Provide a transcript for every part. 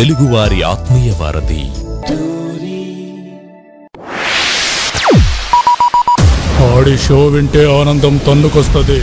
తెలుగువారి ఆత్మీయ వారధి. ఆడి షో వింటే ఆనందం తన్నుకొస్తది.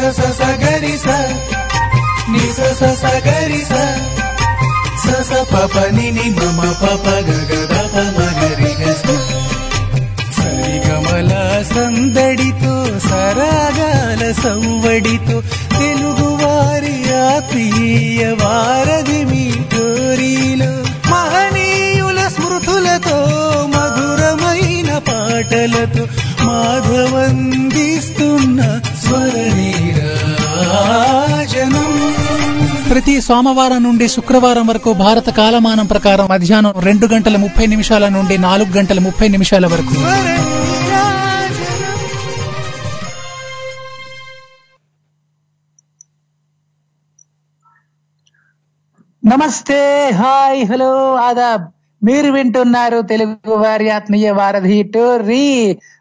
స్టేట్ ట్యూన్ మచ్చా సరిగమల సందడితో సరాగాల సంవడితో తెలుగు వారి ఆత్మీయ వారధి మీ కోరిలో. మహనీయుల స్మృతులతో మధురమైన పాటలతో మాధవందిస్తున్న స్వరనీరాజనం. ప్రతి సోమవారం నుండి శుక్రవారం వరకు భారత కాలమానం ప్రకారం మధ్యాహ్నం రెండు గంటల ముప్పై నిమిషాల నుండి నాలుగు గంటల ముప్పై నిమిషాల వరకు. నమస్తే హాయ్ హలో ఆదాబ్. మీరు వింటున్నారు తెలుగు వారి ఆత్మీయ వారధి టోర్రీ.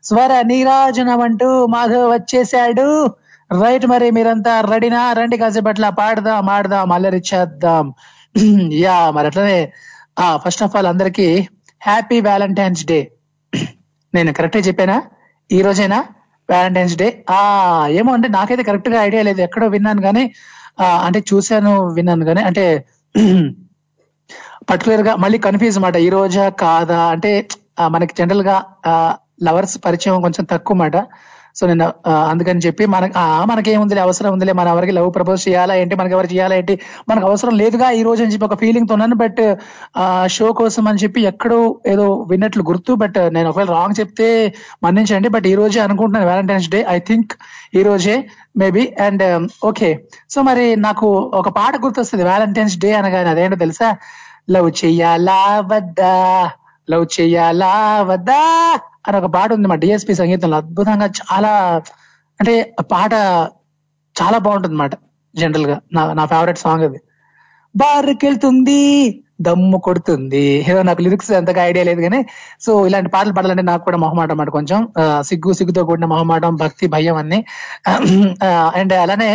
స్వర నీరాజనం అంటూ మాధవ్ వచ్చేసాడు రైట్ మరి మీరంతా రెడీనా? రండి కాసేపట్ల పాడదాం ఆడదాం అల్లరి చేద్దాం. యా మరి అట్లనే ఆ ఫస్ట్ ఆఫ్ ఆల్ అందరికి హ్యాపీ వ్యాలంటైన్స్ డే నేను కరెక్ట్గా చెప్పానా? ఈ రోజేనా? వ్యాలంటైన్స్ డే ఆ ఏమో అంటే నాకైతే కరెక్ట్గా ఐడియా లేదు. ఎక్కడో విన్నాను కానీ అంటే చూశాను విన్నాను కానీ అంటే పర్టికులర్గా మళ్ళీ కన్ఫ్యూజ్ మాట ఈ రోజా కాదా? అంటే మనకి జనరల్గా లవర్స్ పరిచయం కొంచెం తక్కువ మాట సో నేను అందుకని చెప్పి మనకి ఆ, మనకేముందిలే అవసరం ఉందిలే మన ఎవరికి లవ్ ప్రపోజ్ చేయాలా ఏంటి మనకి ఎవరు చేయాలా ఏంటి మనకు అవసరం లేదుగా ఈ రోజు అని చెప్పి ఒక ఫీలింగ్తో ఉన్నాను బట్ షో కోసం అని చెప్పి ఎక్కడో ఏదో విన్నట్లు గుర్తు బట్ నేను ఒకవేళ రాంగ్ చెప్తే మన్నించండి. బట్ ఈ రోజే అనుకుంటున్నాను వ్యాలంటైన్స్ డే ఐ థింక్ ఈ రోజే మేబీ అండ్ ఓకే సో మరి నాకు ఒక పాట గుర్తొస్తుంది వ్యాలంటైన్స్ డే అనగానే అదేంటో తెలుసా? లవ్ చెయ్యాలా వద్దా లవ్ చెయ్యాలా వద్దా అని ఒక పాట ఉంది మా డిఎస్పి సంగీతంలో. అద్భుతంగా చాలా అంటే పాట చాలా బాగుంటుంది అనమాట జనరల్గా నా నా ఫేవరెట్ సాంగ్ అది. బార్కెళ్తుంది దమ్ము కొడుతుంది. ఏదో నాకు లిరిక్స్ అంతగా ఐడియా లేదు కానీ సో ఇలాంటి పాటలు పాడాలంటే నాకు కూడా మొహమాటం అన్నమాట కొంచెం. సిగ్గు సిగ్గుతో కూడిన మొహమాటం భక్తి భయం అన్ని. అండ్ అలానే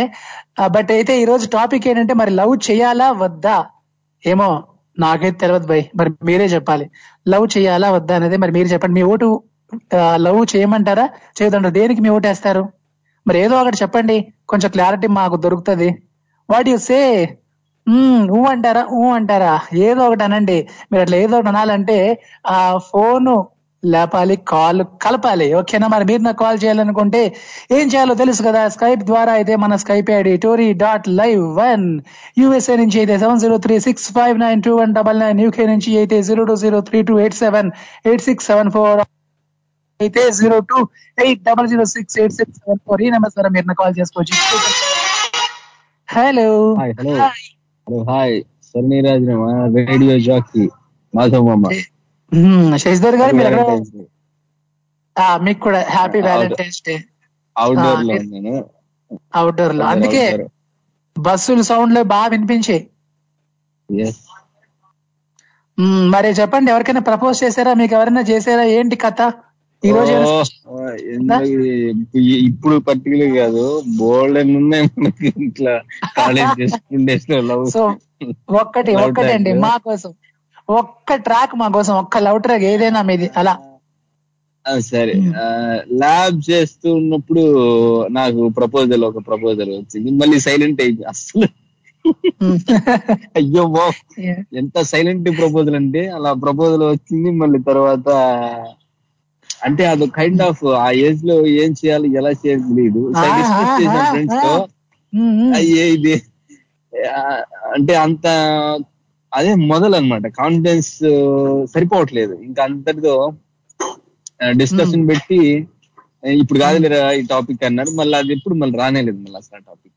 బట్ అయితే ఈ రోజు టాపిక్ ఏంటంటే మరి లవ్ చేయాలా వద్దా? ఏమో. నాకైతే తెలియదు భయ్. మరి మీరే చెప్పాలి. లవ్ చేయాలా వద్దా అనేది మరి మీరు చెప్పండి. మీ ఓటు లవ్ చేయమంటారా? చేయదంటారు? దేనికి మీ ఓటు వేస్తారు? మరి ఏదో ఒకటి చెప్పండి. కొంచెం క్లారిటీ మాకు దొరుకుతుంది. వాట్ యు సే ఊ అంటారా? ఊ అంటారా? ఏదో ఒకటి అనండి. మీరు అట్లా ఏదో ఒకటి అనాలంటే ఆ ఫోను లేపాలి కాల్ కలపాలి. ఓకేనా? మరి మీరు నాకు కాల్ చేయాలనుకుంటే ఏం చేయాలో తెలుసు కదా? స్కైప్ ద్వారా అయితే మన Skype ID Tori dot live one USA నుంచి అయితే seven zero three six five nine two one double nine UK నుంచి అయితే zero two zero three two eight seven eight six seven four అయితే zero two eight double zero six eight six seven four. ఈ number ద్వారా మీరు call చేసుకోవచ్చు. Hello hi hello hello hi Swarneeraj radio jockey Madhav మామ. శశిధర్ గారు మీరు ఎక్కడ ఆ, మీకు కూడా హ్యాపీ వ్యాలంటైన్స్ డే అవుట్డోర్లో. ఉన్నాను. అవుట్డోర్లో. అందుకే బస్సులు సౌండ్లో బాగా వినిపించే ఎస్ మరి చెప్పండి ఎవరికైనా ప్రపోజ్ చేశారా? మీకు ఎవరైనా చేశారా? ఏంటి కథ? ఈ రోజు ఇప్పుడు పర్టికులర్ కాదు బోల్డ్ అని ఉన్నాయి మనకి ఇట్లా కాలేజ్ సో ఒక్కటి ఒక్కటండి. మా కోసం. ఒక్క ట్రాక్ మా కోసం ఒక్క లవ్ ట్రాక్ ఏదైనా మీది అలా. సరే. ల్యాబ్ చేస్తూ ఉన్నప్పుడు నాకు ప్రపోజల్ ఒక ప్రపోజల్ వచ్చింది. మళ్ళీ సైలెంట్ అయిపోయి అసలు. అయ్యో బో ఎంత సైలెంట్ ప్రపోజల్ అంటే అలా ప్రపోజల్ వచ్చింది మళ్ళీ తర్వాత అంటే అది కైండ్ ఆఫ్ ఆ ఏజ్లో ఏం చేయాలి ఎలా చేయాలి తెలియదు ఫ్రెండ్స్తో. అయ్యే ఇది అంటే అంత అదే మొదలు అనమాట కాన్ఫిడెన్స్ సరిపోవట్లేదు. ఇంకా అంతటితో డిస్కషన్ పెట్టి ఇప్పుడు కాదులేరా ఈ టాపిక్ అన్నారు. మళ్ళీ అది ఎప్పుడు మళ్ళీ రానేలేదు మళ్ళీ అసలు టాపిక్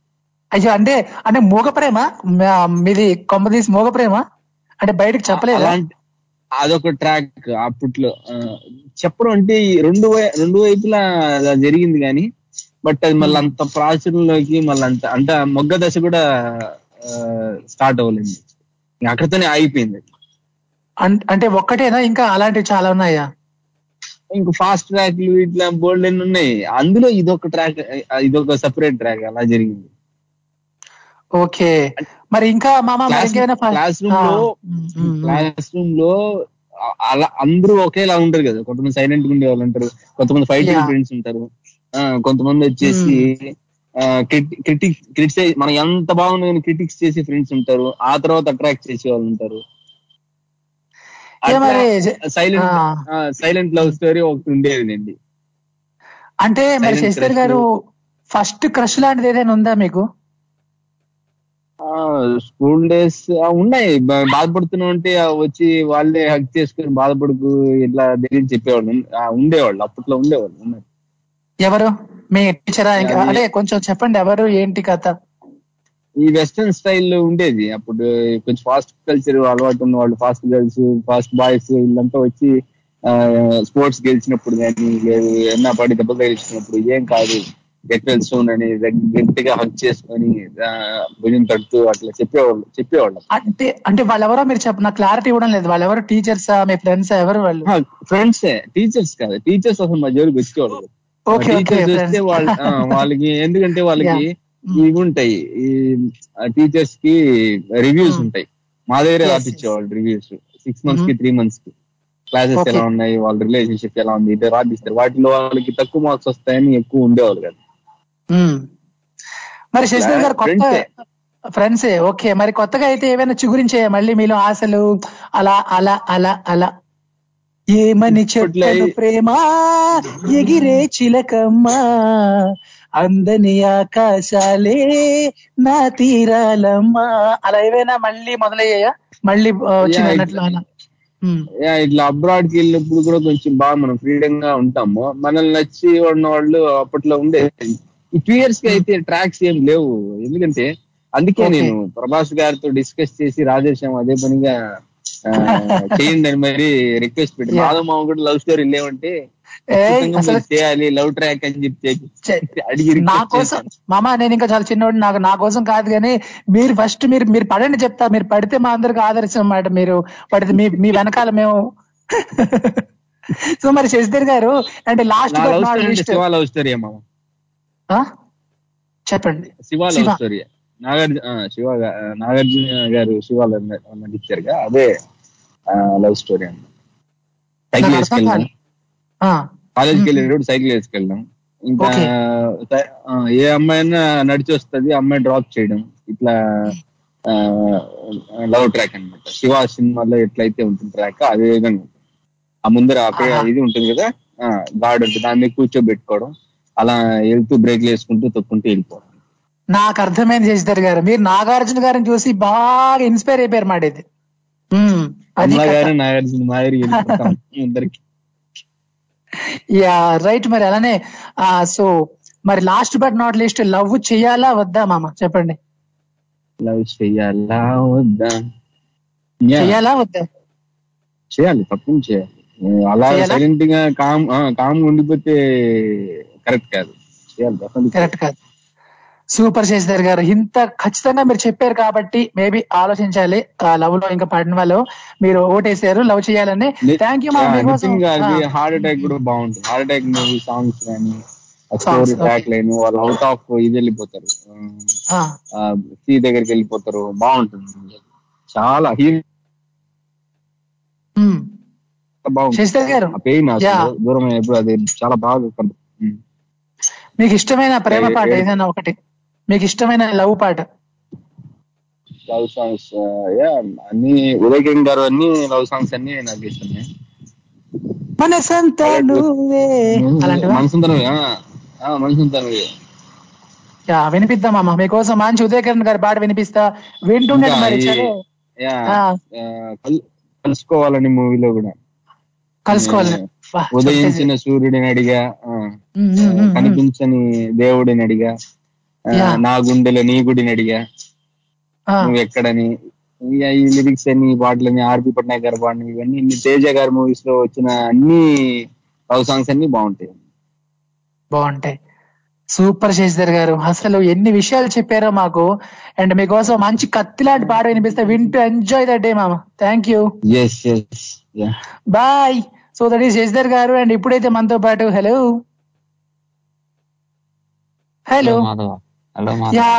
అయ్యో అంటే అంటే మూగ ప్రేమ మీది కొమ్మ తీసి మూగ ప్రేమ అంటే బయటకు చెప్పలేదా? అదొక ట్రాక్ అప్పట్లో చెప్పడం అంటే ఈ రెండు రెండు వైపులా జరిగింది కానీ బట్ అది మళ్ళీ అంత ప్రాచుర్యంలోకి మళ్ళీ అంత అంటే ఆ మొగ్గ దశ కూడా స్టార్ట్ అవ్వలేదు. అక్కడితోనే ఆగిపోయింది. అన్- అంటే ఒక్కటేనా? ఇంకా అలాంటివి చాలా ఉన్నాయా? ఇంక ఫాస్ట్ ట్రాక్లు ఇట్లా బోల్డ్ ఎన్ని ఉన్నాయి. అందులో ఇదొక ట్రాక్ ఇదొక సెపరేట్ ట్రాక్ అలా జరిగింది. ఓకే. మరి ఇంకా మామ క్లాస్ రూమ్లో. క్లాస్ రూమ్లో అలా అందరూ ఒకేలా ఉంటారు కదా. కొంతమంది సైలెంట్గా ఉండే వాళ్ళు ఉంటారు. కొంతమంది ఫైటింగ్. ఫ్రెండ్స్ ఉంటారు. ఆ, కొంతమంది వచ్చేసి క్రిటిక్స్ క్రిటిసైజ్ మనం ఎంత బాగుంది క్రిటిక్స్ చేసి ఫ్రెండ్స్ ఉంటారు. ఆ తర్వాత అట్రాక్ట్ చేసే వాళ్ళు ఉంటారు. సైలెంట్. సైలెంట్ లవ్ స్టోరీ ఒకటి ఉండేది అంటే మరి శశిధర్. గారు ఫస్ట్ క్రష్ లాంటిది ఏదైనా ఉందా మీకు? స్కూల్ డేస్ ఉన్నాయి. బా- బాధపడుతున్నాం అంటే ఆ వచ్చి వాళ్ళే హక్ చేసుకుని బాధపడుకు ఇట్లా దగ్గర చెప్పేవాళ్ళు ఉండేవాళ్ళు. అప్పట్లో ఉండేవాళ్ళు. ఉన్నారు ఎవరు? మీ టీచరా అది- కొంచెం చెప్పండి ఎవరు ఏంటి కథ? ఈ వెస్టర్న్ స్టైల్ ఉండేది. అప్పుడు కొంచెం ఫాస్ట్ కల్చర్ అలవాటు ఉన్న వాళ్ళు ఫాస్ట్ గర్ల్స్ ఫాస్ట్ బాయ్స్ వీళ్ళంతా వచ్చి స్పోర్ట్స్ గెలిచినప్పుడు కానీ లేదు ఎన్న పడి దెబ్బ తగిలించినప్పుడు ఏం కాదు. గెట్ సోన్ అని గట్టిగా హక్ చేసుకొని భుజం తడుతూ అట్లా చెప్పేవాళ్ళు చెప్పేవాళ్ళు. అంటే అంటే వాళ్ళెవరో మీరు చెప్ప నాకు క్లారిటీ ఇవ్వడం లేదు. వాళ్ళెవరు టీచర్సా మీ ఫ్రెండ్స్ ఎవరు వాళ్ళు? ఫ్రెండ్స్ టీచర్స్ కాదు. టీచర్స్ అసలు మా జోలికి వచ్చేవాళ్ళు. టీచర్స్ వస్తే వాళ్ళ వాళ్ళకి ఎందుకంటే వాళ్ళకి ఇవి ఉంటాయి. ఈ టీచర్స్కి రివ్యూస్ Hmm. ఉంటాయి. మా దగ్గర రాపిచ్చేవాళ్ళు రివ్యూస్ సిక్స్ మంత్స్కి త్రీ మంత్స్కి. క్లాసెస్. ఎలా ఉన్నాయి? వాళ్ళ రిలేషన్షిప్ ఎలా ఉంది? ఇదే రాపిస్తారు. వాటిలో వాళ్ళకి తక్కువ మార్క్స్ వస్తాయని ఎక్కువ ఉండేవాళ్ళు కదా. మరి శశిధర్ గారు కొత్త. ఫ్రెండ్సే ఓకే మరి కొత్తగా అయితే ఏమైనా చిగురించే మళ్ళీ మీలో ఆశలు? అలా అలా అలా అలా. ఏమని ఈ- ప్రేమ? ఎగిరే చిలకమ్మా. అందని ఆకాశాలే నా తీరాలమ్మా. అలా ఏవైనా మళ్ళీ మొదలయ్యాయా? మళ్ళీ అలా. ఇట్లా అబ్రాడ్కి వెళ్ళినప్పుడు కూడా కొంచెం బాగా మనం ఫ్రీడమ్గా ఉంటాము. మనల్ని నచ్చి ఉన్న వాళ్ళు అప్పట్లో ఉండే ఈ టూ ఇయర్స్కి అయితే ట్రాక్స్ ఏం లేవు. ఎందుకంటే అందుకే. నేను ప్రభాస్ గారితో డిస్కస్ చేసి రాజేశాం అదే పనిగా చేయండి అని మరి రిక్వెస్ట్ పెట్టి. మాధవ్ మామ కూడా లవ్ స్టోరీ లేవంటే చేయాలి లవ్ ట్రాక్ అని చెప్పి అడిగి నా కోసం. మామ నేను ఇంకా చాలా చిన్నోడు నాకు నా కోసం కాదు కానీ మీరు ఫస్ట్ మీరు మీరు పడండి చెప్తా. మీరు పడితే మా అందరికి ఆదర్శం అన్నమాట మీరు. పడితే మీ మీ వెనకాల మేము. సో మరి శశిధర్ గారు అంటే లాస్ట్ లవ్ స్టోరీ చెప్పండి. శివ లవ్. స్టోరీ నాగార్జున శివ నాగార్జున గారు శివ నటించారుగా. అదే లవ్ స్టోరీ అన్న సైకిల్ వేసుకెళ్ళాం కాలేజ్కి వెళ్ళేటప్పుడు సైకిల్ వేసుకెళ్ళాం ఇంకా ఏ అమ్మాయి అయినా నడిచి వస్తుంది అమ్మాయి డ్రాప్ చేయడం. ఇట్లా లవ్ ట్రాక్ అన్నమాట. శివ సినిమాలో ఎట్లయితే ఉంటుంది ట్రాక్ అదే విధంగా ఉంటుంది. ఆ ముందర. ఇది ఉంటుంది కదా గాడ్ ఉంటుంది దాని మీద కూర్చోబెట్టుకోవడం. అలా వెళ్తూ బ్రేక్లు వేసుకుంటూ తొక్కుంటూ వెళ్ళిపోవడం. నాకు అర్థమైంది శశిధర్ గారు. మీరు నాగార్జున గారిని చూసి బాగా ఇన్స్పైర్ అయిపోయారు మాట ఇది నాగార్జున మాదిరి యా రైట్ మరి అలానే సో మరి last but not least love చేయాలా వద్దా మామ? చెప్పండి. లవ్ చెయ్యాలా వద్దా? చేయాలా వద్దా? చేయాలి తప్పని చేయాలి. అలా చేయాలా? సైలెంట్గా కామ్ కామ్ ఉండిపోతే కరెక్ట్ కాదు. చేయాలి. కరెక్ట్ కాదు. సూపర్ శశిధర్ గారు ఇంత ఖచ్చితంగా మీరు చెప్పారు కాబట్టి మేబీ ఆలోచించాలి. లవ్లో ఇంకా పడిన వాళ్ళు మీరు ఓటేసారు లవ్ చేయాలని. థ్యాంక్ యూ హార్ట్ అటాక్ కూడా బాగుంటుంది. హార్ట్ అటాక్ మూవీ సాంగ్స్ కానీ స్టోరీ. ట్రాక్ లైన్ వాళ్ళు అవుట్ ఆఫ్ ఇది వెళ్ళిపోతారు. సీ దగ్గరికి వెళ్ళిపోతారు. బాగుంటుంది. చాలా హీరో శశిధర్ గారు. దూరం అయినప్పుడు అది చాలా బాగా. మీకు ఇష్టమైన ప్రేమ పాట ఏదైనా ఒకటి? మీకు ఇష్టమైన లవ్ పాట? లవ్ సాంగ్స్ యా అన్ని ఉదయకిరణ్ గారు అన్ని లవ్ సాంగ్స్ అన్ని నాకు ఇష్టమే. మనసంతా నువ్వే. యా వినిపిద్దామమ్మా మీకోసం మంచి ఉదయకిరణ్ గారి పాట వినిపిస్తా. వింటుండండి ఇంకా మరి కలుసుకోవాలని మూవీలో కూడా. కలుసుకోవాలి. వా, ఉదయించిన సూర్యుడిని అడిగా. కనిపించని దేవుడిని అడిగా. నా గుండెలో నీ గుడిని అడిగా నువ్వు ఎక్కడని ఈ లిరిక్స్ అన్ని పాటలని ఆర్పి పట్నాయక్ గారు పాడిన ఇవన్నీ ఇన్ని తేజ గారి మూవీస్లో వచ్చిన అన్ని లవ్ సాంగ్స్ అన్ని బాగుంటాయి. బాగుంటాయి. సూపర్ శశిధర్ గారు అసలు ఎన్ని విషయాలు చెప్పారో మాకు. అండ్ మీకోసం మంచి కత్తి లాంటి పాట వినిపిస్తే వింటూ ఎంజాయ్ దట్ డే మామ. Thank you yes yes bye so that is Shashidhar గారు అండ్ ఇప్పుడైతే మనతో పాటు hello hello Madhava. Hello yeah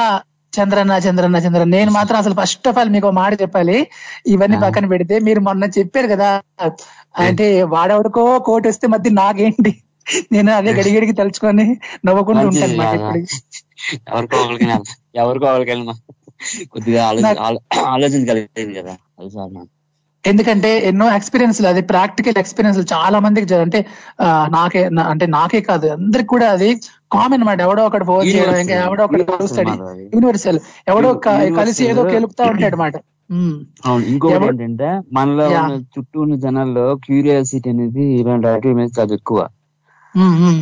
Chandranna Chandranna Chandranna. నేను మాత్రం అసలు ఫస్ట్ ఆఫ్ ఆల్ మీకు మాట చెప్పాలి. ఇవన్నీ. పక్కన పెడితే మీరు మొన్న చెప్పారు కదా. అంటే వాడెవడికో కోట్ వస్తే మధ్య నాకేంటి నేను అదే గడిగడికి తలుచుకొని నవ్వుకుంటూ మంచిది ఉంటాను ఎవరికో ఎవరికో కొద్దిగా ఆలోచించగలిగేది కదా. అది సార్. ఎందుకంటే ఎన్నో ఎక్స్పీరియన్స్ అది ప్రాక్టికల్ ఎక్స్పీరియన్స్ చాలా మందికి అంటే నాకే నా- అంటే నాకే కాదు అందరికి కూడా అది కామన్ అన్నమాట. ఎవడో ఒకటి ఫోన్ చేయడం ఇంకా Universal. ఎవడో ఒకటి Universal కలుస్తాడు మాట. యూనివర్సల్ ఎవడో. కలిసి ఏదో కెలుపుతా ఉంటాడు అనమాట అవును ఇంకొకటి ఏంటంటే మనలో చుట్టూ ఉన్న జనాల్లో క్యూరియాసిటీ అనేది ఇలాంటి యాక్టివ్ మీద చాలా ఎక్కువ.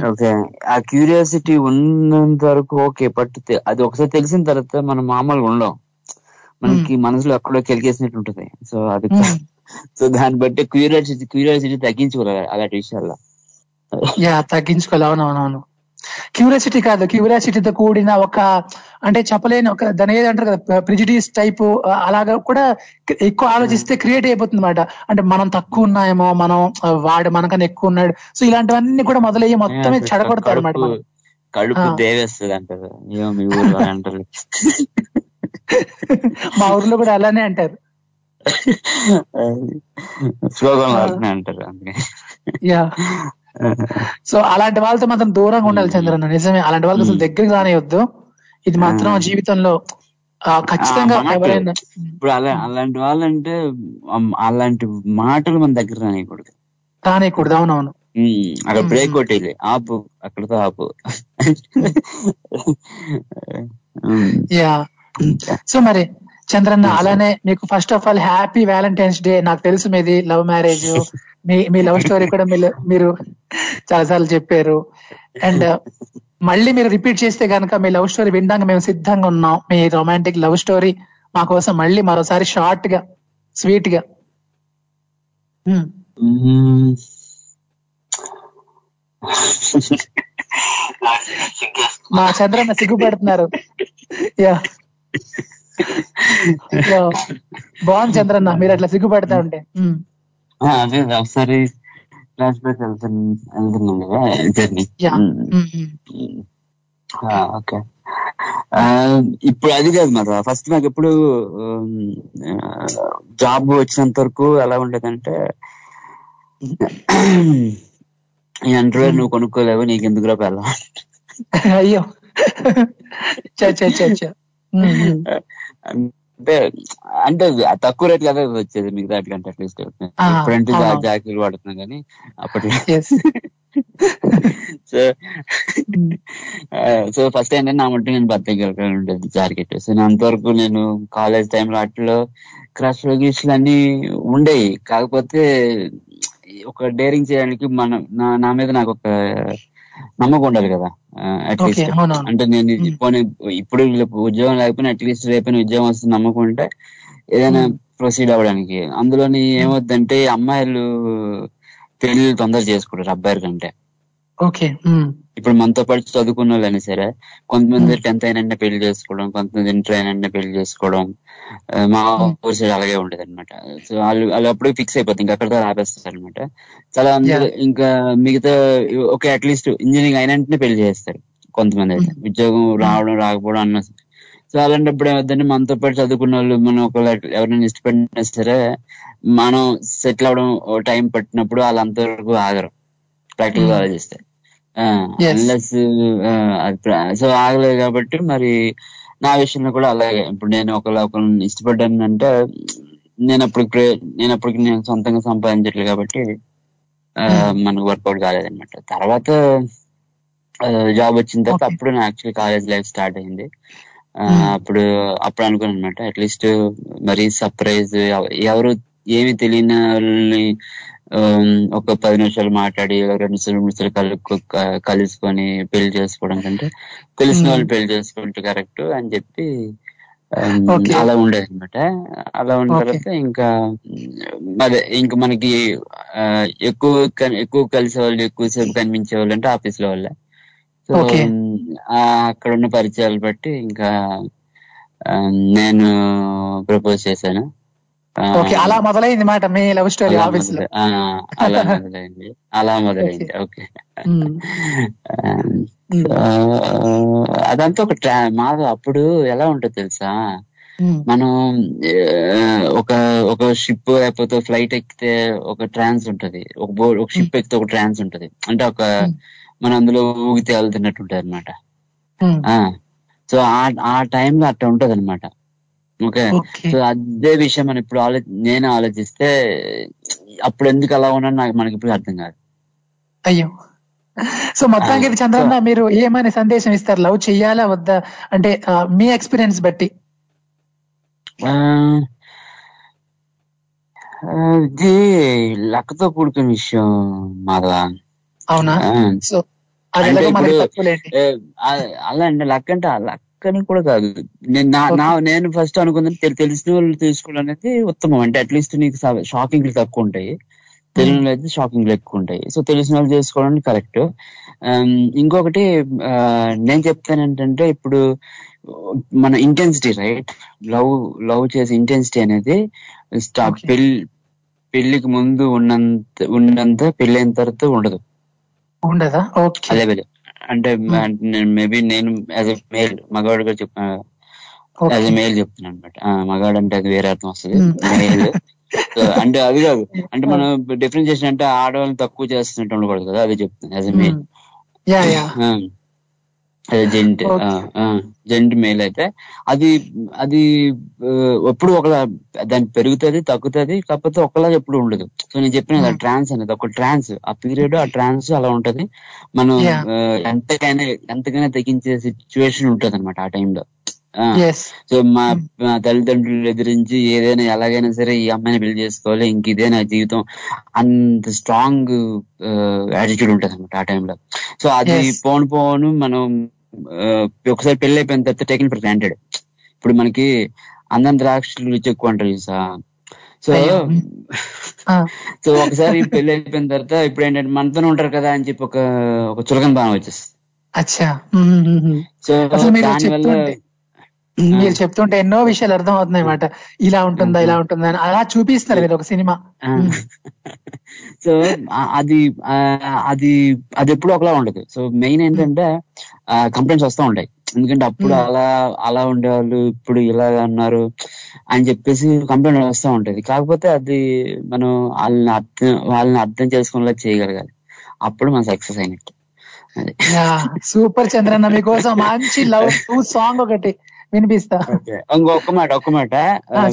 ఓకే. ఆ క్యూరియాసిటీ ఉన్నంత వరకు ఓకే బట్ తె- అది ఒకసారి తెలిసిన తర్వాత మనం మామూలుగా ఉండం మనకి మనసులో ఎక్కడో కెలికేసినట్టు ఉంటుంది. సో అది సో దాన్ని బట్టి క్యూరియాసిటీ క్యూరియాసిటీ తగ్గించుకోవాలి అలాంటి విషయాల్లో. యా తగ్గించుకోవాలి. అవునవునవును. క్యూరియాసిటీ కాదు. క్యూరియాసిటీతో కూడిన ఒక అంటే చెప్పలేని ఒక దాని ఏది అంటారు కదా ప్రిజిడియస్ టైప్ అలాగా కూడా ఎక్కువ ఆలోచిస్తే క్రియేట్ అయిపోతుంది అనమాట అంటే మనం తక్కువ ఉన్నాయేమో మనం వాడు మనకన్నా ఎక్కువ ఉన్నాడు. సో ఇలాంటివన్నీ కూడా మొదలయ్యి మొత్తమే చెడగొడతారు అనమాట కడుపు. దేవేస్తుంది అంటారు. మీ ఊర్లో కూడా అలానే అంటారు. అంటారు అందుకే. యా. సో అలాంటి వాళ్ళతో మాత్రం దూరంగా ఉండాలి చంద్రన్న. నిజమే అలాంటి వాళ్ళతో అసలు దగ్గరికి రానియొద్దు. ఇది మాత్రం జీవితంలో ఖచ్చితంగా. ఎవరైనా ఇప్పుడు అలా అలాంటి వాళ్ళంటే అలాంటి మాటలు మన దగ్గర రానియకూడదు. రానియకూడదు అవునవును. అక్కడ బ్రేక్ కొట్టేది ఆపు అక్కడతో ఆపు. యా. సో మరి చంద్రన్న అలానే మీకు first of all happy valentine's day నాకు తెలుసు మీది లవ్ మ్యారేజ్ మీ మీ లవ్ స్టోరీ కూడా మీరు మీరు చాలాసార్లు చెప్పారు. అండ్ మళ్ళీ మీరు రిపీట్ చేస్తే గనక మీ లవ్ స్టోరీ వినడానికి మేము సిద్ధంగా ఉన్నాం. మీ రొమాంటిక్ లవ్ స్టోరీ మా కోసం మళ్ళీ మరోసారి షార్ట్గా స్వీట్గా. మా చంద్రన్న సిగ్గుపడుతున్నారు. యా. బాగుంది చంద్రన్న మీరు అట్లా సిగ్గుపడతా ఉంటే. అదే ఒకసారి ఫ్లాష్ బ్యాక్ వెళ్తున్నాం కదా జర్నీ. ఓకే. ఇప్పుడు అది కాదు మరి ఫస్ట్ నాకు ఎప్పుడు జాబ్ వచ్చినంత వరకు ఎలా ఉండేదంటే ఈ అండర్వేర్ నువ్వు కొనుక్కోలేవు నీకు ఎందుకు రా అయ్యో. చ చ చ చ. ఉమ్, ఉమ్. అంటే అంటే తక్కువ రేట్ కదా వచ్చేది మిగతా వాటికంటే అట్లీస్ట్ ఇప్పుడంటే. జాకెట్లు వాడుతున్నాం కానీ అప్పట్లో Yes. సో సో ఫస్ట్ ఏంటంటే నా మట్టు నేను బతకగలిగి ఉండేది జాకెట్ సో అంతవరకు నేను కాలేజ్ టైంలో అట్లో క్రష్ గిష్లు అన్ని ఉండేవి కాకపోతే ఒక డేరింగ్ చేయడానికి మన నా నా మీద నాకు ఒక నమ్మకం ఉండాలి కదా. అట్లీస్ట్ అంటే నేను ఇది పోనీ ఇప్పుడు ఉద్యోగం లేకపోయినా అట్లీస్ట్ రేపైనా ఉద్యోగం వస్తుంది నమ్మకం ఉంటే ఏదైనా ప్రొసీడ్ అవ్వడానికి. అందులోని ఏమవుద్దంటే అమ్మాయిలు పెళ్ళి తొందర చేసుకుంటారు అబ్బాయిల కంటే. ఓకే ఇప్పుడు మనతో పాటు చదువుకున్న వాళ్ళైనా సరే కొంతమంది టెన్త్ అయినంటే పెళ్ళి చేసుకోవడం కొంతమంది ఇంటర్ అయినంటే పెళ్ళి చేసుకోవడం మా ఊరి సైడ్ అలాగే ఉండేది అనమాట సో వాళ్ళు వాళ్ళు అప్పుడే ఫిక్స్ అయిపోతుంది ఇంకా అక్కడితో ఆపేస్తారు అనమాట చాలా ఇంకా మిగతా ఓకే అట్లీస్ట్ ఇంజనీరింగ్ అయినంటనే పెళ్ళి చేస్తారు కొంతమంది అయితే. ఉద్యోగం రావడం రాకపోవడం అన్న సో అలాంటప్పుడు ఏమవుతుందంటే మనతో పాటు చదువుకున్న వాళ్ళు మనం ఒకవేళ ఎవరైనా ఇష్టపడినా సరే మనం సెటిల్ అవడం టైం పట్టినప్పుడు వాళ్ళు అంతవరకు ఆగరు. ప్రాక్టికల్గా. ఆలోచిస్తే. అన్లెస్ సో ఆగలేదు కాబట్టి మరి నా విషయంలో కూడా అలాగే ఇప్పుడు నేను ఒకవేళ ఒకరిని ఇష్టపడ్డాను అంటే నేను అప్పుడు ప్రే- నేను అప్పటికి నేను సొంతంగా సంపాదించట్లేదు కాబట్టి ఆ, Hmm. మనకు వర్కౌట్ కాలేదన్నమాట తర్వాత జాబ్ వచ్చిన తర్వాత. అప్పుడు నా యాక్చువల్ కాలేజ్ లైఫ్ స్టార్ట్ అయింది Hmm. అప్పుడు అప్పుడు అనుకున్నాను అనమాట అట్లీస్ట్ మరీ సర్ప్రైజ్ ఎవరు ఏమి తెలియని వాళ్ళని ఒక పది నిమిషాలు మాట్లాడి రెండు నిమిషాలు నిమిషాలు కలుపు కలుసుకొని పెళ్ళి చేసుకోవడం కంటే తెలిసిన Hmm. వాళ్ళు పెళ్ళి చేసుకుంటే కరెక్ట్ అని చెప్పి Okay. అలా ఉండేది అనమాట అలా ఉన్న. తర్వాత ఇంకా అదే ఇంకా మనకి ఎక్కువ ఎక్కువ కలిసే వాళ్ళు ఎక్కువసేపు కనిపించే వాళ్ళు అంటే ఆఫీస్లో వాళ్ళే సో. ఆ, అక్కడ ఉన్న పరిచయాలు బట్టి ఇంకా నేను ప్రపోజ్ చేశాను ఓకే అలా మొదలైంది మాట మీ లవ్ స్టోరీ ఆఫీస్లో అలా మొదలైంది. అలా మొదలైంది ఓకే. అదంతా ఒక ట్రా మాది అప్పుడు ఎలా ఉంటుంది తెలుసా? మనం ఒక ఒక షిప్ లేకపోతే ఫ్లైట్ ఎక్కితే ఒక ట్రాన్స్ ఉంటది. ఒక బోర్డ్ ఒక షిప్ ఎక్కితే ఒక ట్రాన్స్ ఉంటది. అంటే ఒక. మనం అందులో ఊగితే వెళ్తున్నట్టు ఉంటది అనమాట సో ఆ ఆ టైంలో అట్లా ఉంటది అనమాట ఓకే. సో అదే విషయం మనం ఇప్పుడు ఆలో నేను ఆలోచిస్తే అప్పుడు ఎందుకు అలా ఉన్నాను నాకు మనకి ఇప్పుడు అర్థం కాదు. అయ్యో. సో మొత్తానికి చంద్రన్న మీరు ఏమని సందేశం ఇస్తారు? లవ్ చెయ్యాలా వద్దా? అంటే మీ ఎక్స్పీరియన్స్ బట్టి. ఇది లక్కతో కూడుకున్న విషయం మాధవ. అవునా? సో అంటే అలా అండి లక్ అంటే లక్ అని కూడా కాదు. నేను నా నేను ఫస్ట్ అనుకున్నది తెలి- తెలిసిన వాళ్ళు తీసుకోవడం అనేది ఉత్తమం. అంటే అట్లీస్ట్ నీకు షాకింగ్ తక్కువ ఉంటాయి. తెలియని అయితే షాకింగ్ ఎక్కువ ఉంటాయి. సో తెలిసిన వాళ్ళు చేసుకోవడం కరెక్ట్ ఇంకొకటి నేను చెప్తాను ఏంటంటే ఇప్పుడు మన ఇంటెన్సిటీ రైట్ లవ్ లవ్ చేసే ఇంటెన్సిటీ అనేది. పెళ్ళి పెళ్ళికి ముందు ఉన్నంత ఉన్నంత పెళ్ళైన తర్వాత ఉండదు. ఉండదా? ఓకే. అదే అంటే మేబీ నేను యాజ్ ఎ మేల్ మగవాడిగా చెప్ప యాజ్ ఎ మేల్ చెప్తున్నాను అనమాట మగాడు అంటే అది వేరే అర్థం వస్తుంది. మేల్ అంటే అది కాదు. అంటే మనం డిఫరెన్షియేషన్ అంటే ఆడవాళ్ళని తక్కువ చేస్తున్నట్టు ఉండకూడదు కదా అది చెప్తాను as a male gent. Gent male అయితే. అది అది ఎప్పుడు ఒకలా దాన్ని పెరుగుతుంది తగ్గుతుంది కాకపోతే ఒకలా ఎప్పుడు ఉండదు. సో నేను చెప్పిన Hmm. ట్రాన్స్ అనేది ఒక ట్రాన్స్ ఆ పీరియడ్ ఆ ట్రాన్స్ అలా ఉంటది. మనం ఎంతకైనా ఎంతకైనా తెగించే సిచ్యువేషన్ ఉంటది అనమాట ఆ. టైంలో సో మా మా తల్లిదండ్రులు ఎదిరించి ఏదైనా ఎలాగైనా సరే ఈ అమ్మాయిని పెళ్ళి చేసుకోవాలి ఇంక ఇదే నా జీవితం అంత స్ట్రాంగ్ యాటిట్యూడ్ ఉంటది అనమాట ఆ టైంలో. సో అది. పోను పోను మనం ఒకసారి పెళ్ళి అయిపోయిన తర్వాత టేకింగ్ ఫర్ గ్రాంటెడ్ ఇప్పుడు మనకి అందం ద్రాక్షలు రుచి ఎక్కువ అంటారు చూసా సో. సో ఒకసారి పెళ్ళి అయిపోయిన తర్వాత ఇప్పుడు ఏంటంటే మనతోనే ఉంటారు కదా అని చెప్పి ఒక ఒక చులకన భావం వచ్చేస్తుంది. సో దానివల్ల మీరు చెప్తుంటే ఎన్నో విషయాలు అర్థం అవుతున్నాయి అన్నమాట. ఇలా ఉంటుందా ఇలా ఉంటుందా అని. అలా చూపిస్తున్నారు మీరు ఒక సినిమా. సో అది అది అది ఎప్పుడు ఒకలా ఉండదు. సో మెయిన్ ఏంటంటే కంప్లైంట్స్ వస్తూ ఉంటాయి. ఎందుకంటే అప్పుడు. అలా అలా ఉండేవాళ్ళు ఇప్పుడు ఇలా అన్నారు అని చెప్పేసి కంప్లైంట్ వస్తూ ఉంటది. కాకపోతే అది మనం వాళ్ళని అర్థం వాళ్ళని అర్థం చేసుకునేలా చేయగలగాలి. అప్పుడు మనం సక్సెస్ అయినట్టు. సూపర్ చంద్రన్న మీకోసం మంచి లవ్ సాంగ్ ఒకటి. వినిపిస్తా. ఇంకొక మాట ఒక్క మాట.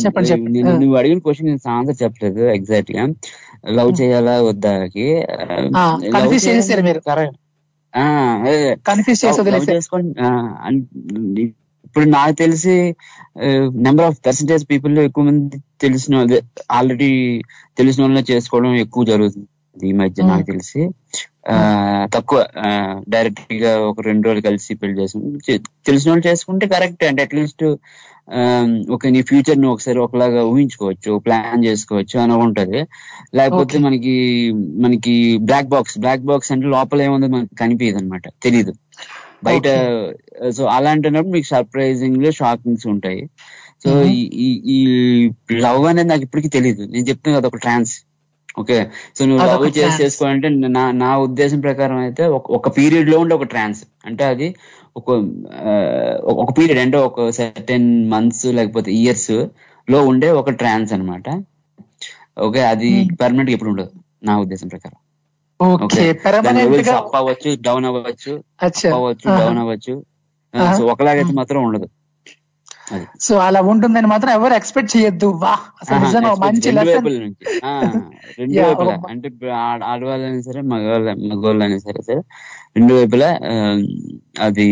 చెప్పండి, చెప్పండి. నువ్వు అడిగిన క్వశ్చన్ నేను ఆన్సర్ చెప్పలేదు ఎగ్జాక్ట్గా. లవ్ చేయాలా వద్దాకి confuse చేసేసారు మీరు. కరెక్ట్ కన్ఫ్యూజ్ చేసుకోండి ఇప్పుడు నాకు తెలిసి నెంబర్ ఆఫ్ పర్సంటేజ్ పీపుల్ ఎక్కువ మంది తెలిసిన ఆల్రెడీ తెలిసిన వాళ్ళని చేసుకోవడం ఎక్కువ జరుగుతుంది ఈ మధ్య. నాకు తెలిసి. తక్కువ. డైరెక్ట్గా ఒక రెండు రోజులు కలిసి పెళ్ళి చేసుకుంటే తెలిసిన వాళ్ళు చేసుకుంటే కరెక్ట్ అంటే అట్లీస్ట్ ఒక నీ ఫ్యూచర్ని ఒకసారి ఒకలాగా ఊహించుకోవచ్చు ప్లాన్ చేసుకోవచ్చు అని ఉంటది. లేకపోతే. మనకి మనకి బ్లాక్ బాక్స్ బ్లాక్ బాక్స్ అంటే లోపల ఏముందో మనకి కనిపించదు అనమాట తెలియదు బయట సో అలాంటినప్పుడు మీకు సర్ప్రైజింగ్లో షాకింగ్స్ ఉంటాయి. సో. ఈ- లవ్ అనేది నాకు ఇప్పటికీ తెలియదు నేను చెప్తాను కదా ఒక ట్రాన్స్ ఓకే సో నువ్వు లవ్ చేసి. చేసుకోవాలంటే నా నా ఉద్దేశం ప్రకారం అయితే ఒక- పీరియడ్లో ఉండే ఒక ట్రాన్స్ అంటే అది ఒక ఒక పీరియడ్ అంటే ఒక సర్టెన్ మంత్స్ లేకపోతే ఇయర్స్లో ఉండే ఒక ట్రాన్స్ అన్నమాట ఓకే అది Hmm. పర్మనెంట్ ఎప్పుడు ఉండదు నా ఉద్దేశం ప్రకారం అప్ అవ్వచ్చు డౌన్ అవ్వచ్చు అప్ అవ్వచ్చు. డౌన్ అవ్వచ్చు. సో ఒకలాగైతే Hmm. మాత్రం ఉండదు సో అలా ఉంటుందని మాత్రం ఎవరు ఎక్స్పెక్ట్ చేయొద్దు. వా అసలు నిజంగా మంచి అంటే ఆడవాళ్ళైనా సరే మగవాళ్ళ మగవాళ్ళైనా సరే సరే రెండు వైపులా అది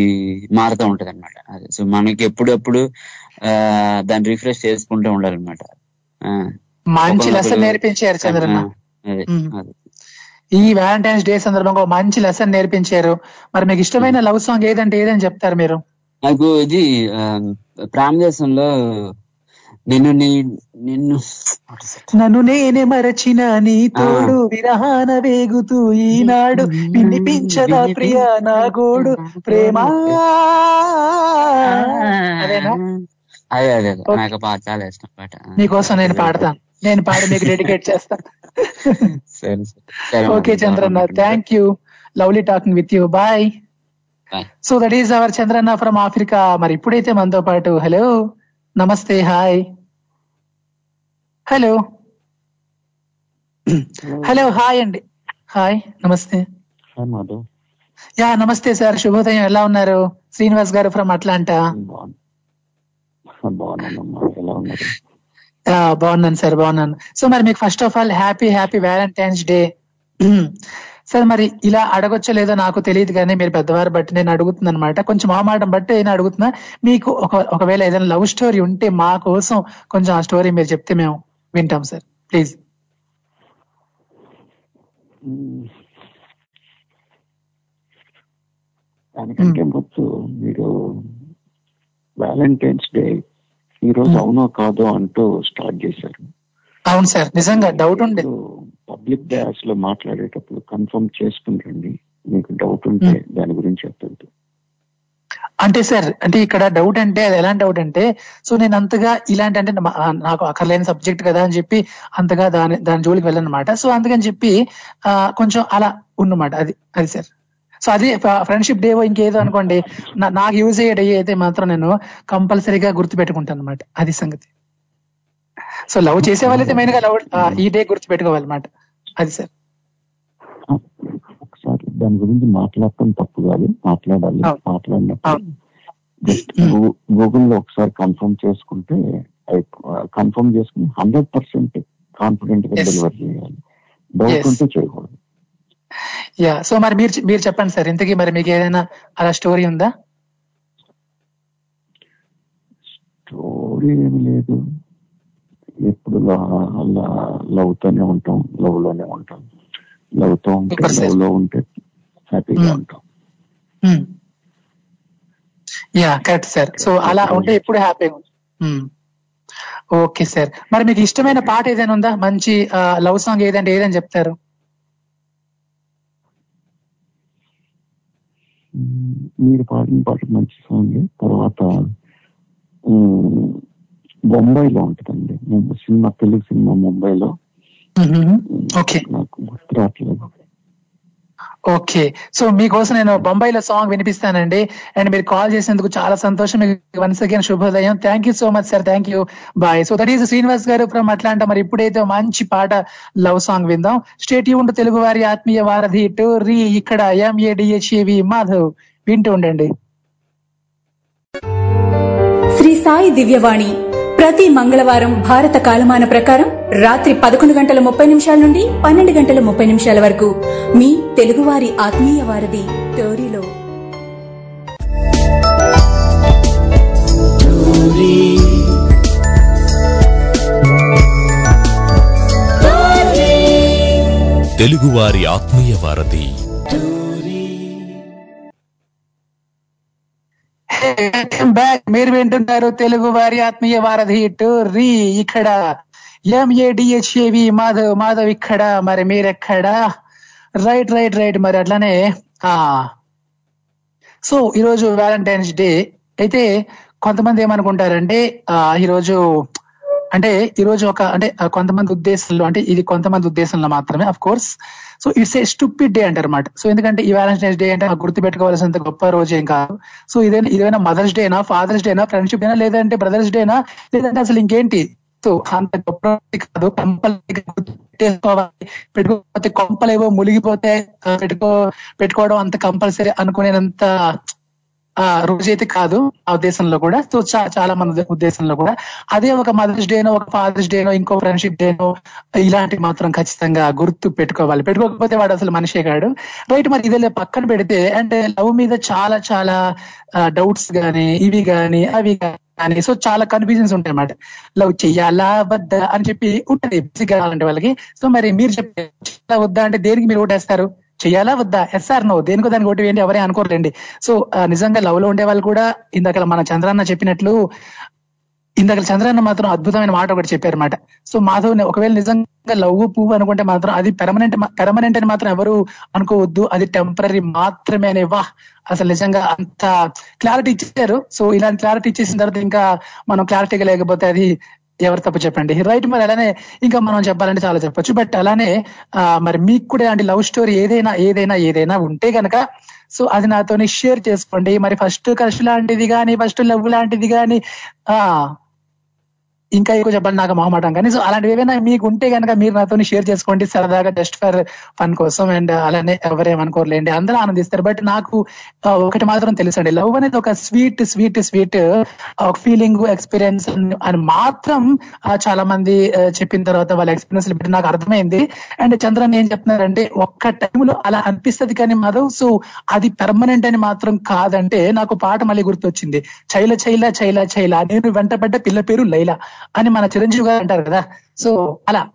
మారుతూ ఉంటది అనమాట సో మనకి ఎప్పుడప్పుడు ఆ, దాన్ని రిఫ్రెష్ చేసుకుంటూ ఉండాలన్నమాట. ఆ, మంచి లెసన్ నేర్పించారు చంద్రన్న. ఈ వ్యాలంటైన్స్ డే సందర్భంగా మంచి లెసన్ నేర్పించారు. మరి మీకు ఇష్టమైన లవ్ సాంగ్ ఏదంటే ఏదని చెప్తారు మీరు? నాకు ఇది ఆ, ప్రామదేశంలో నిన్ను నీ నిన్ను నన్ను నేనే మరచిన నీ తోడు విరహాన వేగుతూ ఈనాడు వినిపించదా ప్రియ నా గోడు. ప్రేమ. అదే అదే. నాకు పాట చాలా ఇష్టం పాట మీకోసం నేను పాడతాను నేను పాడి మీకు డెడికేట్ చేస్తాను okay. Chandranna thank you lovely talking with you bye. So that is our Chandranna from Africa మరి ఇప్పుడైతే మనతో పాటు హలో నమస్తే హాయ్ హలో హలో హాయ్ అండి. హాయ్ నమస్తే. యా నమస్తే సార్. శుభోదయం. ఎలా ఉన్నారు? శ్రీనివాస్ గారు ఫ్రమ్ అట్లాంటా బాగున్నాను సార్ బాగున్నాను. సో మరి మీకు first of all happy happy valentine's day sir మరి ఇలా అడగొచ్చో లేదో నాకు తెలియదు కానీ మీరు పెద్దవారు బట్టి నేను అడుగుతున్నా అనమాట కొంచెం ఆ మాట బట్టి నేను అడుగుతున్నా. మీకు ఒక ఒకవేళ ఏదైనా లవ్ స్టోరీ ఉంటే మా కోసం కొంచెం ఆ స్టోరీ మీరు చెప్తే మేము వింటాం సార్. ప్లీజ్. దానికంటే ముందు మీరు వ్యాలంటైన్స్ డే ఈ రోజు అవునో కాదో అంటూ స్టార్ట్ చేశారు. అవును సార్. నిజంగా డౌట్ ఉండే. పబ్లిక్ డయాస్లో మాట్లాడేటప్పుడు కన్ఫర్మ్ చేసుకుని రండి. మీకు డౌట్ ఉంటే దాని గురించి చెప్పద్దు. అంటే సార్ అంటే ఇక్కడ డౌట్ అంటే అది ఎలాంటి డౌట్ అంటే సో నేను అంతగా ఇలాంటి అంటే నాకు అక్కర్లేని సబ్జెక్ట్ కదా అని చెప్పి అంతగా దాని దాని జోలికి వెళ్ళనమాట. సో అందుకని చెప్పి ఆ, కొంచెం అలా ఉన్నమాట. అది అది సార్. సో అది ఫ్రెండ్షిప్ డే ఇంకేదో అనుకోండి. నాకు యూజ్ అయ్యే డే అయితే మాత్రం నేను కంపల్సరీగా గుర్తు పెట్టుకుంటాను అనమాట అది సంగతి. సో లవ్ చేసే వాళ్ళైతే మెయిన్గా లవ్ ఈ డే గుర్తు పెట్టుకోవాలన్నమాట అది సార్. ఒకసారి దాని గురించి మాట్లాడటం తప్పు కాదు. మాట్లాడాలి. మాట్లాడినప్పుడు. జస్ట్ గూగుల్లో ఒకసారి కన్ఫర్మ్ చేసుకుంటే కన్ఫర్మ్ చేసుకుని హండ్రెడ్ పర్సెంట్ కాన్ఫిడెంట్గా. డెలివర్ చేయాలి. డౌట్. ఉంటే చేయకూడదు. యా. సో మరి మీరు మీరు చెప్పండి సార్. ఇంతకీ మరి మీకు ఏదైనా అలా స్టోరీ ఉందా? స్టోరీ ఏమి లేదు. ఎప్పుడు లవ్ తోనే ఉంటాం లవ్లోనే ఉంటాం. లవ్తో ఉంటే. లవ్లో ఉంటే హ్యాపీగా Hmm. ఉంటాం. యా కరెక్ట్ సార్ సో అలా ఉంటే ఎప్పుడు హ్యాపీగా ఓకే సార్ మరి మీకు ఇష్టమైన పాట ఏదైనా ఉందా? మంచి లవ్ సాంగ్ ఏదంటే ఏదని చెప్తారు? మ్మ్. మీరు పాడిన పాట మంచి సాంగ్. తర్వాత బొంబాయిలో ఉంటుందండి. సినిమా తెలుగు సినిమా ముంబైలో ఓకే. నాకు గుర్తు రావట్లేదు ఓకే. సో మీకోసం నేను బొంబాయిలో సాంగ్ వినిపిస్తానండి. అండ్ మీరు కాల్ చేసినందుకు చాలా సంతోషం. మీకు వన్స్ అగైన్ శుభోదయం. Thank you so much sir thank you bye so that is Srinivas గారు ఫ్రమ్ అట్లాంటా మరి ఇప్పుడైతే మంచి పాట లవ్ సాంగ్ విందాం. స్టేట్ ఉండు తెలుగు వారి ఆత్మీయ వారధి టు రీ ఇక్కడ ఎంఏడిహెచ్ఏవి మాధవ్. వింటూ ఉండండి. శ్రీ సాయి దివ్యవాణి ప్రతి మంగళవారం భారత కాలమాన ప్రకారం రాత్రి పదకొండు గంటల ముప్పై నిమిషాల నుండి పన్నెండు గంటల ముప్పై నిమిషాల వరకు మీ తెలుగువారి ఆత్మీయ వారధి టోరీలో తెలుగువారి ఆత్మీయ వారధి. బ్యాక్ మీరు వింటున్నారు తెలుగు వారి ఆత్మీయ వారధి రీ ఇక్కడ. ఎంఏడిహెచ్ఏవి మాధవ్ మాధవ్ ఇక్కడ. మరి మీరెక్కడ? రైట్ రైట్ రైట్ మరి అట్లానే ఆ. సో ఈరోజు వ్యాలంటైన్స్ డే అయితే కొంతమంది ఏమనుకుంటారంటే ఆ ఈరోజు అంటే ఈ రోజు ఒక అంటే కొంతమంది ఉద్దేశంలో అంటే ఇది కొంతమంది ఉద్దేశంలో మాత్రమే of course so it's a stupid day అంటారు అనమాట సో ఎందుకంటే ఈ వ్యాలంటైన్స్ డే అంటే గుర్తు పెట్టుకోవాల్సినంత గొప్ప రోజు ఏం కాదు. సో ఇదైనా ఇదేనా మదర్స్ డేనా ఫాదర్స్ డేనా ఫ్రెండ్షిప్ డేనా లేదంటే బ్రదర్స్ డేనా లేదంటే అసలు ఇంకేంటి? సో అంత గొప్ప కాదు. కంపల్సరీ పెట్టేసుకోవాలి. పెట్టుకోకపోతే కొంపలేవో మునిగిపోతే పెట్టుకో పెట్టుకోవడం అంత కంపల్సరీ అనుకునేంత ఆ రోజైతే కాదు ఆ ఉద్దేశంలో కూడా సో చాలా మంది ఉద్దేశంలో కూడా. అదే ఒక మదర్స్ డేనో ఒక ఫాదర్స్ డేనో ఇంకో ఫ్రెండ్షిప్ డేనో ఇలాంటి మాత్రం ఖచ్చితంగా గుర్తు పెట్టుకోవాలి. పెట్టుకోకపోతే వాడు అసలు మనిషే కాడు. రైట్ మరి ఇదే పక్కన పెడితే అంటే లవ్ మీద చాలా చాలా డౌట్స్ గానీ ఇవి గానీ అవి కానీ సో చాలా కన్ఫ్యూజన్స్ ఉంటాయి అన్నమాట. లవ్ చెయ్యాలా వద్దా అని చెప్పి ఉంటుంది బేసిక్ కావాలంటే వాళ్ళకి. సో మరి మీరు చెప్పే వద్దా అంటే దేనికి మీరు ఓటేస్తారు? చేయాలా? వద్దా? ఎస్ఆర్ నో దేనికో దానికి ఓటు వేయండి ఎవరే అనుకోరండి సో నిజంగా లవ్లో ఉండే వాళ్ళు కూడా ఇందాక మన చంద్రాన్న చెప్పినట్లు ఇందాక చంద్రన్న మాత్రం అద్భుతమైన మాట ఒకటి చెప్పారన్నమాట. సో మాధవ్ ఒకవేళ నిజంగా లవ్ పువ్వు అనుకుంటే మాత్రం అది పెర్మనెంట్ పెర్మనెంట్ అని మాత్రం ఎవరు అనుకోవద్దు. అది టెంపరీ మాత్రమే అనే వా. అసలు నిజంగా అంత క్లారిటీ ఇచ్చారు. సో ఇలాంటి క్లారిటీ ఇచ్చేసిన తర్వాత ఇంకా మనం క్లారిటీగా లేకపోతే అది ఎవరు తప్పు చెప్పండి? రైట్ మరి అలానే ఇంకా మనం చెప్పాలంటే చాలా చెప్పొచ్చు. బట్ అలానే ఆ, మరి మీకు కూడా ఇలాంటి లవ్ స్టోరీ ఏదైనా ఏదైనా ఏదైనా ఉంటే గనక సో అది నాతోని షేర్ చేసుకోండి. మరి ఫస్ట్ క్రష్ లాంటిది కానీ ఫస్ట్ లవ్ లాంటిది కానీ ఆ ఇంకా ఎక్కువ చెప్పండి నాకు మొహమాటం కానీ. సో అలాంటివి ఏమైనా మీకు ఉంటే కనుక మీరు నాతో షేర్ చేసుకోండి. సరదాగా జస్ట్ ఫర్ ఫన్ కోసం అండ్ అలానే ఎవరేమనుకోర్లేండి అందరూ ఆనందిస్తారు. బట్ నాకు ఒకటి మాత్రం తెలుసండి. లవ్ అనేది ఒక sweet sweet sweet feeling experience అని మాత్రం చాలా మంది చెప్పిన తర్వాత వాళ్ళ ఎక్స్పీరియన్స్ బట్టి నాకు అర్థమైంది. అండ్ చంద్రన్ ఏం చెప్తున్నారంటే ఒక్క టైంలో అలా అనిపిస్తది కానీ మాధవ్ సో అది పెర్మనెంట్ అని మాత్రం కాదంటే నాకు పాట మళ్ళీ గుర్తొచ్చింది. చైల చైల చైల చైల. నేను వెంటబడ్డ పిల్ల పేరు లైలా. అని మన చిరంజీవి గారు అంటారు కదా. సో అలా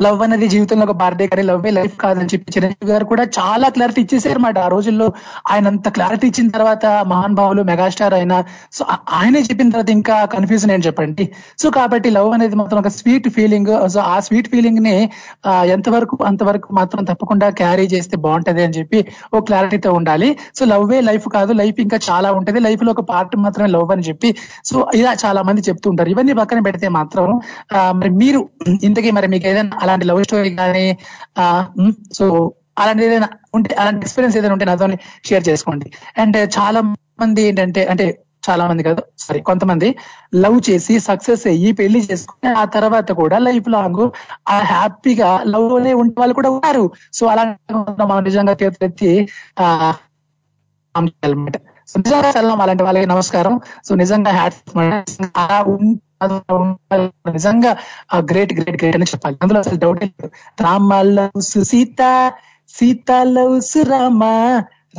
లవ్ అనేది జీవితంలో ఒక బార్డే కానీ లవ్ లైఫ్ కాదని చెప్పి చిరంజీవి గారు కూడా చాలా క్లారిటీ ఇచ్చేసారన్నమాట ఆ రోజుల్లో ఆయన అంత క్లారిటీ ఇచ్చిన తర్వాత మహాన్ భావులు మెగాస్టార్ అయినా సో ఆయనే చెప్పిన తర్వాత ఇంకా కన్ఫ్యూజన్ ఏం చెప్పండి? సో కాబట్టి లవ్ అనేది మాత్రం ఒక స్వీట్ ఫీలింగ్ సో ఆ స్వీట్ ఫీలింగ్ని ఆ, ఎంతవరకు అంతవరకు మాత్రం తప్పకుండా క్యారీ చేస్తే బాగుంటది అని చెప్పి ఓ క్లారిటీతో ఉండాలి. సో లవ్వే లైఫ్ కాదు లైఫ్ ఇంకా చాలా ఉంటది. లైఫ్లో ఒక పార్ట్ మాత్రమే లవ్ అని చెప్పి సో ఇలా చాలా మంది చెప్తుంటారు ఇవన్నీ పక్కన పెడితే మాత్రం మరి మీరు ఇంతకీ మరి మీకు ఏదైనా అలాంటి లవ్ స్టోరీ కానీ సో అలాంటి ఏదైనా ఉంటే అలాంటి ఎక్స్పీరియన్స్ ఏదైనా ఉంటే నాతో షేర్ చేసుకోండి. అండ్ చాలా మంది ఏంటంటే అంటే చాలా మంది కాదు సారీ కొంతమంది లవ్ చేసి సక్సెస్ అయ్యి పెళ్ళి చేసుకుని ఆ తర్వాత కూడా లైఫ్ లాంగ్ ఆ హ్యాపీగా లవ్లోనే ఉండే వాళ్ళు కూడా ఉన్నారు. సో అలాంటి మనం నిజంగా చేతులెత్తి అనమాట సో నిజంగా చల్లం అలాంటి వాళ్ళకి నమస్కారం. సో నిజంగా హ్యాట్స్ అలా నిజంగా ఆ గ్రేట్ గ్రేట్ గ్రేట్ అని చెప్పాలి. అందులో అసలు డౌట్ లేదు. Rama loves Sita Sita loves Rama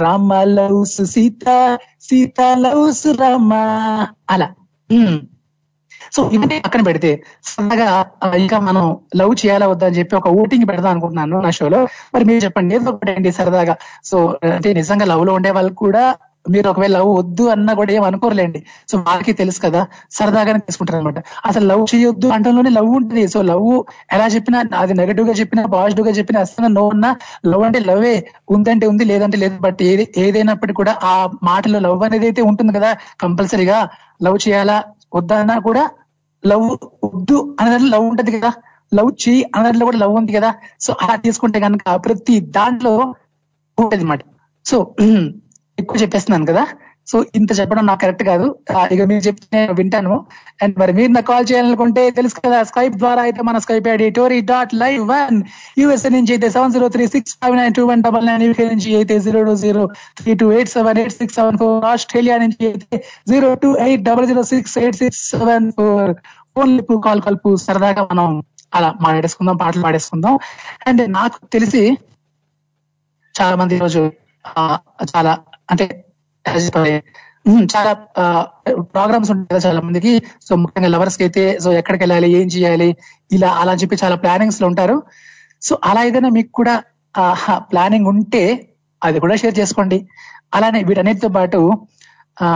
Rama loves Sita Sita loves Rama అలా. సో ఇవన్నీ పక్కన పెడితే సరదాగా ఇంకా మనం లవ్ చేయాలా వద్దా అని చెప్పి ఒక ఓటింగ్ పెడదాం అనుకుంటున్నాను నా షోలో మరి మీరు చెప్పండి ఏదో ఒకటి సరదాగా. సో అంటే నిజంగా లవ్లో ఉండే వాళ్ళు కూడా మీరు ఒకవేళ లవ్ వద్దు అన్నా కూడా ఏం అనుకోరులేండి. సో వాళ్ళకి తెలుసు కదా సరదాగానే తీసుకుంటారు అనమాట అసలు లవ్ చేయొద్దు అంటలోనే లవ్ ఉంటుంది. సో లవ్ ఎలా చెప్పినా అది నెగటివ్గా చెప్పినా పాజిటివ్గా చెప్పినా అసలు నో ఉన్నా లవ్ అంటే లవే ఉందంటే ఉంది లేదంటే లేదు. బట్ ఏది ఏదైనప్పటికీ కూడా ఆ మాటలో లవ్ అనేది అయితే ఉంటుంది కదా కంపల్సరీగా. లవ్ చేయాలా వద్దన్నా కూడా లవ్ వద్దు అనేది లవ్ ఉంటది కదా. లవ్ చేయి అన్నదాంట్లో కూడా లవ్ ఉంది కదా. సో అలా తీసుకుంటే కనుక ప్రతి దాంట్లో ఉంటది అనమాట సో ఎక్కువ చెప్పేస్తున్నాను కదా. సో ఇంత చెప్పడం నాకు కరెక్ట్ కాదు. ఇక మీరు చెప్తే నేను వింటాను. అండ్ మరి మీరు నాకు కాల్ చేయాలనుకుంటే తెలుసు కదా స్కైప్ ద్వారా అయితే మన Skype ID Tori dot live one USA నుంచి అయితే seven zero three six five nine two one double nine UK నుంచి అయితే zero two zero three two eight seven eight six seven four Australia నుంచి అయితే zero two eight double zero six eight six seven four phone lip call కలుపు సరదాగా మనం అలా మాట్లాడేసుకుందాం పాటలు పాడేసుకుందాం. And నాకు తెలిసి చాలా మంది ఈరోజు ఆ, చాలా అంటే చాలా ప్రోగ్రామ్స్ ఉంటాయి కదా చాలా మందికి సో ముఖ్యంగా లవర్స్కి అయితే సో ఎక్కడికి వెళ్ళాలి ఏం చేయాలి ఇలా అలా చెప్పి చాలా ప్లానింగ్స్లో ఉంటారు. సో అలా ఏదైనా మీకు కూడా ప్లానింగ్ ఉంటే అది కూడా షేర్ చేసుకోండి. అలానే వీటన్నిటితో పాటు ఆ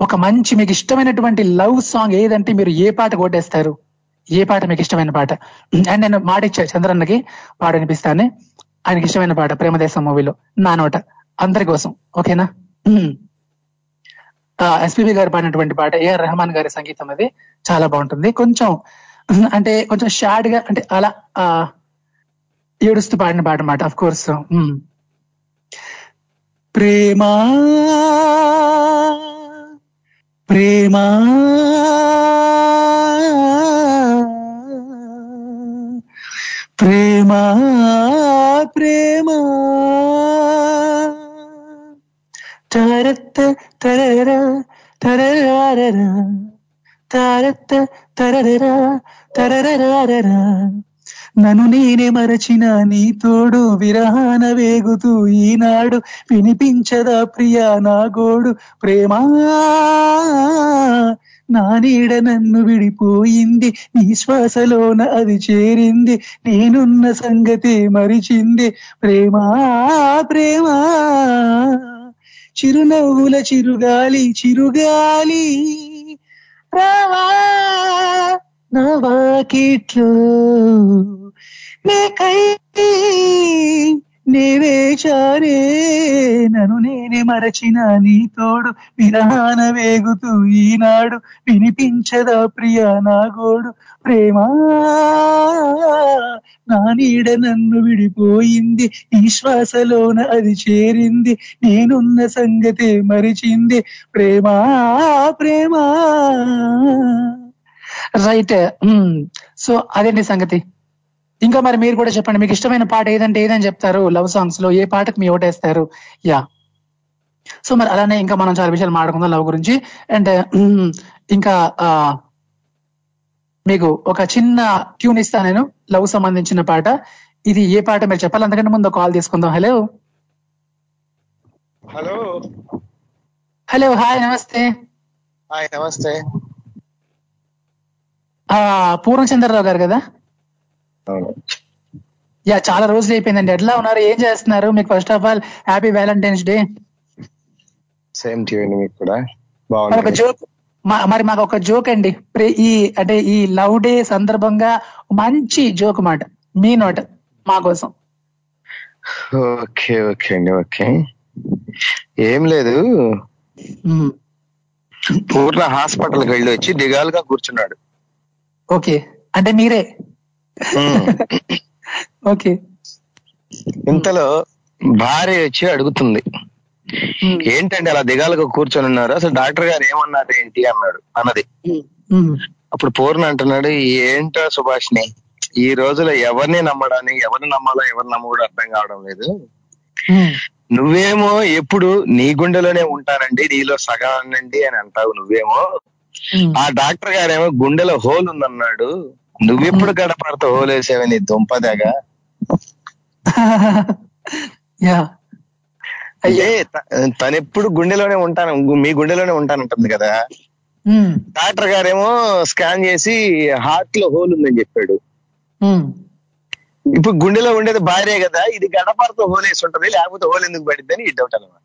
ఒక మంచి మీకు ఇష్టమైనటువంటి లవ్ సాంగ్ ఏదంటే మీరు ఏ పాట కొట్టేస్తారు? ఏ పాట మీకు ఇష్టమైన పాట? అండ్ నేను మాట ఇచ్చా చంద్రన్నకి పాట వినిపిస్తాను ఆయనకి ఇష్టమైన పాట ప్రేమదేశం మూవీలో నా నోట. అందరి కోసం ఓకేనా ఎస్పీబీ గారు పాడినటువంటి పాట ఏఆర్ రెహమాన్ గారి సంగీతం అది. చాలా బాగుంటుంది. కొంచెం అంటే కొంచెం షాడ్గా అంటే అలా ఆ, ఏడుస్తూ పాడిన పాట అన్నమాట అఫ్ కోర్స్ ప్రేమా ప్రేమా ప్రేమా ప్రేమా. తరత్త తరర తరరర తరత్త తరర. నన్ను నేనే మరచిన నీ తోడు విరహాన వేగుతూ ఈనాడు వినిపించదా ప్రియా నా గోడు. ప్రేమా నా నీడ నన్ను విడిపోయింది నీ శ్వాసలోన అది చేరింది నేనున్న సంగతి మరిచింది. ప్రేమా ప్రేమా. చిరునవ్వుల చిరుగాలి చిరుగాలి. రావా నా వాకిట్లో నీకై నీవే చారే నన్ను నేనే మరచిన నీ తోడు. విరహాన వేగుతూ ఈనాడు వినిపించదా ప్రియ నా గోడు. ప్రేమా నా నీడ నన్ను విడిపోయింది. ఈ శ్వాసలోన అది చేరింది. నేనున్న సంగతి మరిచింది. ప్రేమా ప్రేమా. రైట్ సో అదేంటి సంగతి? ఇంకా మరి మీరు కూడా చెప్పండి మీకు ఇష్టమైన పాట ఏదంటే ఏదని చెప్తారు? లవ్ సాంగ్స్లో ఏ పాటకు మీ ఓటేస్తారు? యా. సో మరి అలానే ఇంకా మనం చాలా విషయాలు మాట్లాడుకుందాం లవ్ గురించి. అండ్ ఇంకా మీకు ఒక చిన్న ట్యూన్ ఇస్తా నేను లవ్ సంబంధించిన పాట. ఇది ఏ పాట మీరు చెప్పాలి? అంతకంటే ముందు కాల్ తీసుకుందాం. హలో హలో హలో హాయ్ నమస్తే. హాయ్ నమస్తే. పూర్ణచంద్రరావు గారు కదా? యా చాలా రోజులు అయిపోయిందండి. ఎట్లా ఉన్నారు? ఏం చేస్తున్నారు? మీకు first of all happy valentine's day same to మీకు కూడా. బాగుంది. జోక్ మరి మాకు ఒక జోక్ అండి. ఈ అంటే ఈ లవ్ డే సందర్భంగా మంచి జోక్ మాట. మీ నోట మా కోసం. ఓకే ఓకే అండి ఓకే. ఏం లేదు. పూర్ణ హాస్పిటల్కి వెళ్ళి వచ్చి దిగాలుగా కూర్చున్నాడు. ఓకే. అంటే మీరే. ఓకే ఇంతలో భార్య వచ్చి అడుగుతుంది. మ్మ్. ఏంటండి అలా దిగాలుగా కూర్చొని ఉన్నారు? అసలు డాక్టర్ గారు ఏమన్నారు ఏంటి అన్నాడు. అన్నది. మ్మ్. అప్పుడు పూర్ణ అంటున్నాడు ఏంటో సుభాష్ని ఈ రోజులో ఎవరిని నమ్మడాన్ని ఎవరిని నమ్మాలో ఎవరిని నమ్మకూడదు అర్థం కావడం లేదు. నువ్వేమో ఎప్పుడు నీ గుండెలోనే ఉంటానండి నీలో సగానండి అని అంటావు నువ్వేమో. ఆ డాక్టర్ గారేమో గుండెలో హోల్ ఉందన్నాడు. నువ్వెప్పుడు గడపడతా హోల్ వేసావు నీ దుంపదగా యా. అయ్యా ఏ తను ఎప్పుడు గుండెలోనే ఉంటాను మీ గుండెలోనే ఉంటానంటుంది కదా. డాక్టర్ గారేమో స్కాన్ చేసి హార్ట్లో హోల్ ఉందని చెప్పాడు. ఇప్పుడు గుండెలో ఉండేది భార్య కదా ఇది గడపడతో హోల్ వేసి ఉంటది లేకపోతే హోల్ ఎందుకు పడిద్ది అని ఈ డౌట్ అనమాట.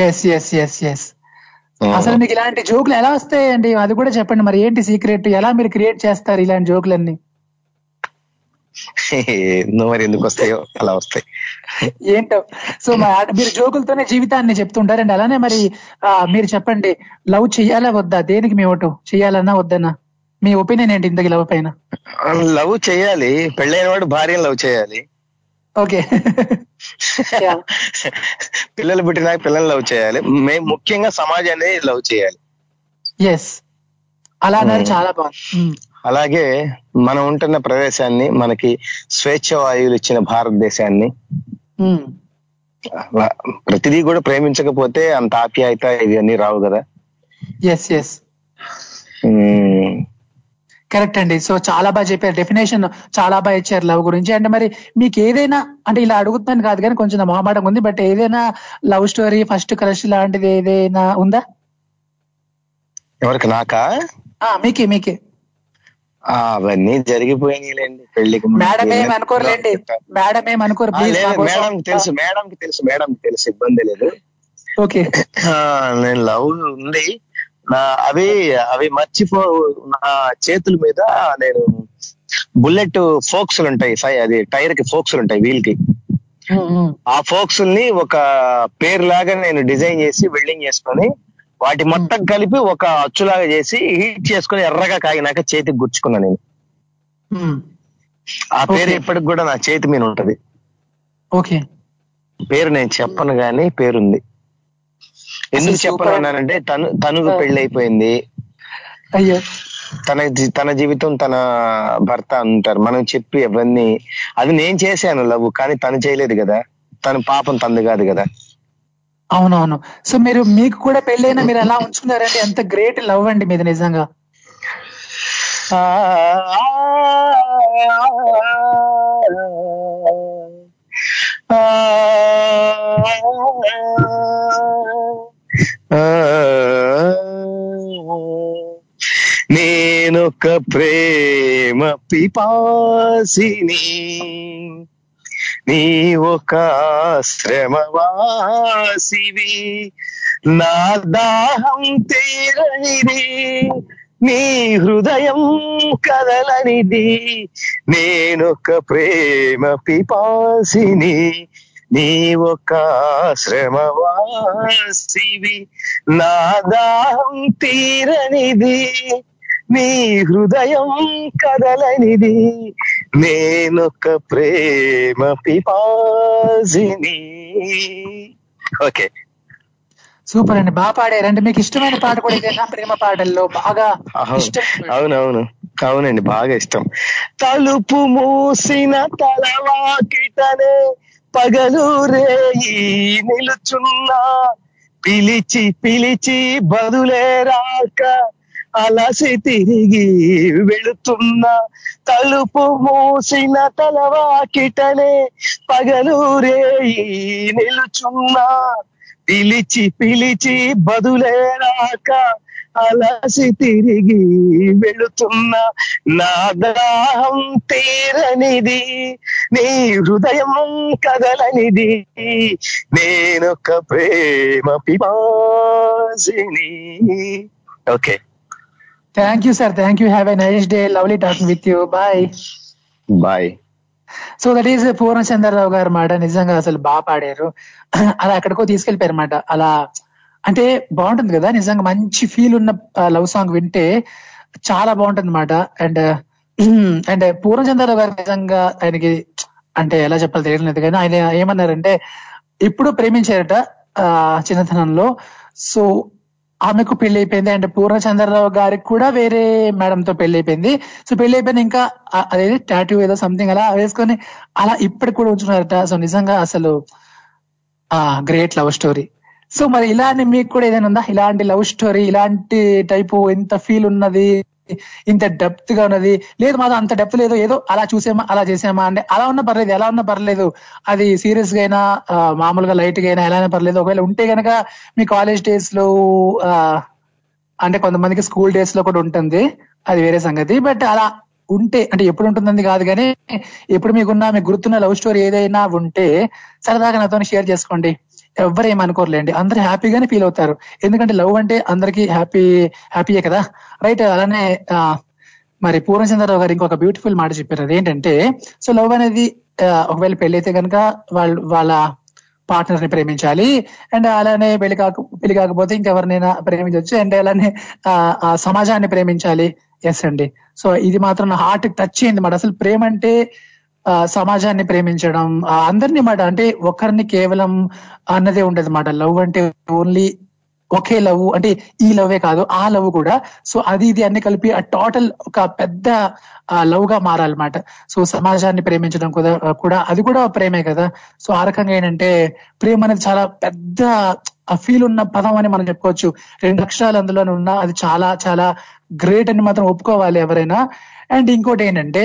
ఎస్ ఎస్ ఎస్ ఎస్ అసలు మీకు ఇలాంటి జోకులు ఎలా వస్తాయండి? అది కూడా చెప్పండి మరి. ఏంటి సీక్రెట్ ఎలా మీరు క్రియేట్ చేస్తారు ఇలాంటి జోకులన్నీ? మరి ఎందుకు వస్తాయో అలా వస్తాయి. ఏంటో? సో మీరు జోకులతోనే జీవితాన్ని చెప్తుంటారండి. అలానే మరి మీరు చెప్పండి. లవ్ చెయ్యాలా వద్దా? దేనికి మీ ఓటు? చెయ్యాలన్నా వద్దన్నా? మీ ఒపీనియన్ ఏంటి ఇంతకి లవ్ పైన? లవ్ చేయాలి. పెళ్ళైన వాడు భార్యను లవ్ చేయాలి. ఓకే. పిల్లలు పుట్టినాక పిల్లల్ని లవ్ చేయాలి. మేము ముఖ్యంగా సమాజాన్ని లవ్ చేయాలి. ఎస్ అలా అన్నారు చాలా బాగుంది ఉమ్, అలాగే మనం ఉంటున్న ప్రదేశాన్ని మనకి స్వేచ్ఛ వాయువులు ఇచ్చిన భారతదేశాన్ని అలా ప్రతిదీ కూడా ప్రేమించకపోతే అంత ఆప్యాయత ఇవన్నీ రావు కదా? ఎస్ ఎస్ కరెక్ట్ అండి. సో చాలా బాగా చెప్పారు. డెఫినేషన్ చాలా బాగా ఇచ్చారు లవ్ గురించి. అంటే మరి మీకు ఏదైనా అంటే ఇలా అడుగుతున్నాను కాదు కానీ కొంచెం మొహమాటం ఉంది బట్ ఏదైనా లవ్ స్టోరీ ఫస్ట్ క్రష్ లాంటిది ఏదైనా ఉందా? ఎవరికి? నాకా? ఆ మీకే మీకే. అవన్నీ జరిగిపోయినాయిలేండి. పెళ్ళికి. మేడం ఏం అనుకోరులేండి. మేడం ఏం అనుకోరు. మేడం తెలుసు మేడం కి తెలుసు మేడం తెలుసు. ఇబ్బంది లేదు. ఓకే నేను లవ్ ఉంది. నా అవి అవి మర్చిపో నా చేతుల మీద నేను బుల్లెట్ ఫోక్స్ ఉంటాయి అది టైర్కి ఫోక్స్ ఉంటాయి వీల్కి ఆ ఫోక్స్ని ఒక పేరు లాగా నేను డిజైన్ చేసి వెల్డింగ్ చేసుకొని వాటి మొత్తం కలిపి ఒక అచ్చులాగా చేసి హీట్ చేసుకొని ఎర్రగా కాగినాక చేతికి గుచ్చుకున్నా నేను. ఆ పేరు. ఇప్పటికి కూడా నా చేతి మీద ఉంటది. ఓకే. పేరు నేను చెప్పను గానీ పేరుంది. ఎందుకు. అన్నానంటే తను తనుకు పెళ్ళి అయిపోయింది అయ్యో తన తన జీవితం తన భర్త అంటారు మనం చెప్పి ఎవరిని అది నేను చేశాను లవ్ కానీ తను చేయలేదు కదా తన పాపం తంది కాదు కదా అవునవును సో మీరు మీకు కూడా పెళ్ళైనా మీరు ఎలా ఉంచుకున్నారండి ఎంత గ్రేట్ లవ్ అండి మీది నిజంగా ఆ, నేనొక ప్రేమ పిపాసిని. నీ ఒక శ్రమవాసివి నా దాహం తీరనిది. నీ హృదయం కదలనిది. నేనొక ప్రేమ పిపాసిని. నీ ఒక శ్రమవాసివి నా దాహం తీరనిది. నీ హృదయం కదలనిది. నేనొక ప్రేమ పిపాసిని ఓకే. సూపర్ అండి. బాగా పాడారు. అంటే మీకు ఇష్టమైన పాట కూడా ఇదేనా ప్రేమ పాటల్లో. బాగా అవునవును. అవునండి. బాగా ఇష్టం. తలుపు మూసిన తలవాకిటనే పగలు రేయి నిలుచున్నా. పిలిచి పిలిచి బదులే రాక అలసి తిరిగి వెళుతున్నా. తలుపు మూసిన తలవాకిటనే పగలు రేయి నిలుచున్నా. పిలిచి పిలిచి బదులే రాక అలసి తిరిగి వెళుతున్నా నా దాహం తీరనిది నీ హృదయం కదలనిది. నేనొక ప్రేమ పిపాసిని. Okay. Thank you sir thank you have a nice day lovely talking with you bye bye so that is Purnachandrarao గారు మాట. నిజంగా అసలు బాగా పాడారు. అలా ఎక్కడికో తీసుకెళ్ళిపోయారు అనమాట అలా అంటే బాగుంటుంది కదా నిజంగా మంచి ఫీల్ ఉన్న లవ్ సాంగ్ వింటే చాలా బాగుంటుంది అనమాట అండ్ అండ్ పూర్ణచంద్రరావు గారు నిజంగా ఆయనకి అంటే ఎలా చెప్పాలి తెలియలేదు కానీ ఆయన ఏమన్నారంటే ఇప్పుడు ప్రేమించారట చిన్నతనంలో. సో ఆమెకు పెళ్ళి అయిపోయింది అండ్ పూర్ణచంద్రరావు గారికి కూడా వేరే మేడం తో పెళ్ళి అయిపోయింది సో పెళ్ళి అయిపోయింది ఇంకా అదేది టాటూ ఏదో సంథింగ్ అలా వేసుకొని అలా ఇప్పటికి కూడా ఉంచున్నారట సో నిజంగా అసలు ఆ గ్రేట్ లవ్ స్టోరీ సో మరి ఇలానే మీకు కూడా ఏదైనా ఉందా? ఇలాంటి లవ్ స్టోరీ ఇలాంటి టైపు ఎంత ఫీల్ ఉన్నది ఇంత డెప్త్గా ఉన్నది. లేదు మాతో అంత డెప్త్ లేదు. ఏదో అలా చూసామా అలా చేసామా అంటే అలా ఉన్నా పర్లేదు ఎలా ఉన్నా పర్లేదు. అది సీరియస్గా అయినా మామూలుగా లైట్గా అయినా ఎలా అయినా పర్లేదు. ఒకవేళ ఉంటే గనక మీ కాలేజ్ డేస్లో అంటే కొంతమందికి స్కూల్ డేస్లో కూడా ఉంటుంది. అది వేరే సంగతి. బట్ అలా ఉంటే అంటే ఎప్పుడు ఉంటుందని కాదు కానీ ఎప్పుడు మీకున్న మీకు గుర్తున్న లవ్ స్టోరీ ఏదైనా ఉంటే సరదాగా నాతో షేర్ చేసుకోండి. ఎవ్వరు ఏమనుకోరులేండి అందరూ హ్యాపీగానే ఫీల్ అవుతారు. ఎందుకంటే లవ్ అంటే అందరికి హ్యాపీ హ్యాపీయే కదా. రైట్ అలానే మరి పూర్ణచంద్రరావు గారు ఇంకొక బ్యూటిఫుల్ మాట చెప్పారు. అదేంటంటే సో లవ్ అనేది ఒకవేళ పెళ్ళి అయితే కనుక వాళ్ళు వాళ్ళ పార్ట్నర్ని ప్రేమించాలి. అండ్ అలానే పెళ్ళి కాక పెళ్ళి కాకపోతే ఇంకెవరినైనా ప్రేమించవచ్చు. అండ్ అలానే ఆ, సమాజాన్ని ప్రేమించాలి. ఎస్ అండి. సో ఇది మాత్రం హార్ట్ టచ్ అయింది మాట. అసలు ప్రేమ అంటే సమాజాన్ని ప్రేమించడం అందరిని అందరినీ మాట అంటే ఒకరిని కేవలం అన్నదే ఉండదు మాట. లవ్ అంటే ఓన్లీ ఒకే లవ్ అంటే ఈ లవ్వే కాదు ఆ లవ్ కూడా. సో అది ఇది అన్ని కలిపి ఆ టోటల్ ఒక పెద్ద లవ్గా మారాలన్నమాట సో సమాజాన్ని ప్రేమించడం కూడా కూడా అది కూడా ప్రేమే కదా. సో ఆ రకంగా ఏంటంటే ప్రేమ అనేది చాలా పెద్ద ఆ ఫీల్ ఉన్న పదం అని మనం చెప్పుకోవచ్చు. రెండు అక్షరాలు అందులోనే ఉన్నా అది చాలా చాలా గ్రేట్ అని మాత్రం ఒప్పుకోవాలి ఎవరైనా. అండ్ ఇంకోటి ఏంటంటే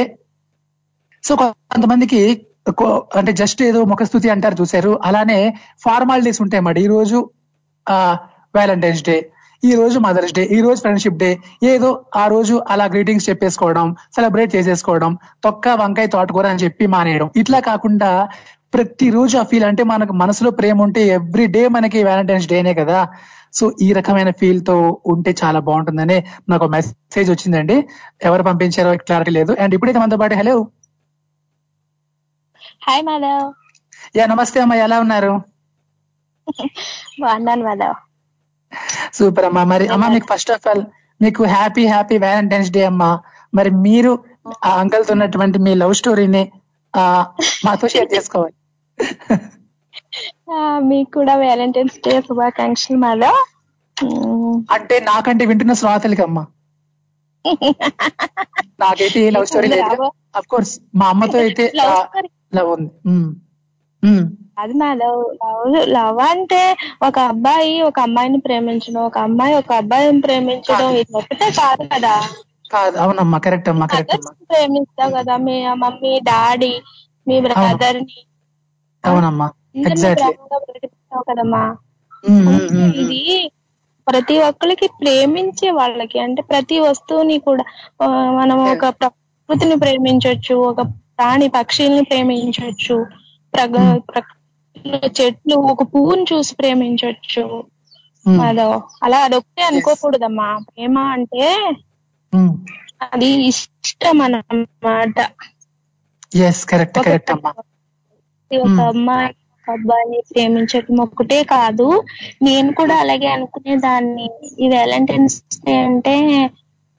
సో కొంతమందికి అంటే జస్ట్ ఏదో ముఖస్థుతి అంటారు చూసారు అలానే ఫార్మాలిటీస్ ఉంటాయి మరి. ఈ రోజు ఆ వ్యాలంటైన్స్ డే ఈ రోజు మదర్స్ డే ఈ రోజు ఫ్రెండ్షిప్ డే ఏదో ఆ రోజు అలా గ్రీటింగ్స్ చెప్పేసుకోవడం సెలబ్రేట్ చేసేసుకోవడం తొక్క వంకాయ తోటకూర అని చెప్పి మానేయడం. ఇట్లా కాకుండా ప్రతి రోజు ఆ ఫీల్ అంటే మనకు మనసులో ప్రేమ ఉంటే ఎవ్రీ డే మనకి వ్యాలంటైన్స్ డేనే కదా. సో ఈ రకమైన ఫీల్తో ఉంటే చాలా బాగుంటుందని నాకు మెసేజ్ వచ్చిందండి. ఎవరు పంపించారో క్లారిటీ లేదు. అండ్ ఇప్పుడైతే మనతో పాటు హలో హాయ్ మాధవ్ యా నమస్తే అమ్మా ఎలా ఉన్నారు? బాగున్నాను మాధవ్ సూపర్ అమ్మా. మరి అమ్మా మీకు ఫస్ట్ ఆఫ్ ఆల్ మీకు హ్యాపీ హ్యాపీ వ్యాలంటైన్స్ డే అమ్మా. మరి మీరు ఆ అంకల్తో ఉన్నటువంటి మీ లవ్ స్టోరీని ఆ మాతో షేర్ చేసుకోవాలి. మీకు కూడా వ్యాలంటైన్స్ డే శుభాకాంక్షలు మాధవ్ అంటే నాకంటే వింటున్న శ్రోతలకి అమ్మా. నాకైతే లవ్ స్టోరీ లేదు. అఫ్ కోర్స్ మా అమ్మతో అయితే. లవ్ ఉంది. అది మాధవ్ లవ్ లవ్ అంటే ఒక అబ్బాయి ఒక అమ్మాయిని ప్రేమించడం ఒక అమ్మాయి ఒక అబ్బాయిని ప్రేమించడం ఇది ఒకటే కాదు కదా. కాదు. అవునమ్మా కరెక్ట్ అమ్మా కరెక్ట్ ప్రేమిస్తావు కదా మీ మమ్మీ డాడీ మీ బ్రదర్ని అవునమ్మా కదమ్మా. ఇది ప్రతి ఒక్కరికి ప్రేమించే వాళ్ళకి అంటే ప్రతి వస్తువుని కూడా మనం ఒక ప్రకృతిని ప్రేమించవచ్చు ఒక ప్రాణి పక్షుల్ని ప్రేమించవచ్చు ప్రగ చెట్లు ఒక పువ్వుని చూసి ప్రేమించవచ్చు అదో అలా అదొకటే అనుకోకూడదమ్మా. ప్రేమ అంటే అది ఇష్టం అన్నమాట. ఎస్ కరెక్ట్ కరెక్ట్ అమ్మా. ప్రతి ఒక్క అమ్మాయి ఒక అబ్బాయిని ప్రేమించడం ఒక్కటే కాదు. నేను కూడా అలాగే అనుకునేదాన్ని. ఈ వ్యాలంటైన్స్ డే అంటే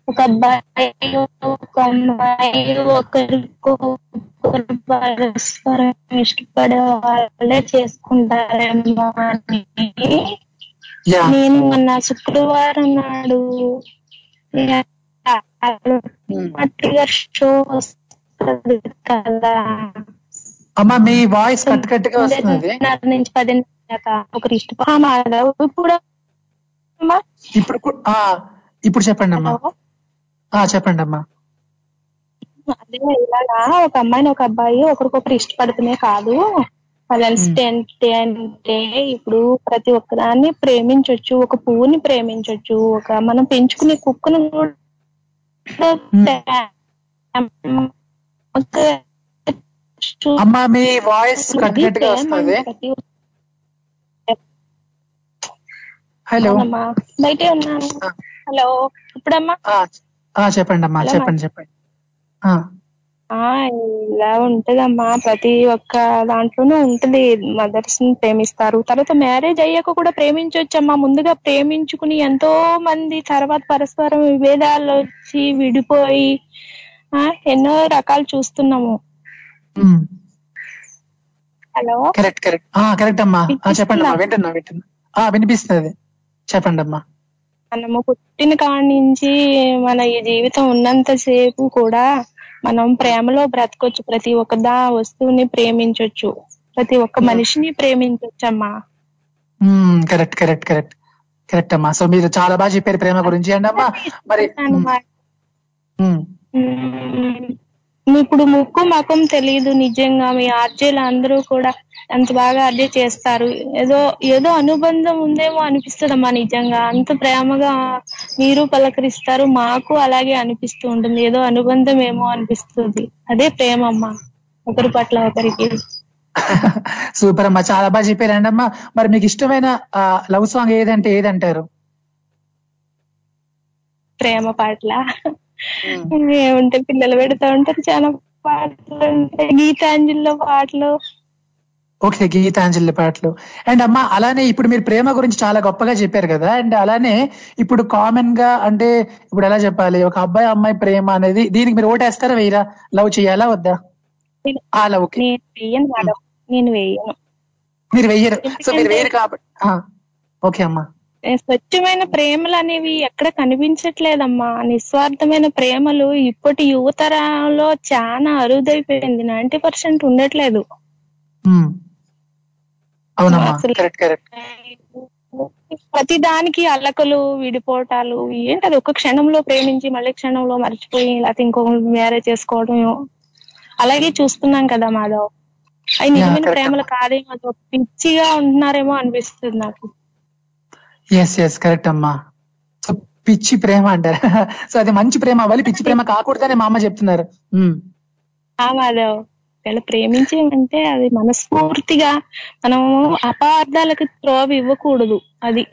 ఒక అబ్బాయి ఒక అమ్మాయి ఒకరికొకరు పరస్పరం ఇష్టపడే వాళ్ళే చేసుకుంటారేమో అని. నేను మొన్న శుక్రవారం నాడు మట్టిగా షో వస్తుంది కదా. అమ్మా మీ వాయిస్ కట్ వస్తుంది. నుంచి ఒకరి ఇష్టపడ ఇప్పుడు ఇప్పుడు చెప్పండి అమ్మా చెప్పండి అమ్మా అదే ఇలాగా ఒక అమ్మాయిని ఒక అబ్బాయి ఒకరికొకరు ఇష్టపడుతునే కాదు. బ్యాలెన్స్ అంటే అంటే ఇప్పుడు ప్రతి ఒక్కదాన్ని ప్రేమించవచ్చు ఒక పువ్వుని ప్రేమించవచ్చు ఒక మనం పెంచుకునే కుక్కను అమ్మా మీ వాయిస్ కట్ వస్తుంది. హలో. బయటే ఉన్నాను. హలో. ఇప్పుడమ్మా? చెప్పండి అమ్మా చెప్పండి చెప్పండి. ఇలా ఉంటదమ్మా ప్రతి ఒక్క దాంట్లోనూ ఉంటది. మదర్స్ని ప్రేమిస్తారు. తర్వాత మ్యారేజ్ అయ్యాక కూడా ప్రేమించవచ్చమ్మా ముందుగా ప్రేమించుకుని ఎంతో మంది తర్వాత పరస్పరం విభేదాలు వచ్చి విడిపోయి ఆ ఎన్నో రకాలు చూస్తున్నాము. హలో? Correct correct. కరెక్ట్ అమ్మా. చెప్పండి అమ్మా వింటున్నా వింటున్నా. వినిపిస్తుంది. చెప్పండి అమ్మా మనము పుట్టిన కాడి నుంచి మన ఈ జీవితం ఉన్నంత సేపు కూడా మనం ప్రేమలో బ్రతకొచ్చు. ప్రతి ఒక్క దా వస్తువుని ప్రేమించవచ్చు ప్రతి ఒక్క మనిషిని ప్రేమించవచ్చు అమ్మా కరెక్ట్ కరెక్ట్ కరెక్ట్ కరెక్ట్ అమ్మా. సో మీరు చాలా బాగా చెప్పారు ప్రేమ గురించి. అండి అమ్మా మరి ఇప్పుడు ముక్కు మకం తెలియదు నిజంగా. మీ ఆర్జేలు అందరూ కూడా అంత బాగా ఆర్జే చేస్తారు. ఏదో ఏదో అనుబంధం ఉందేమో అనిపిస్తుందమ్మా నిజంగా. అంత ప్రేమగా మీరు పలకరిస్తారు. మాకు అలాగే అనిపిస్తూ ఉంటుంది. ఏదో అనుబంధం ఏమో అనిపిస్తుంది. అదే ప్రేమ అమ్మా ఒకరి పట్ల ఒకరికి. సూపర్ అమ్మా. చాలా బాగా చెప్పారండి అమ్మా. మరి మీకు ఇష్టమైన లవ్ సాంగ్ ఏదంటే ఏదంటారు? ప్రేమ పాటల. ఏముంటే పిల్లలు పెడతా ఉంటారు చాలా పాటలు ఉంటాయి. గీతాంజలిలో పాటలు. ఓకే గీతాంజలి పాటలు. అండ్ అమ్మా అలానే ఇప్పుడు మీరు ప్రేమ గురించి చాలా గొప్పగా చెప్పారు కదా అండ్ అలానే ఇప్పుడు కామన్గా అంటే ఇప్పుడు ఎలా చెప్పాలి? ఒక అబ్బాయి అమ్మాయి ప్రేమ అనేది దీనికి మీరు ఓటేస్తారా వేయరా? లవ్ చేయాలా వద్దా? ఆ లవ్కి నేను వెయ్యను మీరు వెయ్యరు సో మీరు వేయరు కాబట్టి ఆ, ఓకే అమ్మా. స్వచ్ఛమైన ప్రేమలు అనేవి ఎక్కడ కనిపించట్లేదమ్మా. నిస్వార్థమైన ప్రేమలు ఇప్పటి యువతరంలో చాలా అరుదైపోయింది. నైన్టీ పర్సెంట్ ఉండట్లేదు. ఉమ్. అవునమ్మా. అసలు- కరెక్ట్ కరెక్ట్. ప్రతి దానికి అల్లకలు విడిపోవటాలు ఏంటది? ఒక క్షణంలో ప్రేమించి మళ్ళీ క్షణంలో మర్చిపోయి లేకపోతే ఇంకో మ్యారేజ్ చేసుకోవడం అలాగే చూస్తున్నాం కదా మాధవ్. అవి నిజమైన ప్రేమలు కాదేమో అది పిచ్చిగా ఉంటున్నారేమో అనిపిస్తుంది నాకు. ఎస్ ఎస్ కరెక్ట్ అమ్మా. సో పిచ్చి ప్రేమ అంటారు. సో అది మంచి ప్రేమ అవ్వాలి పిచ్చి ప్రేమ కాకూడదని మా అమ్మ చెప్తున్నారు. మాధవ్ ఒకవేళ ప్రేమించామంటే అది మనస్ఫూర్తిగా మనం అపార్థాలకు త్రోవ ఇవ్వకూడదు అది.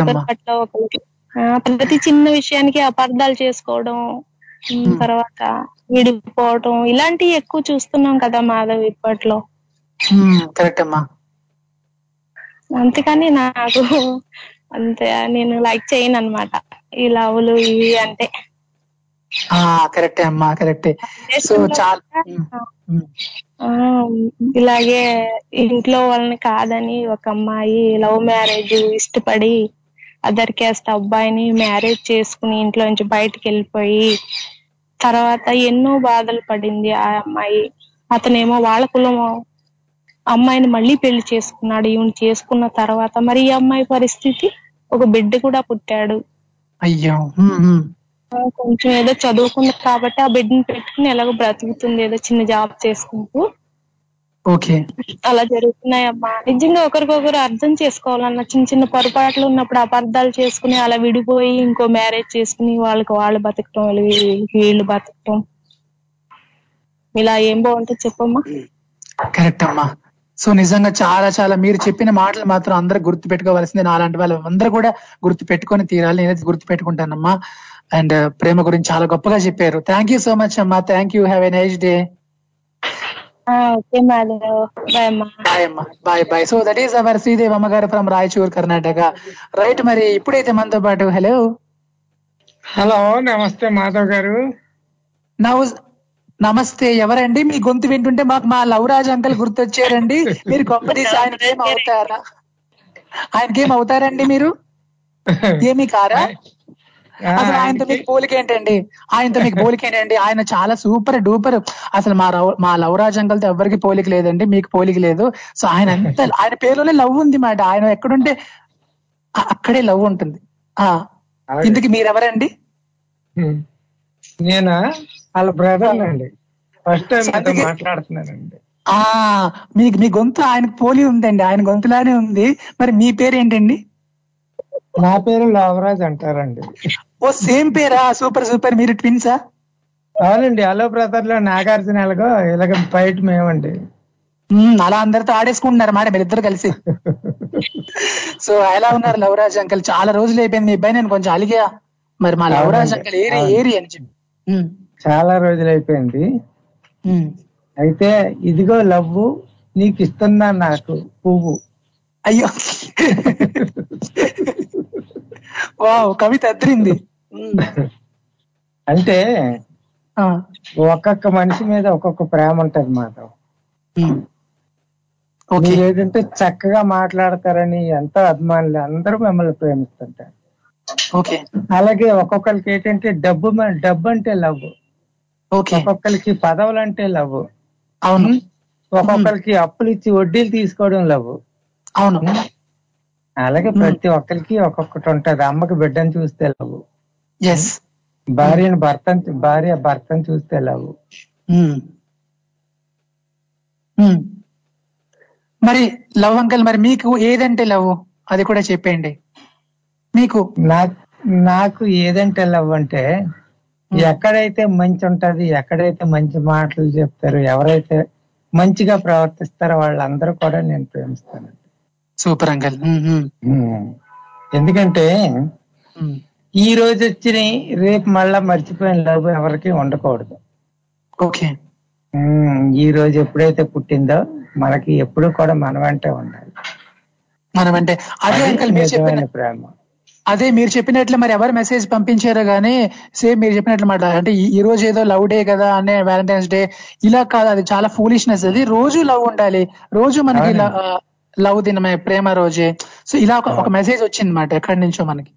అమ్మా. పట్ల ఒకరికి ప్రతి చిన్న విషయానికి అపార్థాలు చేసుకోవడం ఉమ్, తర్వాత విడిపోవడం ఇలాంటివి ఎక్కువ చూస్తున్నాం కదా మాధవ్ ఇప్పట్లో. కరెక్ట్ అమ్మా. అంతేకాని నాకు అంతే నేను లైక్ చేయను అనమాట ఈ లవ్లు ఇవి అంటే. ఆ కరెక్టే అమ్మా కరెక్టే. సో చాలా ఇలాగే ఇంట్లో వాళ్ళని కాదని ఒక అమ్మాయి లవ్ మ్యారేజ్ ఇష్టపడి అదర్ క్యాస్ట్ అబ్బాయిని మ్యారేజ్ చేసుకుని ఇంట్లో నుంచి బయటకు వెళ్ళిపోయి తర్వాత ఎన్నో బాధలు పడింది ఆ అమ్మాయి. అతనేమో వాళ్ళ కులం అమ్మాయిని మళ్ళీ పెళ్ళి చేసుకున్నాడు ఈమెను చేసుకున్న తర్వాత మరి ఈ అమ్మాయి పరిస్థితి? ఒక బిడ్డ కూడా పుట్టాడు. అయ్యో కొంచెం ఏదో చదువుకుంది కాబట్టి ఆ బిడ్డని పెట్టుకుని ఎలాగో బ్రతుకుతుంది ఏదో చిన్న జాబ్ చేసుకుంటూ. ఓకే. అలా జరుగుతున్నాయమ్మా. నిజంగా ఒకరికొకరు అర్థం చేసుకోవాలన్న చిన్న చిన్న పొరపాట్లు ఉన్నప్పుడు అపార్థాలు చేసుకుని అలా విడిపోయి ఇంకో మ్యారేజ్ చేసుకుని వాళ్ళకి వాళ్ళు బతకటం వీళ్ళు బతకటం. ఇలా ఏం బాగుంటుంది చెప్పమ్మా? కరెక్ట్ అమ్మా. సో నిజంగా చాలా చాలా మీరు చెప్పిన మాటలు మాత్రం అందరూ గుర్తు పెట్టుకోవాల్సిందే నాలాంటి వాళ్ళు అందరూ కూడా గుర్తు పెట్టుకొని తీరాలి. నేనైతే గుర్తు పెట్టుకుంటానమ్మా అండ్ ప్రేమ గురించి చాలా గొప్పగా చెప్పారు. థ్యాంక్ యూ సో మచ్ అమ్మా. Thank you have a nice day bye అమ్మా. బాయ్ అమ్మా. Bye bye so that is our Sridev అమ్మగారు ఫ్రమ్ రాయచూర్ కర్ణాటక రైట్ మరి ఇప్పుడైతే మనతో పాటు హలో హలో నమస్తే మాధవ్ గారు. నవ్ నమస్తే ఎవరండి? మీ గొంతు వింటుంటే మాకు మా లవరాజ్ అంకల్ గుర్తొచ్చారండి. మీరు కంపెనీస్ ఆయనకి ఏం అవుతారా? ఆయనకి ఏం అవుతారండి మీరు? ఏమి కారా? అసలు ఆయనతో మీకు పోలిక ఏంటండి? ఆయనతో మీకు పోలిక ఏంటండి? ఆయన చాలా సూపర్ డూపర్. అసలు మా రవ్- మా లవరాజ్ అంకల్తో ఎవరికి పోలిక లేదండి. మీకు పోలిక లేదు. సో ఆయన ఎంత ఆయన పేరులోనే లవ్ ఉంది మాట. ఆయన ఎక్కడుంటే అక్కడే లవ్ ఉంటుంది. ఆ. ఇందుకు మీరెవరండి. నేనా? వాళ్ళ బ్రదర్ అండి ఫస్ట్ టైం మీతో మాట్లాడుతున్నానండి. ఆ మీకు మీ గొంతు ఆయనకు పోలి ఉందండి. ఆయన గొంతులానే ఉంది. మరి మీ పేరు ఏంటండి నా పేరు లావరాజ్ అంటారండి. ఓ సేమ్ పేరా? Super super. మీరు ట్విన్సా? అవునండి. హలో బ్రదర్లో నాగార్జున ఎలాగో? ఇలాగ బయట మేమండి. మ్మ్, అలా అందరితో ఆడేసుకుంటున్నారు. మాట మీరిద్దరు కలిసి. సో ఎలా ఉన్నారు లవరాజ్ అంకల్? చాలా రోజులు అయిపోయింది మీ అబ్బాయి నేను కొంచెం అలిగా. మరి మా లవరాజ్ అంకల్ ఏరి ఏరి అని చెప్పి. చాలా రోజులు అయిపోయింది మ్మ్. అయితే ఇదిగో లవ్వు నీకు ఇస్తున్నా నాకు పువ్వు? అయ్యో. వావ్ కవిత అద్దరింది అంటే ఒక్కొక్క మనిషి మీద ఒక్కొక్క ప్రేమ ఉంటది మీరు ఏంటంటే చక్కగా మాట్లాడతారని ఎంతో అభిమానులు అందరూ మిమ్మల్ని ప్రేమిస్తుంటారు. అలాగే ఒక్కొక్కరికి ఏంటంటే డబ్బు డబ్బు అంటే లవ్ ఒక్కొక్కరికి పదవులు అంటే లవ్. అవును. ఒక్కొక్కరికి అప్పులు ఇచ్చి వడ్డీలు తీసుకోవడం లవ్. అవును. అలాగే ప్రతి ఒక్కరికి ఒక్కొక్కటి ఉంటది. అమ్మకి బిడ్డను చూస్తే లవ్. ఎస్ భార్యను భర్తను భార్య భర్తను చూస్తే లవ్. మరి లవ్ అంకల్ మరి మీకు ఏదంటే లవ్? అది కూడా చెప్పేయండి. మీకు? నాకు నాకు ఏదంటే లవ్ అంటే ఎక్కడైతే మంచి ఉంటది ఎక్కడైతే మంచి మాటలు చెప్తారు ఎవరైతే మంచిగా ప్రవర్తిస్తారో వాళ్ళందరూ కూడా నేను ప్రేమిస్తాను సూపర్ అంకల్. ఎందుకంటే ఈ రోజు వచ్చిన రేపు మళ్ళా మర్చిపోయిన లవ్ ఎవరికి ఉండకూడదు. ఓకే. ఈ రోజు ఎప్పుడైతే పుట్టిందో మనకి ఎప్పుడు కూడా మన వెంటే ఉండాలి. మనం అంటే అదే అంకల్ మీరు చెప్పిన ప్రేమ. అదే మీరు చెప్పినట్లు మరి ఎవరు మెసేజ్ పంపించారో గానీ సేమ్ మీరు చెప్పినట్లు మాట. అంటే ఈ- రోజు ఏదో లవ్ డే కదా అనే వ్యాలంటైన్స్ డే ఇలా కాదు అది చాలా ఫూలిష్నెస్ అది రోజు లవ్ ఉండాలి. రోజు మనకి లవ్ దినమే ప్రేమ రోజే. సో ఇలా ఒక- మెసేజ్ వచ్చింది మాట ఎక్కడి నుంచో మనకి.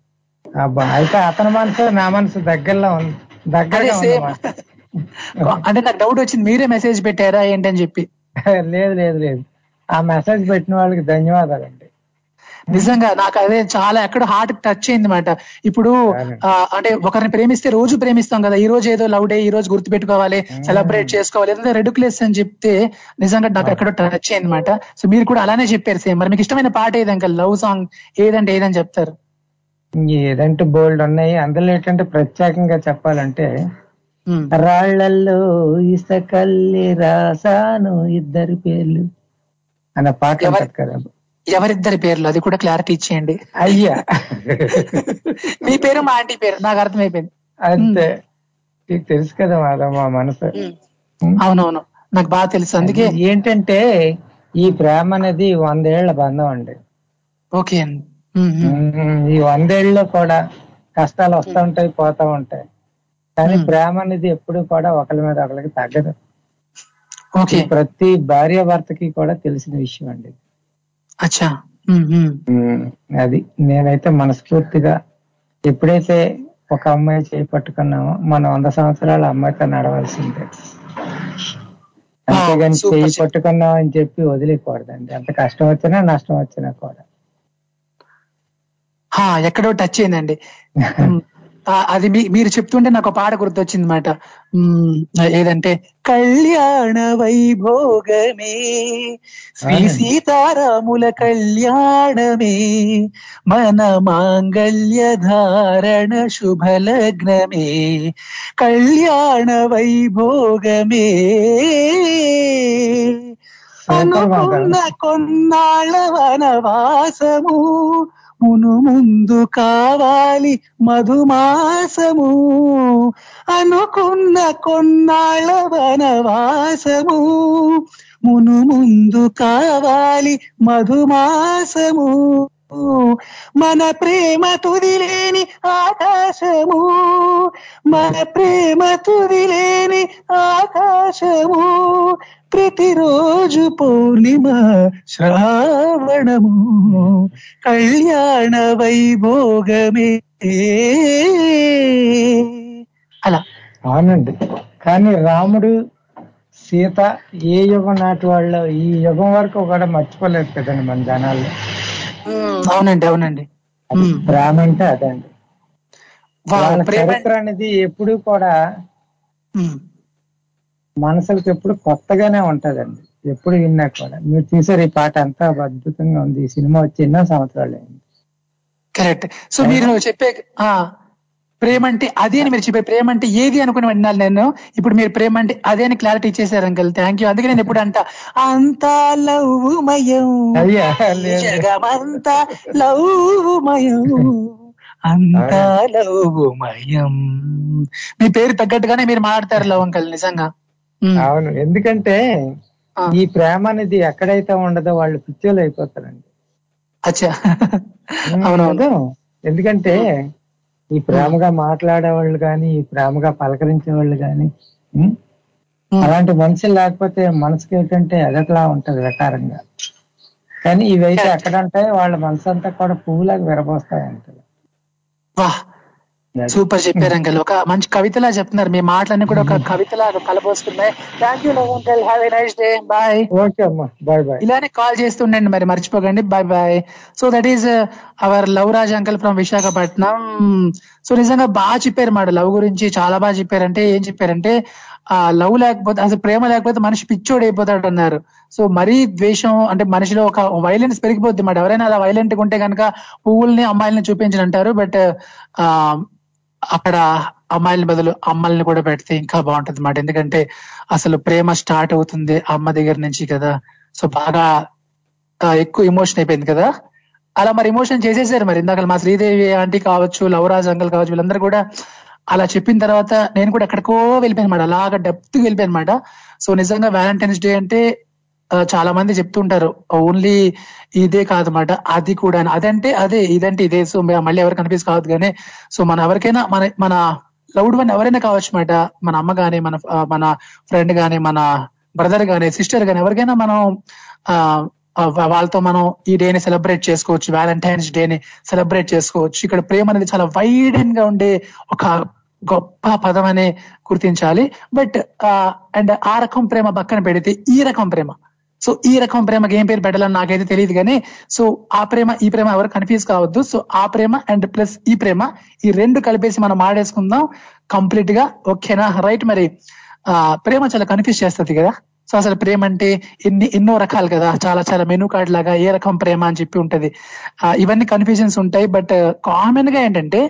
అబ్బా అయితే అతని మనసు నా మనసు దగ్గరలో ఉంది దగ్గరగా అంటే నాకు డౌట్ వచ్చింది మీరే మెసేజ్ పెట్టారా ఏంటని చెప్పి. లేదు లేదు లేదు. ఆ మెసేజ్ పెట్టిన వాళ్ళకి ధన్యవాదాలండి. నిజంగా నాకు అదే చాలా ఎక్కడ హార్ట్ టచ్ అయింది మాట ఇప్పుడు అంటే ఒకరిని ప్రేమిస్తే రోజు ప్రేమిస్తాం కదా ఈ రోజు ఏదో లవ్ డే ఈ రోజు గుర్తు పెట్టుకోవాలి సెలబ్రేట్ చేసుకోవాలి ఏదో రెడ్యుక్లెస్ అని చెప్తే నిజంగా నాకు ఎక్కడో టచ్ అయింది మాట సో మీరు కూడా అలానే చెప్పారు సేమ్ మరి మీకు ఇష్టమైన పాట ఏది అంకల్ లవ్ సాంగ్ ఏదంటే ఏదని చెప్తారు? ఏదంటే బోల్డ్ ఉన్నాయి. అందులో ఏంటంటే ప్రత్యేకంగా చెప్పాలంటే రాళ్ళల్లో ఇసకల్లి రాసాను ఇద్దరి పేర్లు అన్న పాట కదా. ఎవరిద్దరి పేర్లు? అది కూడా క్లారిటీ ఇచ్చేయండి. అయ్యా. మీ పేరు మా ఆంటీ పేరు. నాకు అర్థమైపోయింది. అంతే. నీకు తెలుసు కదా మాధవ మా మనసు. అవునవును. నాకు బాగా తెలుసు. అందుకే ఏంటంటే ఈ ప్రేమ అనేది వందేళ్ళ బంధం అండి. ఓకే అండి. ఈ వందేళ్ళలో కూడా కష్టాలు వస్తూ ఉంటాయి పోతా ఉంటాయి. కానీ ప్రేమ అనేది ఎప్పుడు కూడా ఒకరి మీద ఒకరికి తగ్గదు. ప్రతి భార్య భర్తకి కూడా తెలిసిన విషయం అండి అచ్చా. అది నేనైతే మనస్ఫూర్తిగా ఎప్పుడైతే ఒక అమ్మాయి చేయి పట్టుకున్నామో మనం వంద సంవత్సరాల అమ్మాయితో నడవలసిందే. అంతేగాని చేయి పట్టుకున్నాం అని చెప్పి వదిలేకూడదండి. ఎంత కష్టం వచ్చినా నష్టం వచ్చినా కూడా. హా, ఎక్కడో టచ్ అయిందండి. అది మీ మీరు చెప్తుంటే నాకు ఒక పాట గుర్తొచ్చింది మాట ఏదంటే కళ్యాణ వైభోగమే శ్రీ. సీతారాముల కళ్యాణమే మన మాంగళ్య ధారణ శుభలగ్నమే కళ్యాణ వైభోగమే. అనుకున్న కొన్నాళ్ళ వనవాసము మును ముందు కావాలి మధుమాసము. అనుకున్న కొన్నాళ్ళ వనవాసము. మును ముందు కావాలి మధుమాసము. మన ప్రేమ తుదిలేని ఆకాశము. మన ప్రేమ తుదిలేని ఆకాశము. ప్రతిరోజు పూర్ణిమ శ్రావణము. కళ్యాణ వైభోగమే. అలా. అవునండి. కానీ రాముడు సీత ఏ యుగం నాటి వాళ్ళు ఈ యుగం వరకు కూడా మర్చిపోలేదు కదండి మన జనాలు. అవునండి అవునండి. ప్రేమ అంటే అదండి వాళ్ళ చరిత్ర అనేది ఎప్పుడు కూడా ఉమ్. మనసులకు ఎప్పుడు కొత్తగానే ఉంటదండి. ఎప్పుడు విన్నా కూడా. మీరు చూసారు ఈ పాట అంతా అద్భుతంగా ఉంది. ఈ సినిమా వచ్చి ఎన్నో సంవత్సరాలు అయింది. కరెక్ట్. సో మీరు చెప్పే ఆ ప్రేమ అంటే అదే అని మీరు చెప్పే ప్రేమ అంటే ఏది అనుకుని విన్నాను నేను. ఇప్పుడు మీరు ప్రేమ అంటే అదే అని క్లారిటీ ఇచ్చేసారు అంకల్. థ్యాంక్ యూ అందుకే నేను ఎప్పుడు అంట అంతా లవ్మయం. జగమంతా లవ్మయం అంతా లవ్మయం మీ పేరు తగ్గట్టుగానే మీరు మాట్లాడతారు లవ్ అంకల్ నిజంగా. అవును. ఎందుకంటే. ఈ ప్రేమ అనేది ఎక్కడైతే ఉండదో వాళ్ళు పిచ్చోళ్ళు అయిపోతారండి. అచ్చా. అవునవును? ఎందుకంటే ఈ ప్రేమగా మాట్లాడే వాళ్ళు కానీ ఈ ప్రేమగా పలకరించే వాళ్ళు కానీ అలాంటి మనుషులు లేకపోతే మనసుకి ఏంటంటే ఎదట్లా ఉంటది వికారంగా. కానీ ఇవైతే ఎక్కడ ఉంటాయి వాళ్ళ మనసు అంతా కూడా పువ్వులాగా విరబోస్తాయి అంటారు వా సూపర్ చెప్పారు అంకల్. ఒక మంచి కవితలా చెప్తున్నారు. మీ మాటలన్నీ కూడా ఒక కవితలా కలబోస్తున్నాయి. Thank you uncle have a nice day bye okay అమ్మా. బాయ్ బాయ్ ఇలానే కాల్ చేస్తుండండి మరి మర్చిపోకండి. Bye bye so that is our Lav Raj uncle from Visakhapatnam so నిజంగా బాగా చెప్పారు మాట లవ్ గురించి. చాలా బాగా చెప్పారంటే ఏం చెప్పారంటే ఆ లవ్ లేకపోతే అసలు ప్రేమ లేకపోతే మనిషి పిచ్చోడు అయిపోతాడు అన్నారు. సో మరీ ద్వేషం అంటే మనిషిలో ఒక వైలెన్స్ పెరిగిపోద్ది మాట. ఎవరైనా అలా వైలెంట్ ఉంటే కనుక పువ్వుల్ని అమ్మాయిల్ని చూపించని అంటారు బట్ ఆ అక్కడ అమ్మాయిల బదులు అమ్మల్ని కూడా పెడితే ఇంకా బాగుంటుంది మాట ఎందుకంటే అసలు ప్రేమ స్టార్ట్ అవుతుంది అమ్మ దగ్గర నుంచి కదా. సో బాగా ఎక్కువ ఎమోషన్ అయిపోయింది కదా. అలా మరి ఎమోషన్ చేసేసారు మరి. ఇందాక మా శ్రీదేవి ఆంటీ కావచ్చు లవరాజ్ అంకల్ కావచ్చు వీళ్ళందరూ కూడా అలా చెప్పిన తర్వాత నేను కూడా ఎక్కడికో వెళ్ళిపోయాను అనమాట అలాగా డెప్త్ వెళ్ళిపోయాను అనమాట సో నిజంగా వ్యాలంటైన్స్ డే అంటే చాలా మంది చెప్తుంటారు ఓన్లీ ఇదే కాదనమాట అది కూడా అదంటే అదే ఇదంటే ఇదే. సో మళ్ళీ ఎవరికి కనిపిస్ కావద్దు కానీ సో మన ఎవరికైనా మన మన లవ్డ్ వన్ ఎవరైనా కావచ్చు అనమాట మన అమ్మ గాని మన మన ఫ్రెండ్ గాని మన బ్రదర్ గాని సిస్టర్ గాని ఎవరికైనా మనం ఆ వాళ్ళతో మనం ఈ డేని సెలబ్రేట్ చేసుకోవచ్చు. వ్యాలంటైన్స్ డేని సెలబ్రేట్ చేసుకోవచ్చు. ఇక్కడ ప్రేమ అనేది చాలా వైడెన్గా ఉండే ఒక గొప్ప పదం అనే గుర్తించాలి. బట్ అండ్ ఆ రకం ప్రేమ పక్కన పెడితే ఈ రకం ప్రేమ. సో ఈ రకం ప్రేమకి ఏం పేరు పెట్టాలని నాకైతే తెలియదు కానీ సో ఆ ప్రేమ ఈ ప్రేమ ఎవరు కన్ఫ్యూజ్ కావద్దు. సో ఆ ప్రేమ అండ్ ప్లస్ ఈ ప్రేమ ఈ రెండు కలిపేసి మనం ఆడేసుకుందాం కంప్లీట్గా. ఓకేనా రైట్ మరి. ఆ ప్రేమ చాలా కన్ఫ్యూజ్ చేస్తుంది కదా. సో అసలు ప్రేమ అంటే ఎన్ని ఎన్నో రకాలు కదా. చాలా చాలా మెనూ కార్డ్ లాగా ఏ రకం ప్రేమ అని చెప్పి ఉంటది. ఇవన్నీ కన్ఫ్యూజన్స్ ఉంటాయి. బట్ కామన్గా ఏంటంటే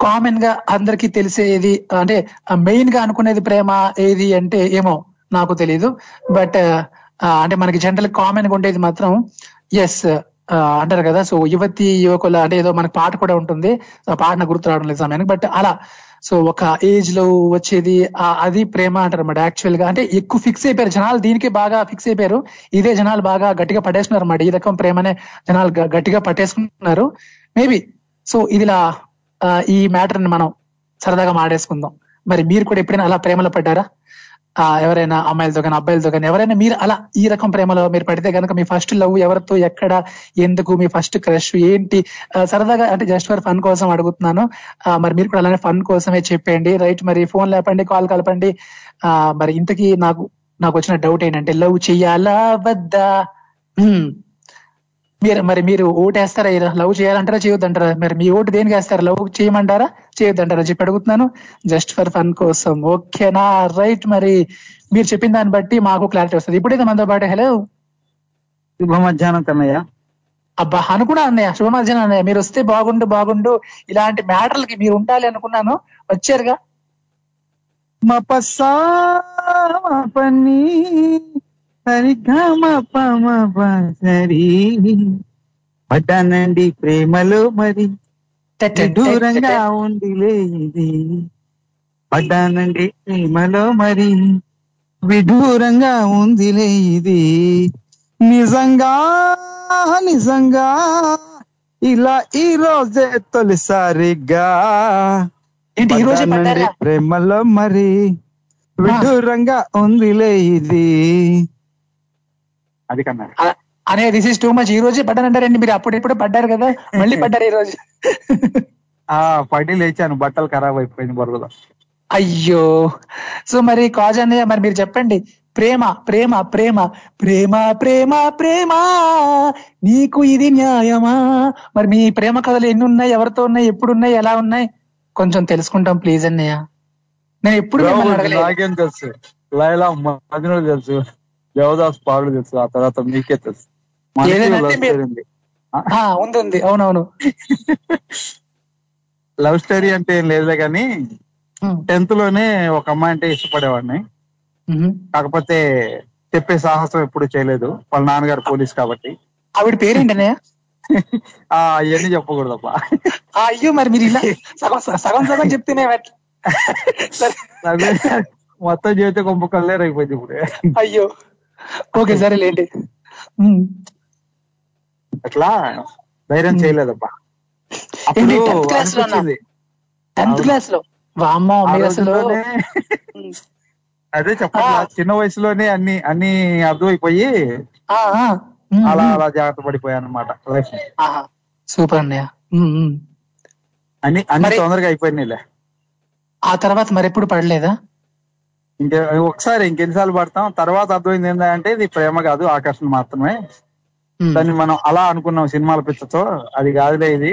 కామన్గా అందరికీ తెలిసేది అంటే మెయిన్గా అనుకునేది ప్రేమ ఏది అంటే ఏమో నాకు తెలీదు. బట్ uh, uh, అంటే మనకి జనరల్ కామన్గా ఉండేది మాత్రం ఎస్ uh, అంటారు కదా. సో యువతి యువకుల అంటే ఏదో మనకి పాట కూడా ఉంటుంది. ఆ పాట గుర్తు రావడం లేదు సమయానికి. బట్ అలా సో ఒక ఏజ్లో వచ్చేది అది ప్రేమ అంటారు అన్నమాట యాక్చువల్గా. అంటే ఎక్కువ ఫిక్స్ అయిపోయారు. జనాలు దీనికి బాగా ఫిక్స్ అయిపోయారు. ఇదే జనాలు బాగా గట్టిగా పట్టేస్తున్నారు అన్నమాట. ఈ రకం ప్రేమనే జనాలు గట్టిగా పట్టేసుకుంటున్నారు. మేబీ సో ఇదిలా ఈ మ్యాటర్ని మనం సరదాగా మాడేసుకుందాం. మరి మీరు కూడా ఎప్పుడైనా అలా ప్రేమలో పడ్డారా? ఎవరైనా అమ్మాయిలతో కానీ అబ్బాయిలతో కానీ ఎవరైనా మీరు అలా ఈ రకం ప్రేమలో మీరు పడితే కనుక మీ ఫస్ట్ లవ్ ఎవరితో ఎక్కడ ఎందుకు మీ ఫస్ట్ క్రష్ ఏంటి? సరదాగా అంటే జస్ట్ ఫర్ ఫన్ కోసం అడుగుతున్నాను. మరి మీరు కూడా అలానే ఫన్ కోసమే చెప్పండి రైట్ మరి ఫోన్ లేపండి కాల్ కలపండి. మరి ఇంతకీ నాకు నాకు వచ్చిన డౌట్ ఏంటంటే లవ్ చెయ్యాలా వద్దా? Hmm. మీరు మరి మీరు ఓటు వేస్తారా లవ్ చేయాలంటారా? చేయొద్దంటారా? మరి మీ ఓటు దేనికి వేస్తారా? లవ్ చేయమంటారా? చేయొద్దంటారా? చెప్పి అడుగుతున్నాను. జస్ట్ ఫర్ ఫన్ కోసం. ఓకేనా రైట్ మరి. మీరు చెప్పిన దాన్ని బట్టి మాకు క్లారిటీ వస్తుంది. ఇప్పుడైతే మనతో పాటు హలో శుభ మధ్యాహ్నం కన్నయ్య. అబ్బా అనుకున్నా అన్నయ్య. శుభ మధ్యాహ్నం అన్నయ్య. మీరు వస్తే బాగుండు బాగుండు. ఇలాంటి మ్యాటర్లకి మీరు ఉండాలి అనుకున్నాను. వచ్చారుగా? మపసా మపని పడ్డానండి ప్రేమలో మరి దూరంగా ఉండిలే ఇది పడ్డానండి ప్రేమలో మరి విడూరంగా ఉందిలే ఇది నిజంగా నిజంగా ఇలా ఈ రోజే తొలిసారిగా? ప్రేమలో మరి విడూరంగా ఉందిలే ఇది అది కన్నా. అనే దిస్ ఇస్ టూ మచ్ ఈ రోజే పడ్డానంటారండి మీరు అప్పుడు ఇప్పుడు పడ్డారు కదా? మళ్ళీ పడ్డారు ఈ రోజు. ఆ పడి లేచాను. బట్టలు ఖరాబ్ అయిపోయింది బరువులో అయ్యో. సో మరి కాజ్ అన్నయ్య మరి మీరు చెప్పండి. ప్రేమ ప్రేమ ప్రేమ ప్రేమ ప్రేమ ప్రేమ. నీకు ఇది న్యాయమా? మరి మీ ప్రేమ కథలు ఎన్ని ఉన్నాయి ఎవరితో ఉన్నాయి? ఎప్పుడు ఉన్నాయి ఎలా ఉన్నాయి? కొంచెం తెలుసుకుంటాం ప్లీజ్ అన్నయ్య. నేను ఎప్పుడు తెలుసు? లైలా మదినోడు తెలుసు. దేవదాస్ పాడు తెలుసు ఆ తర్వాత మీకే తెలుసు ఉంది. ఉంది అవునవును. లవ్ స్టోరీ అంటే ఏం లేదులే కానీ టెన్త్లోనే ఒక అమ్మాయి అంటే ఇష్టపడేవాడిని. కాకపోతే చెప్పే సాహసం ఎప్పుడు చేయలేదు. వాళ్ళ నాన్నగారు పోలీస్ కాబట్టి. ఆవిడ పేరేంటి అన్నయ్య ఆ అవన్నీ చెప్పకూడదబ్బా. ఆ, అయ్యో మరి మీరు ఇలా సగం సగం సగం చెప్తేనే మొత్తం జీవితం కొంప కల్లేరు అయిపోయింది ఇప్పుడు. అయ్యో. ఓకే. సరేలేండి ఉమ్. అట్లా ధైర్యం చేయలేదబ్బా. టెన్త్ క్లాస్లో వామ్మో మీరు అసలు అదే చెప్పట్లా చిన్న వయసులోనే అన్ని అన్ని అర్థమైపోయి అలా. అలా జాగ్రత్త పడిపోయాను అనమాట. సూపర్ అన్నయ్య. అన్ని అన్ని తొందరగా అయిపోయినాయిలే. ఆ తర్వాత మరి ఎప్పుడు పడలేదా? ఇంకే ఒకసారి ఇంకెన్నిసార్లు పడతాం. తర్వాత అర్థమైంది ఏంటంటే ఇది ప్రేమ కాదు ఆకర్షణ మాత్రమే. దాన్ని మనం అలా అనుకున్నాం సినిమాల పిచ్చతో అది కాదులే ఇది.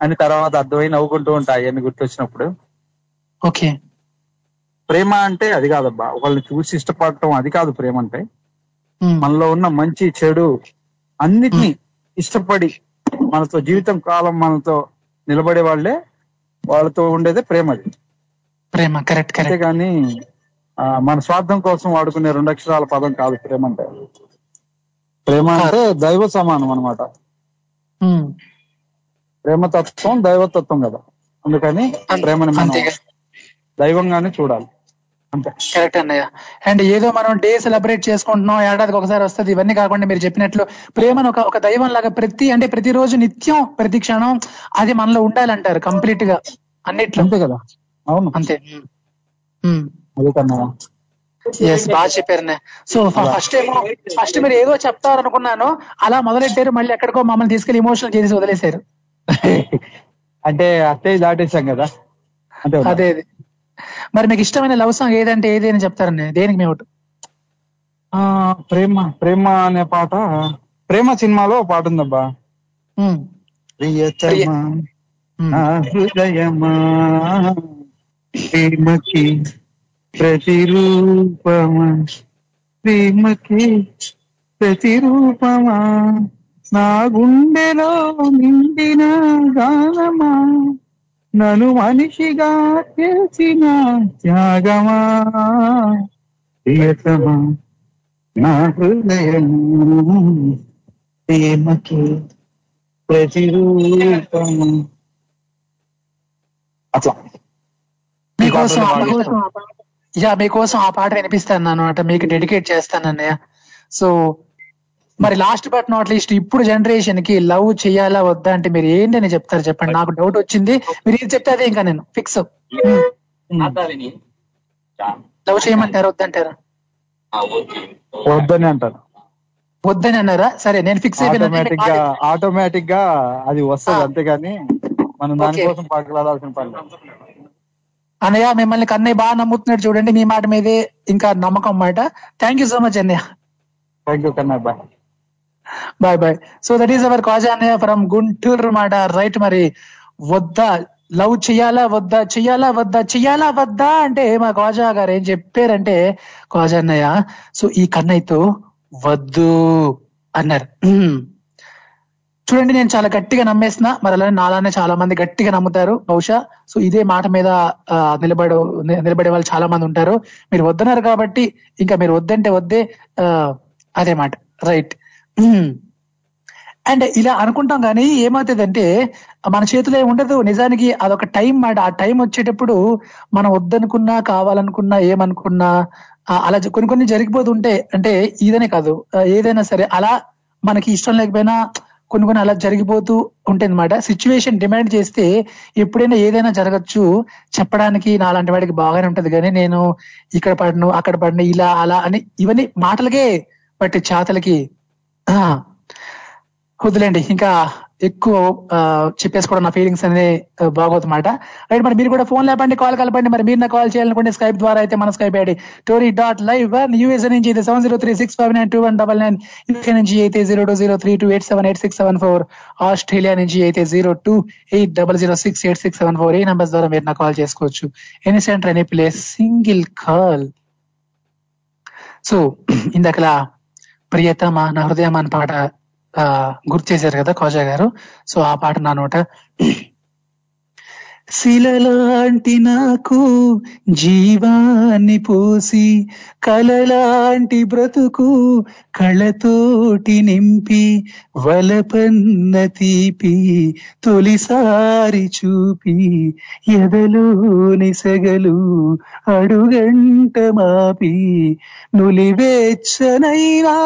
అని తర్వాత అర్థమై నవ్వుకుంటూ ఉంటాయి అన్ని గుర్తొచ్చినప్పుడు. ఓకే. ప్రేమ అంటే అది కాదబ్బా ఒకళ్ళని చూసి ఇష్టపడటం అది కాదు ప్రేమ అంటే. మనలో ఉన్న మంచి చెడు అన్నిటినీ ఇష్టపడి మనతో జీవితం కాలం మనతో నిలబడే వాళ్ళే వాళ్ళతో ఉండేదే ప్రేమ అది. ప్రేమ కరెక్ట్ కరెక్ట్. ఆ, మన స్వార్థం కోసం వాడుకునే రెండు అక్షరాల పదం కాదు ప్రేమ అంటే. ప్రేమ అంటే దైవ సమానం అన్నమాట. ఉమ్, ప్రేమతత్వం దైవతత్వం కదా. అందుకని ప్రేమని మనం దైవంగానే చూడాలి. కరెక్ట్ అన్నయ్య. అండ్ ఏదో మనం డే సెలబ్రేట్ చేసుకుంటున్నాం ఏడాదికి ఒకసారి వస్తుంది. ఇవన్నీ కాకుండా మీరు చెప్పినట్లు ప్రేమను ఒక ఒక దైవం లాగా ప్రతి అంటే ప్రతిరోజు నిత్యం ప్రతి క్షణం అది మనలో ఉండాలంటారు కంప్లీట్గా అన్నిట్లో. అంతే కదా. అవును. అంతే. ఎస్ బాగా చెప్పారు. సో ఫస్ట్ ఏమో ఫస్ట్ మీరు ఏదో చెప్తారనుకున్నాను అలా మొదలెట్టారు మళ్ళీ ఎక్కడికో మమ్మల్ని తీసుకెళ్ళి ఇమోషనల్ చేసి వదిలేశారు. అంటే అత్తయ్య దాటేసాం కదా? అదే అదే. మరి మీకు ఇష్టమైన లవ్ సాంగ్ ఏదంటే ఏది అని చెప్తారన్నయ్య దేనికి మేము ఆ, ప్రేమ ప్రేమ అనే పాట ప్రేమ సినిమాలో పాట ఉందబ్బా. ప్రియతమా హృదయమా. ప్రేమకి ప్రతిరూపమా? ప్రేమకి ప్రతిరూపమా? నా గుండెలో నిండిన గానమా? నను మనిషిగా చేసిన త్యాగమా? ప్రియతమా నా హృదయమా ప్రేమకి ప్రతిరూపము? అట్లా. మీకోసం ఆ పాట- యా మీకోసం ఆ పాట వినిపిస్తాను అనమాట మీకు డెడికేట్ చేస్తాను అన్నయ్య. సో మరి లాస్ట్ బట్ నాట్ లీస్ట్ ఇప్పుడు జనరేషన్కి లవ్ చేయాలా వద్దా అంటే మీరు ఏంటని చెప్తారు చెప్పండి. నాకు డౌట్ వచ్చింది. మీరు ఇది చెప్తే అదే ఇంకా నేను ఫిక్స్ లవ్ చేయమంటారు వద్దంటారా? వద్దని అంటారు. వద్దని అన్నారా? సరే నేను ఫిక్స్ ఆటోమేటిక్గా అయిపోయినా ఆటోమేటిక్గా అది వస్తుంది అంతేగాని మనం దానికోసం పాటలాడాల్సిన పని. అన్నయ్య మిమ్మల్ని కన్నయ్య బాగా నమ్ముతున్నాడు చూడండి మీ మాట మీదే ఇంకా నమ్మకం మాట థ్యాంక్ యూ సో మచ్ అన్నయ్య థ్యాంక్ యూ కన్నా bye bye bye so that is our Kaja అన్నయ్య ఫ్రమ్ గుంటూరు మాట. రైట్ మరి. వద్దా లవ్ చెయ్యాలా వద్దా చెయ్యాలా వద్దా చెయ్యాలా వద్దా అంటే మా కాజా గారు ఏం చెప్పారంటే కాజా అన్నయ్య సో ఈ కన్నయ్యతో వద్దు అన్నారు. చూడండి నేను చాలా గట్టిగా నమ్మేసిన మరి అలానే నాలానే చాలా మంది గట్టిగా నమ్ముతారు. బహుశా సో ఇదే మాట మీద నిలబడే నిలబడ నిలబడే వాళ్ళు చాలా మంది ఉంటారు. మీరు వద్దన్నారు కాబట్టి ఇంకా మీరు వద్దంటే వద్దే ఆ, అదే మాట. రైట్. అండ్ ఇలా అనుకుంటాం కానీ ఏమవుతుందంటే మన చేతిలో ఏమి ఉండదు నిజానికి అదొక టైం మాట. ఆ టైం వచ్చేటప్పుడు మనం వద్దనుకున్నా కావాలనుకున్నా ఏమనుకున్నా అలా కొన్ని కొన్ని జరిగిపోతుంటే అంటే ఇదనే కాదు. ఏదైనా సరే అలా మనకి ఇష్టం లేకపోయినా కొన్ని కొన్ని అలా జరిగిపోతూ ఉంటుంది అనమాట సిచ్యువేషన్ డిమాండ్ చేస్తే ఎప్పుడైనా ఏదైనా జరగచ్చు. చెప్పడానికి నా అలాంటి వాడికి బాగానే ఉంటది. కానీ నేను ఇక్కడ పడను అక్కడ పడను ఇలా అలా అని ఇవన్నీ మాటలకే పట్టి చేతలకి వద్దులేండి ఇంకా ఎక్కువ చెప్పేసుకోవడం నా ఫీలింగ్స్ అనేది బాగోదన్నమాట. రైట్ మరి మీరు కూడా ఫోన్ లేపండి కాల్ కలపండి. మరి మీరు నా కాల్ చేయాలనుకుంటే స్కైప్ ద్వారా అయితే మన Skype ID Tori dot live one US నుంచి అయితే seven zero three six five nine two one double nine UK నుంచి అయితే zero two zero three two eight seven eight six seven four Australia నుంచి అయితే zero two eight double zero six eight six seven four ఈ numbers ద్వారా మీరు నా call చేసుకోవచ్చు. Any center any place single call so ఇందాకలా ప్రియతమ నా హృదయం పాట గుర్తు చేశారు కదా కోజా గారు. సో ఆ పాట నా నోట శిలలాంటి నాకు జీవాన్ని పోసి కలలాంటి బ్రతుకు కళతోటి నింపి వలపన్న తీపి తొలిసారి చూపి ఎదలోని సెగలు అడుగంట మాపి నులివేచ్చనైనా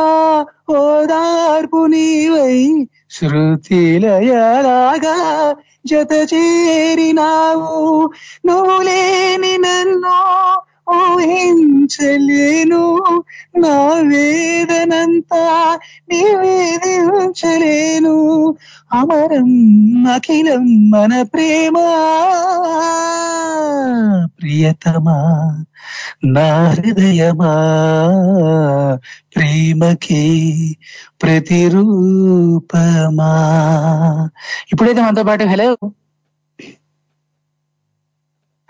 ఓదార్పు నీవై శృతిలయలాగా జత చేరినావు నువ్వు లేని నన్నో ఊహించలేను. నా వేదనంతా నివేదించలేను అమరం అఖిలం మన ప్రేమ. ప్రియతమా నా హృదయమా. ప్రేమకి ప్రతిరూపమా. ఇప్పుడైతే మనతో పాటు హలో.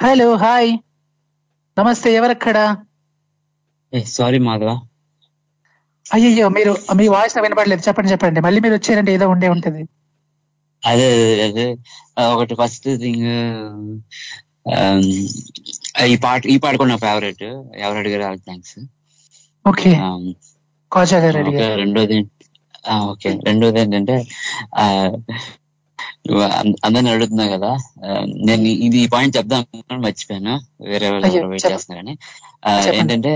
Hello hi. నమస్తే ఎవరక్కడ? సారీ మాధవ. అయ్యయ్యో మీరు మీ వాయిస్ వినపడలేదు చెప్పండి చెప్పండి. మళ్ళీ మీరు వచ్చారంటే ఏదో ఉండే ఉంటది. అదే అదే, ఒకటి ఫస్ట్ థింగ్ ఈ పాట ఈ పాట కూడా నా ఫేవరెట్. ఎవరు అడిగారు థ్యాంక్స్ ఓకే. రెండోది ఓకే. రెండోది ఏంటంటే అందరిని అడుగుతున్నా కదా. నేను ఇది ఈ పాయింట్ చెప్దాం మర్చిపోయాను? వేరే వాళ్ళు వెయిట్ చేస్తున్నారని. ఏంటంటే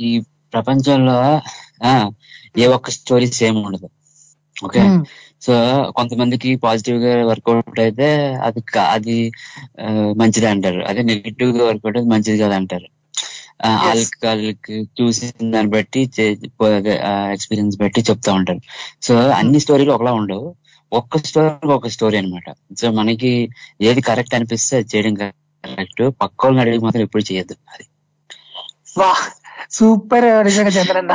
ఈ ప్రపంచంలో ఆ ఏ ఒక్క స్టోరీ సేమ్ ఉండదు. ఓకే. సో కొంతమందికి పాజిటివ్గా వర్కౌట్ అయితే అది అది మంచిది అంటారు. అదే నెగిటివ్గా వర్కౌట్ అయితే మంచిది కదా అంటారు. వాళ్ళకి వాళ్ళకి చూసిన దాన్ని బట్టి ఎక్స్పీరియన్స్ బట్టి చెప్తా ఉంటారు. సో అన్ని స్టోరీలు ఒకలా ఉండవు. ఒక్క స్టోరీ ఒక స్టోరీ అన్నమాట. సో మనకి ఏది కరెక్ట్ అనిపిస్తే అది చేయడం కరెక్ట్. పక్క వాళ్ళని అడిగి మాత్రం ఎప్పుడు చేయొద్దు అది. వా సూపర్ నిజంగా చంద్రన్న.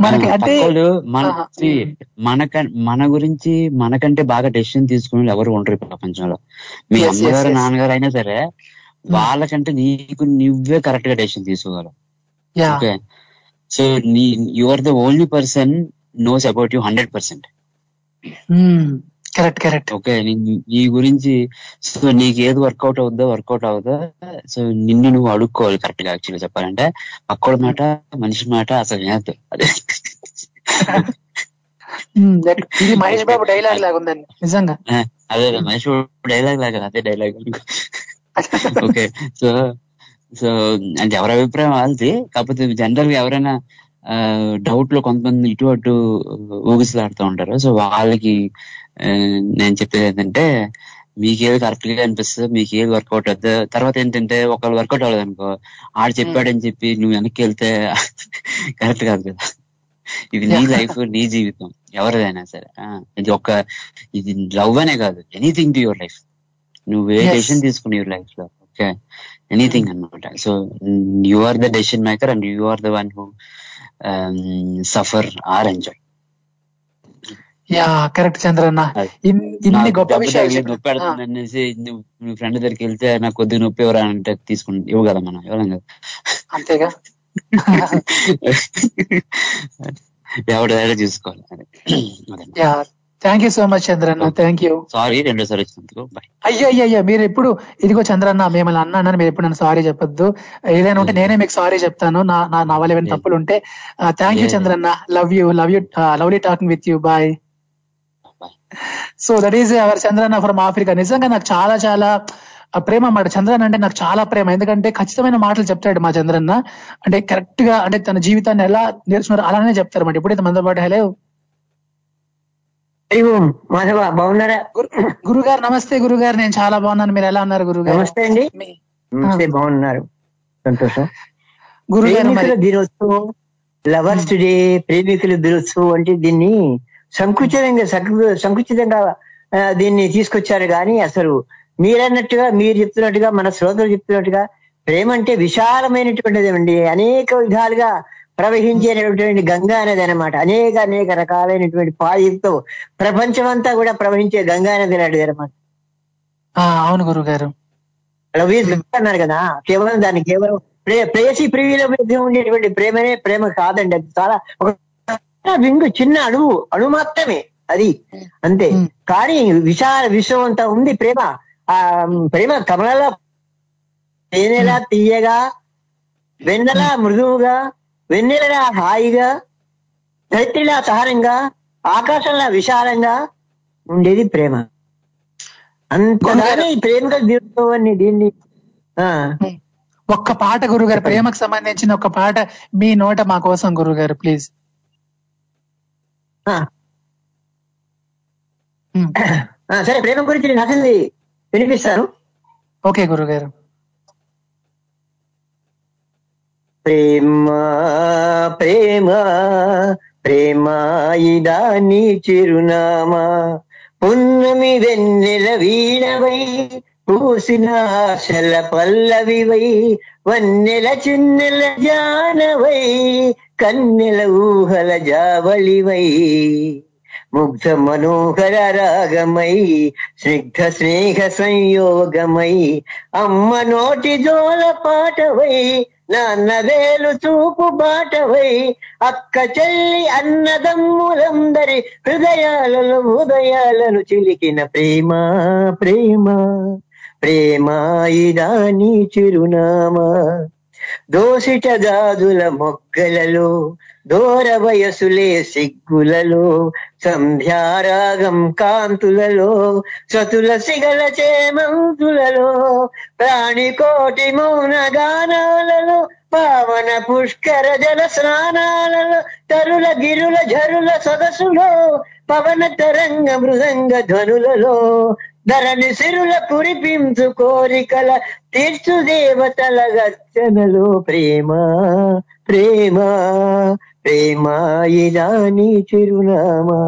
మనకి అంటే మన మన గురించి మనకంటే బాగా డెసిషన్ తీసుకునే ఎవరు ఉండరు ప్రపంచంలో. మీ అమ్మగారు. నాన్నగారు అయినా సరే వాళ్ళకంటే నీకు నువ్వే కరెక్ట్గా డెసిషన్ తీసుకోగలవు ఓకే. సో నీ you are the only person knows about you hundred percent correct correct okay నీ- గురించి సో నీకు ఏది వర్కౌట్ అవుద్దో వర్కౌట్ అవుద్దో సో నిన్ను నువ్వు అడుక్కోవాలి కరెక్ట్గా యాక్చువల్గా చెప్పాలంటే. అక్కడ మాట మనిషి మాట అసలు వినద్దు. అదే. ఇది మహేష్ బాబు డైలాగ్ లాగా ఉందండి. నిజంగా. అదే మనిషి డైలాగ్ లాగా అదే డైలాగ్ ఓకే సో సో అంటే ఎవరి అభిప్రాయం వాళ్ళది. కాకపోతే జనరల్గా ఎవరైనా డౌట్లో కొంతమంది ఇటు అటు ఊగిసలాడుతూ ఉంటారు. సో వాళ్ళకి నేను చెప్పేది ఏంటంటే మీకు ఏది కరెక్ట్గా అనిపిస్తుంది మీకు ఏది వర్కౌట్ అవుతుంది తర్వాత ఏంటంటే ఒకళ్ళు వర్కౌట్ అవ్వలేదు అనుకో ఆడు చెప్పాడని చెప్పి నువ్వు వెనక్కి వెళ్తే కరెక్ట్ కాదు కదా. ఇది నీ. లైఫ్ నీ జీవితం. ఎవరిదైనా సరే. ఇది ఒక ఇది లవ్ అనే కాదు. ఎనీథింగ్ టు యువర్ లైఫ్ నువ్వు ఏ. డెసిషన్ తీసుకుని యువర్ లైఫ్లో. ఎనీథింగ్ అన్నమాట so you are the decision maker and you are the one who suffer or enjoy yeah correct Chandranna. In- ఇన్ని గొప్ప విషయాలు నొప్పి అనేసి నువ్వు నీ ఫ్రెండ్ దగ్గరికి వెళ్తే నాకు కొద్దిగా నొప్పి ఎవరా అంటే తీసుకుని ఇవ్వు కదా మనం ఇవ్వలేం కదా. అంతేగా? ఎవరి చూసుకోవాలి yeah thank you so much Chandranna thank you sorry రెండోసారి వచ్చినందుకు. అయ్యో అయ్యో అయ్యో మీరు ఎప్పుడు ఇదిగో చంద్రన్న మిమ్మల్ని అన్నానని మీరు ఎప్పుడు నన్ను సారీ చెప్పొద్దు. ఏదైనా ఉంటే నేనే మీకు సారీ చెప్తాను. నా నా వల్ల ఏమైనా తప్పులు ఉంటే thank you Yeah. Chandranna. Love you love you lovely talking with you bye so that is our Chandranna from Africa నిజంగా నాకు చాలా చాలా ఆ ప్రేమ అన్నమాట. చంద్రన్న అంటే నాకు చాలా ప్రేమ. ఎందుకంటే ఖచ్చితమైన మాటలు చెప్తాడు మా చంద్రన్న. అంటే కరెక్ట్గా అంటే తన జీవితాన్ని ఎలా నేర్చుకున్నారో అలానే చెప్తారు అన్నమాట. ఎప్పుడైతే మనతో పాటు హలో మాధవ బాగున్నారా? గురుగారు నమస్తే గురుగారు నేను చాలా బాగున్నాను. మీరు ఎలా ఉన్నారు గురుగారు? నమస్తే అండి. నమస్తే బాగున్నారు. సంతోషం. గురుగారు దినోత్సవం లవర్స్ డే ప్రేమికుల దినోత్సవం అంటే దీన్ని సంకుచితంగా సంకు- సంకుచితంగా దీన్ని తీసుకొచ్చారు. కానీ అసలు మీరన్నట్టుగా మీరు చెప్తున్నట్టుగా మన శ్రోతలు చెప్తున్నట్టుగా ప్రేమ అంటే విశాలమైనటువంటిది అండి. అనేక విధాలుగా ప్రవహించేటటువంటి గంగా అనేది అనమాట అనేక అనేక రకాలైనటువంటి పాయుతో ప్రపంచం అంతా కూడా ప్రవహించే గంగా నది లాంటిది అనమాట అవును గురుగారు. లవీజ్ అన్నారు కదా కేవలం దాన్ని కేవలం ప్రే- ప్రేయసి ప్రియుల మధ్య ఉండేటువంటి ప్రేమనే ప్రేమ కాదండి. అది చాలా ఒక వింగు చిన్న అణువు అణువు మాత్రమే అది. అంతే. కానీ విశాల విశ్వం అంతా ఉంది ప్రేమ. ఆ ప్రేమ కమలలో తేనెలా తీయగా వెన్నెలా మృదువుగా వెన్నెలలా హాయిగా ధరిత్రిలా సహనంగా ఆకాశంలా విశాలంగా ఉండేది ప్రేమ. అంతగానే ఈ ప్రేమగా దిగుతామని దీన్ని ఒక్క పాట గురుగారు ప్రేమకు సంబంధించిన ఒక పాట మీ నోట మా కోసం గురుగారు ప్లీజ్. సరే ప్రేమ గురించి నేను రాసింది వినిపిస్తాను. ఓకే గురుగారు. ప్రేమ ప్రేమ ప్రేమ ఇదాని చిరునామా. పున్నమి వెన్నెల వీణవై పూసిన ఆశల పల్లవివై వన్నెల చిన్నెల జానవై కన్నెల ఊహల జావళివై. ముగ్ధ మనోహర రాగమై స్నిగ్ధ స్నేహ సంయోగమై అమ్మ నోటి జోల పాటవై నాన్నవేలు చూపు బాటవై అక్క చెల్లి అన్నదమ్ములందరి హృదయాలలో హృదయాలను చిలికిన ప్రేమ ప్రేమ ప్రేమ ఇదా నీ చిరునామా. దోషిట గాజుల మొగ్గలలో దూర వయసులే సిగ్గులలో సంధ్యారాగం కాంతులలో చతుల సిగల చేమంతులలో ప్రాణికోటి మౌన గానాలలో పావన పుష్కర జల స్నానాలలో తరుల గిరుల జరుల సొగసులో పవన తరంగ మృదంగ ధ్వనులలో ధరణి సిరుల కురిపించు కోరికల తీర్చు దేవతల గర్చనలో ప్రేమ ప్రేమ. ప్రేమ ఇలా నీ చిరునామా?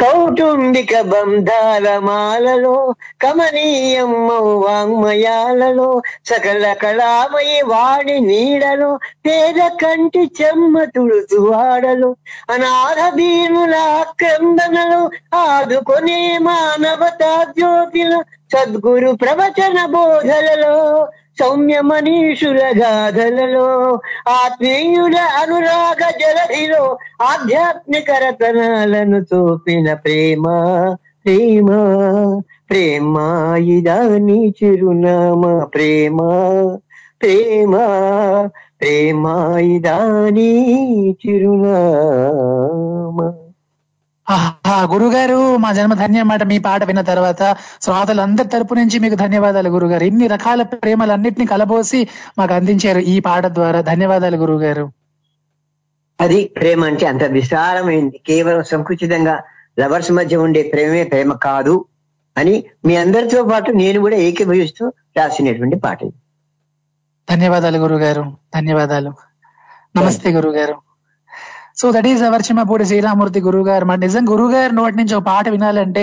కౌటుంబిక బంధాల మాలలో కమనీయమ్మ వాంగ్మయాలలో సకల కళామయి వాడి నీడలో పేద కంటి చెమ్మ తుడుచు వాడలు అనాథ భీముల క్రందనలు ఆదుకొనే మానవతా జ్యోతిలో సద్గురు ప్రవచన బోధలలో సౌమ్య మనీషుల గాథలలో ఆత్మీయుల అనురాగ జలధిలో ఆధ్యాత్మిక రతనాలను చూపిన ప్రేమ ప్రేమ ప్రేమ ఇదాని చిరునామా ప్రేమ ప్రేమ ప్రేమ ఇదాని చిరునామా. ఆహా, గురుగారు మా జన్మ ధన్యమాట మీ పాట విన్న తర్వాత శ్రోతలందరి తరపు నుంచి మీకు ధన్యవాదాలు గురుగారు. ఇన్ని రకాల ప్రేమలన్నింటినీ కలబోసి మాకు అందించారు ఈ పాట ద్వారా. ధన్యవాదాలు గురుగారు. అది ప్రేమ అంటే అంత విశాలమైంది. కేవలం సంకుచితంగా లవర్స్ మధ్య ఉండే ప్రేమే ప్రేమ కాదు అని మీ అందరితో పాటు నేను కూడా ఏకీభవిస్తూ రాసినటువంటి పాట ఇది. ధన్యవాదాలు గురుగారు. ధన్యవాదాలు. నమస్తే గురుగారు. So that is our Chimmapudi Sriramamurthy గురువు గారు మాట నిజం గురువు గారి నోటి నుంచి ఒక పాట వినాలంటే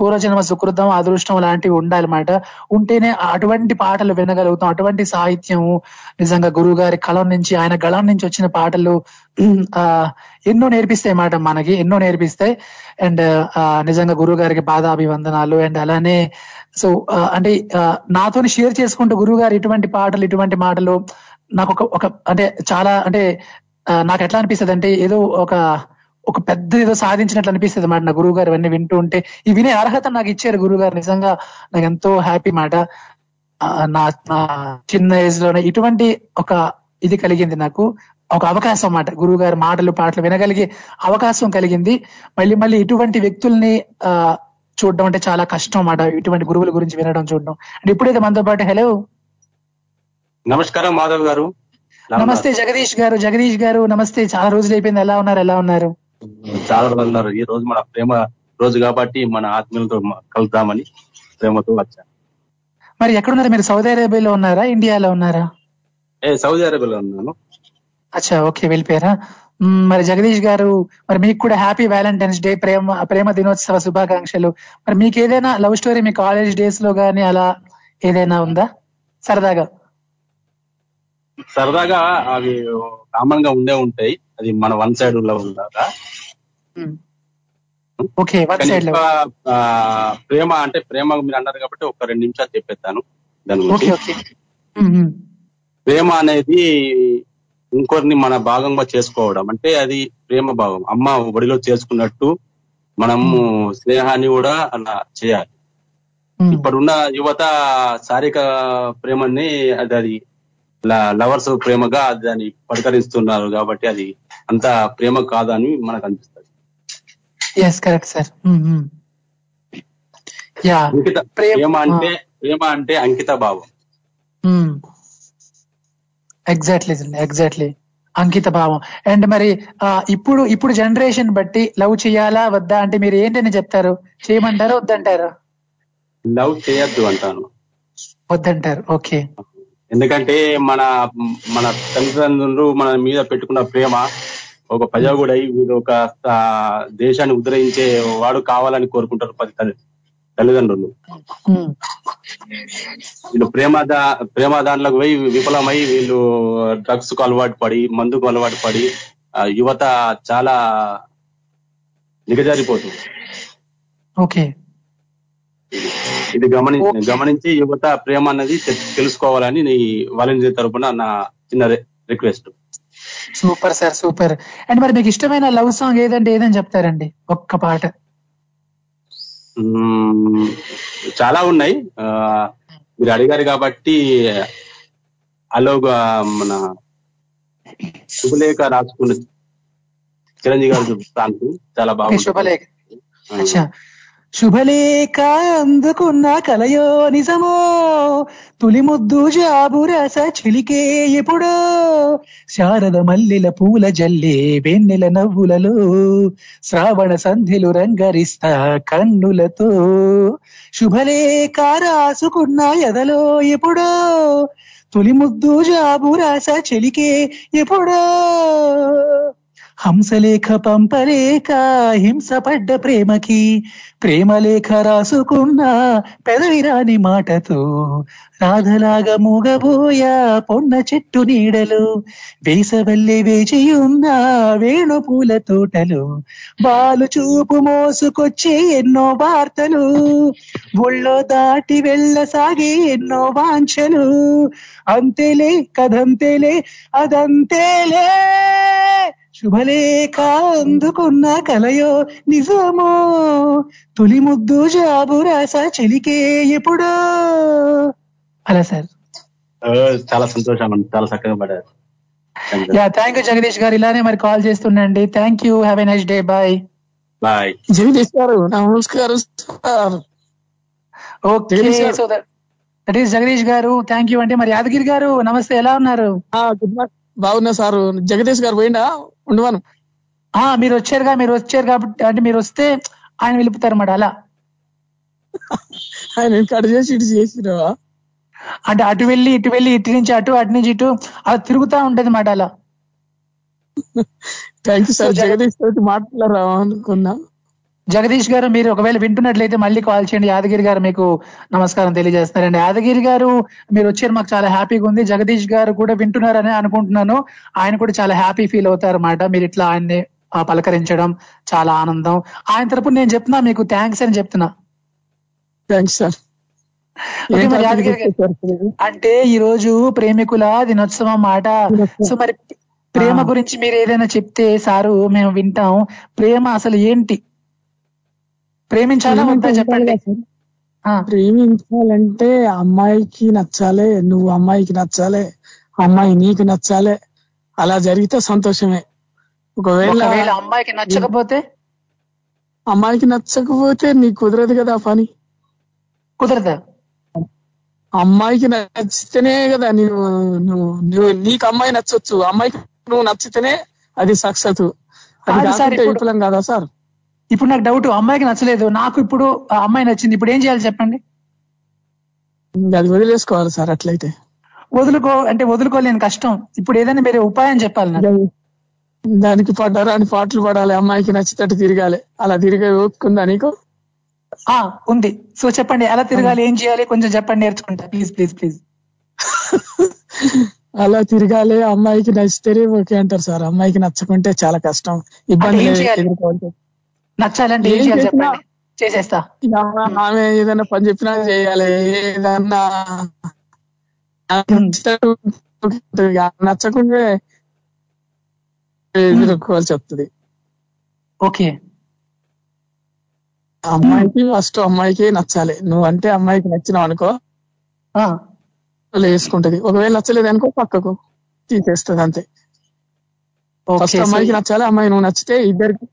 పూర్వజన్మ సుకృతం అదృష్టం లాంటివి ఉండాలన్నమాట ఉంటేనే అటువంటి పాటలు వినగలుగుతాం అటువంటి సాహిత్యము నిజంగా గురువు గారి కళం నుంచి ఆయన గళం నుంచి వచ్చిన పాటలు ఆ ఎన్నో నేర్పిస్తాయి మాట మనకి ఎన్నో నేర్పిస్తాయి. అండ్ నిజంగా గురువు గారికి పాదాభివందనాలు. అండ్ అలానే సో అంటే నాతో షేర్ చేసుకుంటూ గురువు గారు ఇటువంటి పాటలు ఇటువంటి మాటలు నాకు ఒక ఒక అంటే చాలా అంటే నాకు ఎట్లా అనిపిస్తుంది అంటే ఏదో ఒక ఒక పెద్ద ఏదో సాధించినట్లు అనిపిస్తుంది మాట నా గురువు గారు ఇవన్నీ వింటూ ఉంటే. ఈ వినే అర్హత నాకు ఇచ్చారు గురువు గారు నిజంగా నాకు ఎంతో హ్యాపీ మాట. నా నా చిన్న ఏజ్లోనే ఇటువంటి ఒక ఇది కలిగింది నాకు. ఒక అవకాశం అన్నమాట. గురువు గారి మాటలు పాటలు వినగలిగే అవకాశం కలిగింది. మళ్ళీ మళ్ళీ ఇటువంటి వ్యక్తుల్ని ఆ చూడడం అంటే చాలా కష్టం అన్నమాట. ఇటువంటి గురువుల గురించి వినడం చూడడం. అంటే ఇప్పుడైతే మనతో పాటు హలో. నమస్కారం మాధవ్ గారు. నమస్తే జగదీష్ గారు జగదీష్ గారు నమస్తే. చాలా రోజులు అయిపోయింది. ఎలా ఉన్నారు? ఎలా ఉన్నారు? చాలా రోజులు ఉన్నారు. ఈ రోజు మన ప్రేమ రోజు కాబట్టి మన ఆత్మీయులతో కలుద్దామని ప్రేమతో వచ్చాను మరి ఎక్కడున్నారు? మీరు సౌదీ అరేబియాలో ఉన్నారా? ఇండియాలో ఉన్నారా? ఏ సౌదీ అరేబియాలో ఉన్నాను. అచ్చా ఓకే వెళ్ళిపోయారా? మరి జగదీష్ గారు మరి మీకు కూడా హ్యాపీ వ్యాలంటైన్స్ డే ప్రేమ ప్రేమ దినోత్సవ శుభాకాంక్షలు. మరి మీకు ఏదైనా లవ్ స్టోరీ మీ కాలేజ్ డేస్లో గానీ అలా ఏదైనా ఉందా? సరదాగా. సరదాగా అవి కామన్గా ఉండే ఉంటాయి. అది మన వన్ సైడ్లో ఉందాక ఓకే వన్ కానీ సైడ్లో ఎక్కువ, ఆ, ప్రేమ అంటే ప్రేమ మీరు అన్నారు కాబట్టి ఒక రెండు నిమిషాలు చెప్పేస్తాను దాని ఓకే గురించి. ప్రేమ అనేది ఇంకొకరిని మన భాగంగా చేసుకోవడం. అంటే అది ప్రేమ భాగం. అమ్మ ఒడిలో చేసుకున్నట్టు మనము స్నేహాన్ని కూడా అలా చేయాలి. ఇప్పుడున్న యువత శారీరక ప్రేమని అది అది లవర్స్ ప్రేమగా దాన్ని పడకరిస్తున్నారు కాబట్టి అది అంత ప్రేమ కాదని మనకు అనిపిస్తుంది. ఎస్ కరెక్ట్ సార్ ప్రేమ అంటే ప్రేమ అంటే అంకిత భావం. ఎగ్జాక్ట్లీ ఎగ్జాక్ట్లీ అంకిత భావం. అండ్ మరి ఇప్పుడు ఇప్పుడు జనరేషన్ బట్టి లవ్ చేయాలా వద్దా అంటే మీరు ఏంటని చెప్తారు? చేయమంటారా వద్దంటారా? లవ్ చేయొద్దు అంటాను. వద్దంటారు. ఓకే ఎందుకంటే మన మన తల్లిదండ్రులు మన మీద పెట్టుకున్న ప్రేమ ఒక ప్రజాగుడై వీడు ఒక దేశాన్ని ఉద్ధరించే వాడు కావాలని కోరుకుంటారు పది తల్లి తల్లిదండ్రులు. వీళ్ళు ప్రేమ దా ప్రేమ దాంట్లోకి పోయి విఫలమై వీళ్ళు డ్రగ్స్కు అలవాటు పడి మందుకు అలవాటు పడి యువత చాలా నిగజారిపోతుంది ఓకే. ఇది గమని గమనించి యువత ప్రేమ అన్నది తెలుసుకోవాలని నీ వాలంటీర్ తరపున నా చిన్న request. Super sir super. And మరి మీకు ఇష్టమైన లవ్ సాంగ్ ఏదంటే ఏదని చెప్తారండి? ఒక్క పాట. చాలా ఉన్నాయి. మీరు అడిగారు కాబట్టి అలోగా మన శుభలేఖ రాసుకున్న చిరంజీవి గారు సాంగ్ చాలా బాగుంది శుభలేఖ. శుభలేఖ అందుకున్న కలయో నిజమో తొలి ముద్దు జాబు రస చిలికే ఎప్పుడో. శారద మల్లెల పూల జల్లే వెన్నెల నవ్వులలో శ్రావణ సంధ్యలు రంగరిస్తా కన్నులతో. శుభలేఖ రాసుకున్న ఎదలో ఎప్పుడో తొలి ముద్దు జాబు రస చెలికే ఎప్పుడో. హంసలేఖ పంపలేక హింసపడ్డ ప్రేమకి ప్రేమలేఖ రాసుకున్న పెదవిరాని మాటతో రాధలాగా మూగబోయా పొన్న చెట్టు నీడలు వేసవల్లి వేచియున్న వేణు పూల తోటలు బాలు చూపు మోసుకొచ్చే ఎన్నో వార్తలు ఒళ్ళో దాటి వెళ్ళసాగే ఎన్నో వాంఛలు. అంతేలే కదంతేలే అదంతేలే. శుభలేఖ అందుకున్న కలయో నిజమో. తొలి ముద్దు జాబు రాస చెలికే ఎప్పుడో. అలా సార్. చాలా సంతోషం అండి. చాలా చక్కగా పడారు. Yeah thank you Jagadish garu. ఇలానే మరి call చేస్తుండండి. Thank you. Have a nice day. Bye. Bye. Jagadish గారు నమస్కారం okay. So that is Jagadish గారు. థ్యాంక్ యూ అంటే మరి యాదగిరి గారు నమస్తే. ఎలా ఉన్నారు? Good morning. బాగున్నా సార్. జగదీష్ గారు పోయిండా? ఉండవాను ఆ మీరు వచ్చారుగా మీరు వచ్చారు కాబట్టి అంటే మీరు వస్తే ఆయన వెళ్ళిపోతారు అన్నమాట అలా. ఆయన కట్ చేసి ఇటు చేసినావా? అంటే అటు వెళ్ళి ఇటు వెళ్ళి ఇటు నుంచి అటు అటు నుంచి ఇటు అలా తిరుగుతా ఉంటది మాట అలా. థ్యాంక్ యూ సార్ జగదీష్ తోటి మాట్లాడరా అనుకున్నా. జగదీష్ గారు మీరు ఒకవేళ వింటున్నట్లయితే మళ్ళీ కాల్ చేయండి. యాదగిరి గారు మీకు నమస్కారం తెలియజేస్తున్నారండి. యాదగిరి గారు మీరు వచ్చారు మాకు చాలా హ్యాపీగా ఉంది. జగదీష్ గారు కూడా వింటున్నారని అనుకుంటున్నాను. ఆయన కూడా చాలా హ్యాపీ ఫీల్ అవుతారు అన్నమాట మీరు ఇట్లా ఆయన్ని పలకరించడం చాలా ఆనందం. ఆయన తరపున నేను చెప్తున్నా మీకు థ్యాంక్స్ అని చెప్తున్నా. Thanks sir. అంటే ఈ రోజు ప్రేమికుల దినోత్సవం మాట సో మరి ప్రేమ గురించి మీరు ఏదైనా చెప్తే సారు మేము వింటాం. ప్రేమ అసలు ఏంటి? ప్రేమించాలా చెప్పండి. ప్రేమించాలంటే అమ్మాయికి నచ్చాలే నువ్వు అమ్మాయికి నచ్చాలే అమ్మాయి నీకు నచ్చాలే అలా జరిగితే సంతోషమే. ఒకవేళ అమ్మాయికి నచ్చకపోతే? అమ్మాయికి నచ్చకపోతే నీకు కుదరదు కదా పని. కుదరదా? అమ్మాయికి నచ్చితేనే కదా నువ్వు నువ్వు నువ్వు నీకు అమ్మాయి నచ్చొచ్చు. అమ్మాయికి నువ్వు నచ్చితేనే అది సక్సెస్. అది కాకుంటే విఫలం కదా సార్? ఇప్పుడు నాకు డౌట్ అమ్మాయికి నచ్చలేదు. నాకు ఇప్పుడు ఆ అమ్మాయి నచ్చింది. ఇప్పుడు ఏం చేయాలి చెప్పండి? అది వదిలేసుకోవాలి సార్ అట్లయితే. వదులుకో అంటే వదులుకోలేని కష్టం. ఇప్పుడు ఏదైనా మీరు ఉపాయం చెప్పాలి నాకు. దానికి పడ్డారా అని పాటలు పడాలి. అమ్మాయికి నచ్చేటట్టు తిరగాలి. అలా తిరిగే ఓపుకుందా నీకు? ఆ ఉంది. సో చెప్పండి ఎలా తిరగాలి ఏం చేయాలి? కొంచెం చెప్పండి నేర్చుకుంటా. Please please please. అలా తిరగాలి అమ్మాయికి నచ్చితేనే ఓకే అంటారు సార్. అమ్మాయికి నచ్చకుంటే చాలా కష్టం. ఇబ్బంది నచ్చాలంటే ఏం చేయాలి చెప్పండి? చేసేస్తా. ఆమె ఏదైనా పని చెప్పినా చేయాలి. ఏదన్నా ఎదుర్కోవాల్సి వస్తుంది. ఓకే. అమ్మాయికి ఫస్ట్ అమ్మాయికి నచ్చాలి. నువ్వు అంటే అమ్మాయికి నచ్చినావు అనుకో వేసుకుంటది. ఒకవేళ నచ్చలేదు అనుకో పక్కకు తీసేస్తుంది అంతే. ఫస్ట్ అమ్మాయికి నచ్చాలి అమ్మాయి నువ్వు నచ్చితే ఇద్దరికి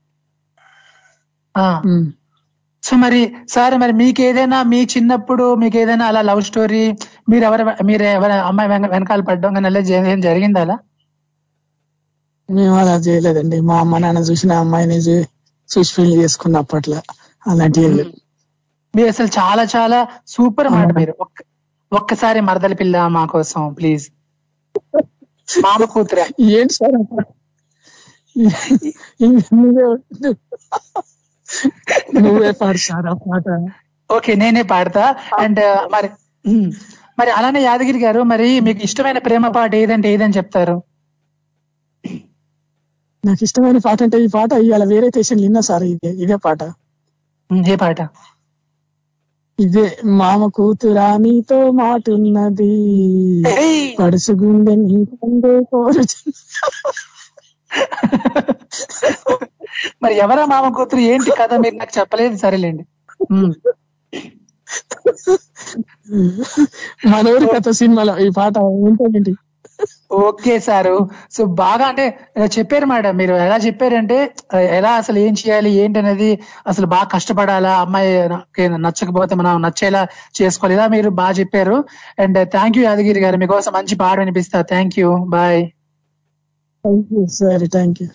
సో మరి సార్ మరి మీకు ఏదైనా మీ చిన్నప్పుడు మీకు ఏదైనా అలా లవ్ స్టోరీ మీరు ఎవరు మీరు ఎవరి అమ్మాయి వెనక- వెనకాల పడ్డం కానీ అలా ఏం జరిగిందా అలా? మేము అలా చేయలేదండి. మా అమ్మ నాన్న చూసిన అమ్మాయిని చూసి పెళ్ళి చేసుకున్న అప్పట్లో లేదు. మీరు అసలు చాలా చాలా సూపర్ మాట మీరు. ఒక్క- ఒక్కసారి మరదల పిల్ల మా కోసం ప్లీజ్. మామ కూతురా. ఏంటి సార్? నువ్వే పాడు సార్ ఆ పాట? ఓకే నేనే పాడతా. అండ్ మరి మరి అలానే యాదగిరి గారు మరి మీకు ఇష్టమైన ప్రేమ పాట ఏదంటే ఏదని చెప్తారు? నాకు ఇష్టమైన పాట అంటే ఈ పాట ఇవాళ వేరే స్టేషన్ విన్నా సార్ ఇదే ఇదే పాట. ఏ పాట? ఇదే మామ కూతురా నీతో మాటున్నది. పడుసుగుండె నీ కోరు మరి ఎవరా మామ కూతురు? ఏంటి కథ? మీరు నాకు చెప్పలేదు సరేలేండి. ఉమ్. మనూరి కథ సినిమాలో ఈ పాట ఏంటండి? Okay sir. సో బాగా అంటే చెప్పారు మేడం మీరు. ఎలా చెప్పారంటే ఎలా అసలు ఏం చేయాలి ఏంటి అనేది అసలు బాగా కష్టపడాలా అమ్మాయి నచ్చకపోతే మనం నచ్చేలా చేసుకోవాలి. ఇలా మీరు బాగా చెప్పారు. అండ్ థ్యాంక్ యూ యాదగిరి గారు. మీకోసం మంచి పాట వినిపిస్తా. Thank you. Bye. Thank you సరే thank you.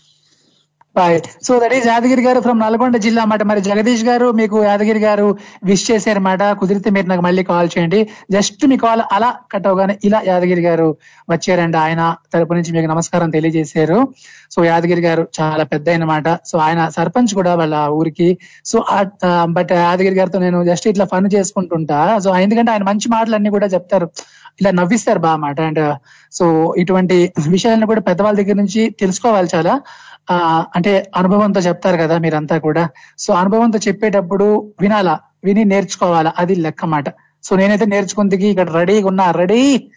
Bye so that is Yadagiri గారు ఫ్రమ్ నల్గొండ జిల్లా అన్నమాట. మరి జగదీష్ గారు మీకు యాదగిరి గారు విష్ చేశారన్నమాట. కుదిరితే మీరు నాకు మళ్ళీ కాల్ చేయండి. జస్ట్ మీ కాల్ అలా కట్ అవగానే ఇలా యాదగిరి గారు వచ్చారండి. ఆయన తరపు నుంచి మీకు నమస్కారం తెలియజేశారు. సో యాదగిరి గారు చాలా పెద్ద అనమాట సో ఆయన సర్పంచ్ కూడా వాళ్ళ ఊరికి. సో బట్ యాదగిరి గారితో నేను జస్ట్ ఇట్లా ఫన్ చేసుకుంటుంటా. సో ఎందుకంటే ఆయన మంచి మాటలన్నీ కూడా చెప్తారు. ఇలా నవ్విస్తారు బాగా మాట అండ్ సో ఇటువంటి విషయాలను కూడా పెద్దవాళ్ళ దగ్గర నుంచి తెలుసుకోవాలి చాలా. ఆ అంటే అనుభవంతో చెప్తారు కదా మీరంతా కూడా. సో అనుభవంతో చెప్పేటప్పుడు వినాలా విని నేర్చుకోవాలా అది లెక్క మాట. సో నేనైతే నేర్చుకుందికి ఇక్కడ రెడీగా ఉన్నా రెడీ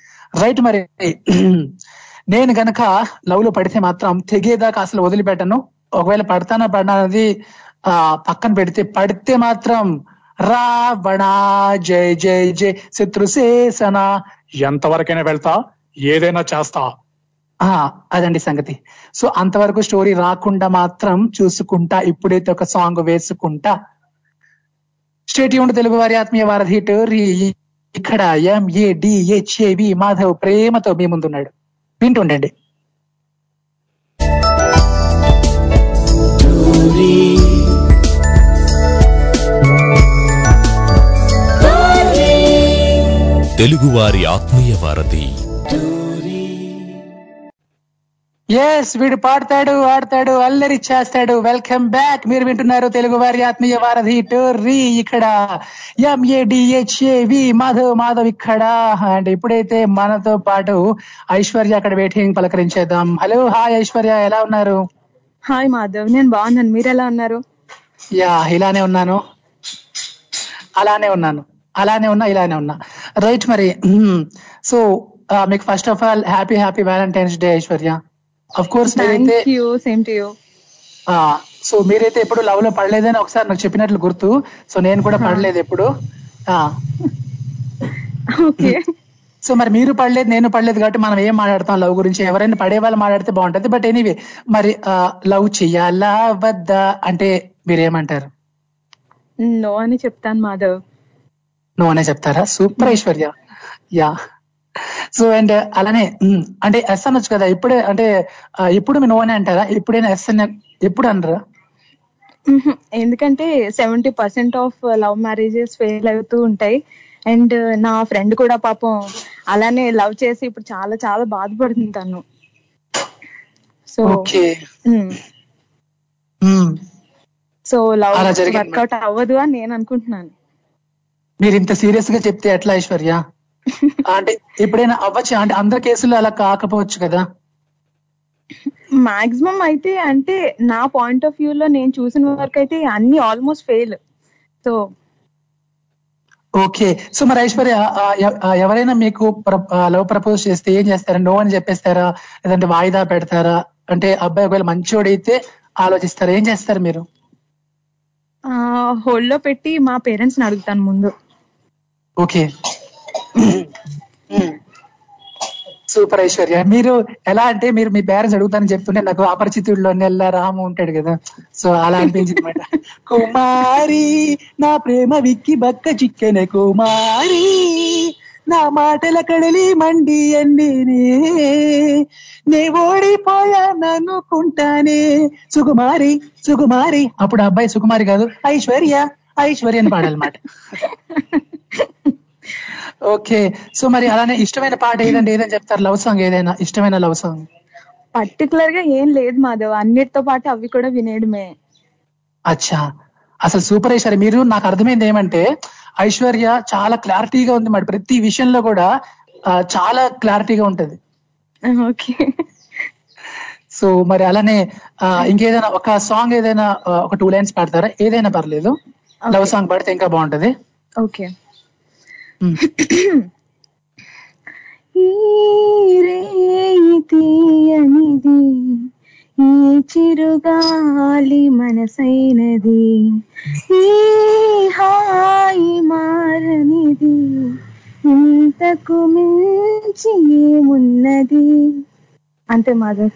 రైట్ మరి. నేను గనక లవ్లో పడితే మాత్రం తెగేదాకా అసలు వదిలిపెట్టను. ఒకవేళ పడతానా పడినది ఆ పక్కన పెడితే పడితే మాత్రం రావణ జై జై జై శత్రుశేషన ఎంతవరకైనా వెళ్తా ఏదైనా చేస్తా. అదండి సంగతి. సో అంతవరకు స్టోరీ రాకుండా మాత్రం చూసుకుంటా ఇప్పుడైతే ఒక సాంగ్ వేసుకుంటా. స్టేట్ యూన్ తెలుగు వారి ఆత్మీయ వారధి హిట్ రీ- ఇక్కడ ఎంఏ డిహెచ్ఏవి మాధవ్ ప్రేమతో మీ ముందున్నాడు. వింటుండండి. తెలుగువారి ఆత్మీయ వారధి. ఎస్ వీడు పాడతాడు ఆడతాడు అల్లరి చేస్తాడు. వెల్కమ్ బ్యాక్ మీరు వింటున్నారు తెలుగు వారి ఆత్మీయ వారధి టోర్రీ. ఇక్కడ ఎంఏడిహెచ్ఏవి మాధవ్ మాధవ్ ఇక్కడ. అండ్ ఇప్పుడైతే మనతో పాటు ఐశ్వర్య అక్కడ వెయిటింగ్ పలకరించేద్దాం. హలో హాయ్ ఐశ్వర్య ఎలా ఉన్నారు? హాయ్ మాధవ్ నేను బాగున్నాను. మీరు ఎలా ఉన్నారు? యా ఇలానే ఉన్నాను. అలానే ఉన్నాను. అలానే ఉన్నా ఇలానే ఉన్నా. రైట్ మరి సో మీకు first of all happy happy valentine's day Aishwarya. Of course మీరైతే thank you same to you so మీరైతే ఎప్పుడు లవ్లో పడలేదని ఒకసారి నాకు చెప్పినట్లు గుర్తు. సో నేను కూడా పడలేదు ఎప్పుడు. ఓకే. సో మరి మీరు పడలేదు నేను పడలేదు కాబట్టి మనం ఏం మాట్లాడతాం లవ్ గురించి? ఎవరైనా పడే వాళ్ళు మాట్లాడితే బాగుంటది. బట్ ఎనీవే మరి లవ్ చెయ్యాలా వద్దా? అంటే మీరేమంటారు? నో అని చెప్తాను మాధవ్. నువ్వు అనే చెప్తారా? Super Aishwarya. Yeah. So and అలానే ఉమ్, అంటే ఎస్ అనొచ్చు కదా ఇప్పుడే అంటే ఇప్పుడు మీ నువ్వు అని అంటారా? ఇప్పుడైనా ఎస్ అని ఎప్పుడు అనరా. ఎందుకంటే seventy percent of love marriages fail అవుతూ ఉంటాయి. అండ్ నా ఫ్రెండ్ కూడా పాపం అలానే లవ్ చేసి ఇప్పుడు చాలా చాలా బాధపడుతుంది తను. సో సో లవ్ వర్కౌట్ అవ్వదు అని నేను అనుకుంటున్నాను. మీరు ఇంత సీరియస్గా చెప్తే ఎట్లా ఐశ్వర్య? అంటే ఎప్పుడైనా అవ్వచ్చు? అంటే అందరి కేసుల్లో అలా కాకపోవచ్చు కదా? మాక్సిమం అయితే అంటే నా పాయింట్ ఆఫ్ వ్యూ లో నేను చూసిన వరకు అయితే అన్ని almost fail. So okay. So మరి ఐశ్వర్య ఎవరైనా మీకు లవ్ ప్రపోజ్ చేస్తే ఏం చేస్తారా? నో అని చెప్పేస్తారా? లేదంటే వాయిదా పెడతారా? అంటే అబ్బాయి ఒకవేళ మంచోడైతే ఆలోచిస్తారా? ఏం చేస్తారు మీరు? హోల్డ్లో పెట్టి మా పేరెంట్స్ని అడుగుతాను ముందు. ఓకే. సూపర్ ఐశ్వర్య. మీరు ఎలా అంటే మీరు మీ పేరెంట్స్ అడుగుతానని చెప్తుంటే నాకు అపరిచితుల్లో నెల్ల రాము ఉంటాడు కదా. సో అలా అనిపించింది అనమాట కుమారి నా ప్రేమ విక్కి బక్క చిక్కెన కుమారి నా మాటల కడలి మండి అన్ని నే ఓడిపోయాననుకుంటానే సుకుమారి సుకుమారి. అప్పుడు అబ్బాయి సుకుమారి కాదు ఐశ్వర్య ఐశ్వర్య అని పాడాలన్నమాట. ఓకే సో మరి అలానే ఇష్టమైన పాట ఏదంటే ఏదని చెప్తారు? లవ్ సాంగ్ ఏదైనా? ఇష్టమైన లవ్ సాంగ్ పర్టికులర్గా ఏం లేదు మాధవ్. అన్నిటితో పాటు అవి కూడా వినేయడమే. అచ్చా. అసలు సూపర్ ఐశ్వర్య మీరు నాకు అర్థమైంది ఏమంటే ఐశ్వర్య చాలా క్లారిటీగా ఉంది మరి. ప్రతి విషయంలో కూడా చాలా క్లారిటీగా ఉంటది. ఓకే. సో మరి అలానే ఇంకేదైనా ఒక సాంగ్ ఏదైనా ఒక టూ లైన్స్ పాడతారా? ఏదైనా పర్లేదు. లవ్ సాంగ్ పాడితే ఇంకా బాగుంటది. ఓకే. ఈ తీయనిది ఈ చిరుగాలి మనసైనది ఈ హాయి మారనిది ఇంతకు మించి ఏమున్నది? అంతే మాధవ్.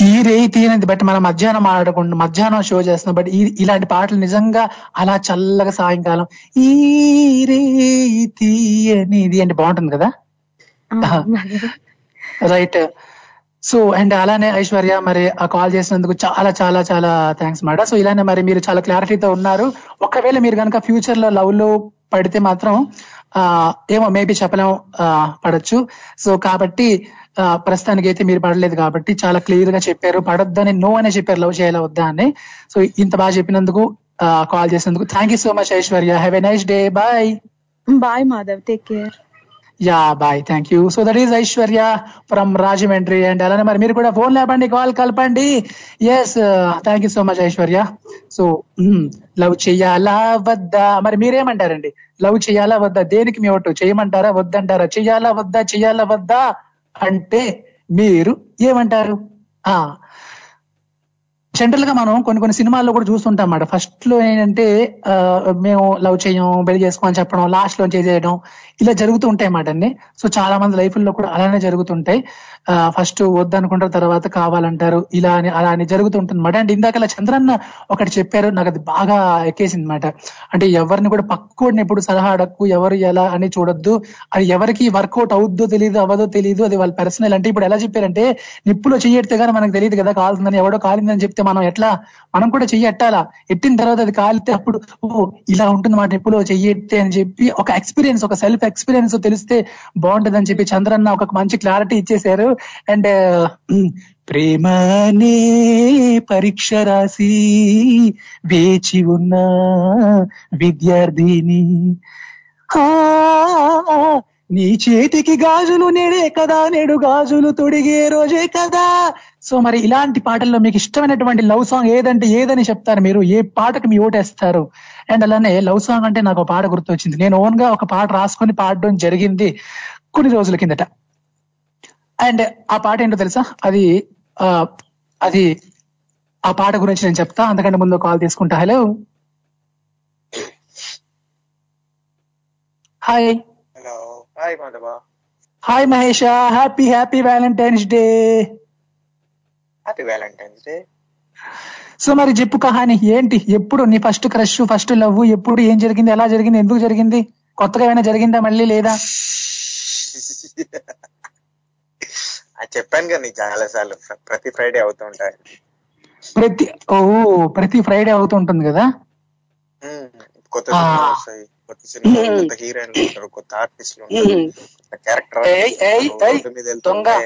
ఈ రేయి తీయనిది బట్ మనం మధ్యాహ్నం ఆడకుండా మధ్యాహ్నం షో చేస్తున్నాం బట్ ఇలాంటి పాటలు నిజంగా అలా చల్లగా సాయంకాలం ఈ రేయి తీయనిది అంటే బాగుంటుంది కదా? రైట్ సో అండ్ అలానే ఐశ్వర్య మరి ఆ కాల్ చేసినందుకు చాలా చాలా చాలా థ్యాంక్స్ మేడం సో ఇలానే మరి మీరు చాలా క్లారిటీతో ఉన్నారు. ఒకవేళ మీరు కనుక ఫ్యూచర్లో లవ్లో పడితే మాత్రం ఆ ఏమో మేబీ చెప్పలేం పడొచ్చు. సో కాబట్టి ప్రస్తుతానికి అయితే మీరు పడలేదు కాబట్టి చాలా క్లియర్గా చెప్పారు. పడొద్దని నో అనే చెప్పారు లవ్ చేయాలా వద్దా అని. సో ఇంత బాగా చెప్పినందుకు కాల్ చేసినందుకు thank you so much Aishwarya. Have a nice day bye bye Madhav take care yeah bye thank you so that is Aishwarya from Rajahmundry and అలానే మరి మీరు కూడా ఫోన్ లేపండి కాల్ కలపండి. Yes thank you so much Aishwarya so love చెయ్యాలా వద్దా? మరి మీరేమంటారండి? Love చెయ్యాలా వద్దా? దేనికి మీ ఓటు? చేయమంటారా? వద్దంటారా? చెయ్యాలా వద్దా? చెయ్యాలా వద్దా? అంటే మీరు ఏమంటారు? ఆ జనరల్గా మనం కొన్ని కొన్ని సినిమాల్లో కూడా చూస్తుంటాం అన్నమాట. ఫస్ట్లో ఏంటంటే మేము లవ్ చేయం పెళ్ళి చేసుకోమని చెప్పడం లాస్ట్లో చేసేయడం ఇలా జరుగుతూ ఉంటాయి అన్నమాట అన్ని. సో చాలా మంది లైఫ్లో కూడా అలానే జరుగుతుంటాయి. ఫస్ట్ వద్దనుకుంటారు తర్వాత కావాలంటారు ఇలా అని అలా అని జరుగుతుంటుంది అనమాట అండ్ ఇందాక చంద్రన్న ఒకటి చెప్పారు నాకు అది బాగా ఎక్కేసింది అనమాట అంటే ఎవరిని కూడా పక్కోడిని ఎప్పుడు సలహా అడక్కు ఎవరు ఎలా అని చూడొద్దు. అది ఎవరికి వర్కౌట్ అవుద్దో తెలియదు అవ్వదో తెలియదు అది వాళ్ళ పర్సనల్ అంటే ఇప్పుడు ఎలా చెప్పారంటే నిప్పులో చెయ్యెడితే కానీ మనకు తెలియదు కదా కాలుతుందని ఎవడో కాలిందని చెప్తే మనం ఎట్లా? మనం కూడా చెయ్యి ఎట్టాలా? ఎట్టిన తర్వాత అది కాలితే అప్పుడు ఓ ఇలా ఉంటుంది మాట నిప్పులో చెయ్యెత్తే అని చెప్పి ఒక ఎక్స్పీరియన్స్ ఒక సెల్ఫ్ ఎక్స్పీరియన్స్ తెలిస్తే బాగుంటదని అని చెప్పి చంద్రన్న ఒక మంచి క్లారిటీ ఇచ్చేశారు. అండ్ uh, ప్రేమనే పరీక్ష రాసి వేచి ఉన్న విద్యార్థిని. నీ చేతికి గాజులు నేడే కదా నేడు గాజులు తొడిగే రోజే కదా. సో మరి ఇలాంటి పాటల్లో మీకు ఇష్టమైనటువంటి లవ్ సాంగ్ ఏదంటే ఏదని చెప్తారు మీరు? ఏ పాటకు మీ ఓటేస్తారు? అండ్ అలానే లవ్ సాంగ్ అంటే నాకు ఒక పాట గుర్తొచ్చింది. నేను ఓన్గా ఒక పాట రాసుకొని పాడడం జరిగింది కొన్ని రోజుల కిందట. అండ్ ఆ పాట ఏంటో తెలుసా? అది అది ఆ పాట గురించి నేను చెప్తా. అందుకంటే ముందు కాల్ తీసుకుంటా. Hello hi hi Madhav hi Mahesh happy happy Valentine's day happy Valentine's day so మరి చెప్పు కహాని ఏంటి? ఎప్పుడు నీ ఫస్ట్ క్రష్ ఫస్ట్ లవ్ ఎప్పుడు ఏం జరిగింది ఎలా జరిగింది ఎందుకు జరిగింది? కొత్తగా ఏమైనా జరిగిందా మళ్ళీ లేదా? అది చెప్పాను కదా నీకు చాలా సార్లు ప్రతి ఫ్రైడే అవుతూ ఉంటాయి. ప్రతి ఓ ప్రతి ఫ్రైడే అవుతుంటుంది కదా? కొత్త సినిమాలు వస్తాయి కొత్త హీరోయిన్లు ఉంటారు కొత్త ఆర్టిస్టులు ఉంటారు. క్యారెక్టర్ మీద వెళ్తుంటే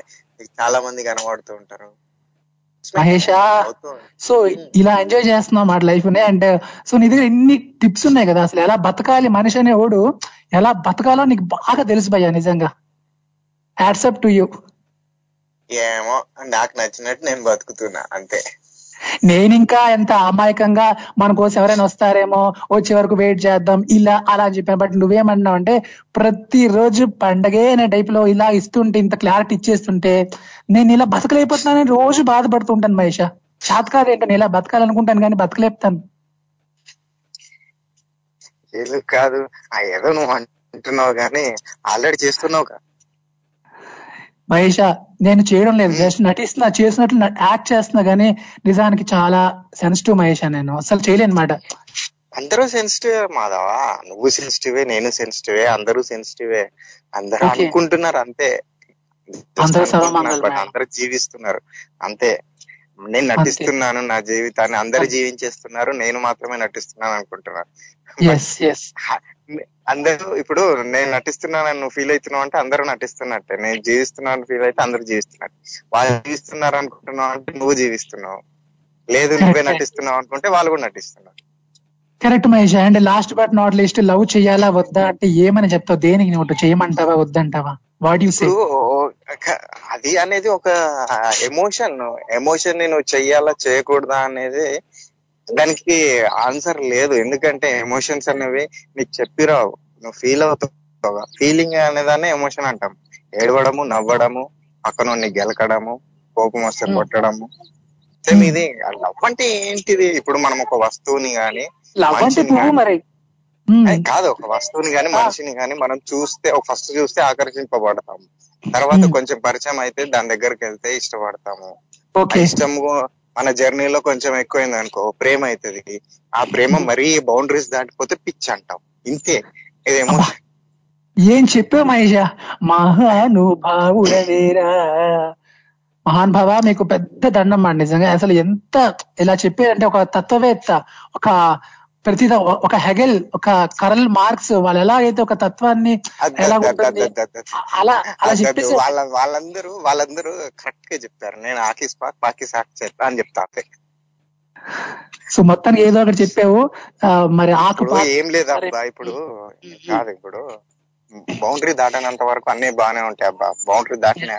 చాలా మంది కనబడుతూ ఉంటారు. మహేష సో ఇలా ఎంజాయ్ చేస్తున్నాం మాట లైఫ్ని. అండ్ సో నీ దగ్గర ఎన్ని టిప్స్ ఉన్నాయి కదా అసలు? ఎలా బతకాలి మనిషి అనేవాడు ఎలా బతకాలో నీకు బాగా తెలుసు భయ్యా నిజంగా. హ్యాట్సప్ టు యూ ఏమో నాకు నచ్చినట్టు నేను బతుకుతున్నా అంతే. నేను ఇంకా ఎంత అమాయకంగా మన కోసం ఎవరైనా వస్తారేమో వచ్చే వరకు వెయిట్ చేద్దాం ఇలా అలా అని చెప్పాను. బట్ నువ్వేమన్నావు అంటే ప్రతిరోజు పండగే అనే టైప్లో ఇలా ఇస్తుంటే ఇంత క్లారిటీ ఇచ్చేస్తుంటే నేను ఇలా బతకలేకపోతున్నానని రోజు బాధపడుతుంటాను మహేష. చేత కాదు ఏంటో నేను ఇలా బతకాలనుకుంటాను కానీ బతకలేపుతాను. ఏదో కాదు. ఆ ఏదో నువ్వు అంటున్నావు కానీ ఆల్రెడీ చేస్తున్నావు మహేష నేను చేయడం లేదు. జస్ట్ నటిస్తున్నా చేసినట్లు యాక్ట్ చేస్తున్నా గానీ నిజానికి చాలా సెన్సిటివ్ మహేష నేను. అసలు చేయలేను మాట అందరూ సెన్సిటివ్ మాధవా. నువ్వు సెన్సిటివే నేను సెన్సిటివే అందరూ సెన్సిటివే. అందరూ. అనుకుంటున్నారు అంతే. అందరూ జీవిస్తున్నారు. అంతే. నేను నటిస్తున్నాను నా జీవితాన్ని అందరూ జీవించేస్తున్నారు నేను మాత్రమే నటిస్తున్నాను అనుకుంటున్నాను. అందరూ ఇప్పుడు నేను నటిస్తున్నానని నువ్వు ఫీల్ అవుతున్నావు అంటే అందరూ నటిస్తున్నట్టే. నేను జీవిస్తున్నాను ఫీల్ అయితే అందరూ జీవిస్తున్నట్టు. వాళ్ళు జీవిస్తున్నారు అనుకుంటున్నావు అంటే నువ్వు జీవిస్తున్నావు. లేదు నువ్వే. నటిస్తున్నావు అనుకుంటే వాళ్ళు కూడా నటిస్తున్నారు. Correct Mahesh. And last but not least love చేయాలా వద్దా అంటే ఏమని చెప్తావు? దేనికి నువ్వు చేయమంటావా వద్దంటావా? వాట్ యు సే అది అనేది ఒక ఎమోషన్ ఎమోషన్ని నువ్వు చెయ్యాలా చేయకూడదా అనేది దానికి ఆన్సర్ లేదు. ఎందుకంటే ఎమోషన్స్ అనేవి నీకు చెప్పిరావు. నువ్వు ఫీల్ అవుతావు ఫీలింగ్ అనేదాన్ని ఎమోషన్ అంటాం. ఏడవడము నవ్వడము పక్కన గెలకడము కోపం వస్తే కొట్టడము. సేమ్ ఇది. లవ్ అంటే ఏంటిది? ఇప్పుడు మనం ఒక వస్తువుని గాని కాదు. ఒక వస్తువుని గాని మనిషిని గాని మనం చూస్తే ఒక ఫస్ట్ చూస్తే ఆకర్షింపబడతాము. తర్వాత కొంచెం పరిచయం అయితే దాని దగ్గరికి వెళ్తే ఇష్టపడతాము. ఇష్టము మన జర్నీలో కొంచెం ఎక్కువైంది అనుకో ప్రేమ అవుతుంది ఆ ప్రేమ మరీ బౌండరీస్ దాటిపోతే పిచ్చి అంటాం. ఇంతే. ఇదేమో ఏం చెప్పావు మహేష? మహానుభావుడవేరా. మహాన్ భావ మీకు పెద్ద దండం అండి. నిజంగా అసలు ఎంత ఇలా చెప్పారంటే ఒక తత్వవేత్త ఒక ప్రతి ఒక హెగెల్ ఒక కరల్ మార్క్స్ వాళ్ళు ఎలా అయితే ఒక తత్వాన్ని ఎలా అలా అలా అద్దద్దు. చెప్పేసి వాళ్ళ వాళ్ళందరూ వాళ్ళందరూ కరెక్ట్గా చెప్తారు నేను ఆకీస్ పాక్ పాకీస్ ఆక్ చెప్తా అని చెప్తా అంతే. సో మొత్తానికి ఏదో ఒకటి చెప్పావు. మరి ఆకు ఏం లేదు అబ్బా ఇప్పుడు కాదు ఇప్పుడు బౌండరీ దాటనంత వరకు అన్ని బాగానే ఉంటాయి అబ్బా. బౌండరీ దాటిన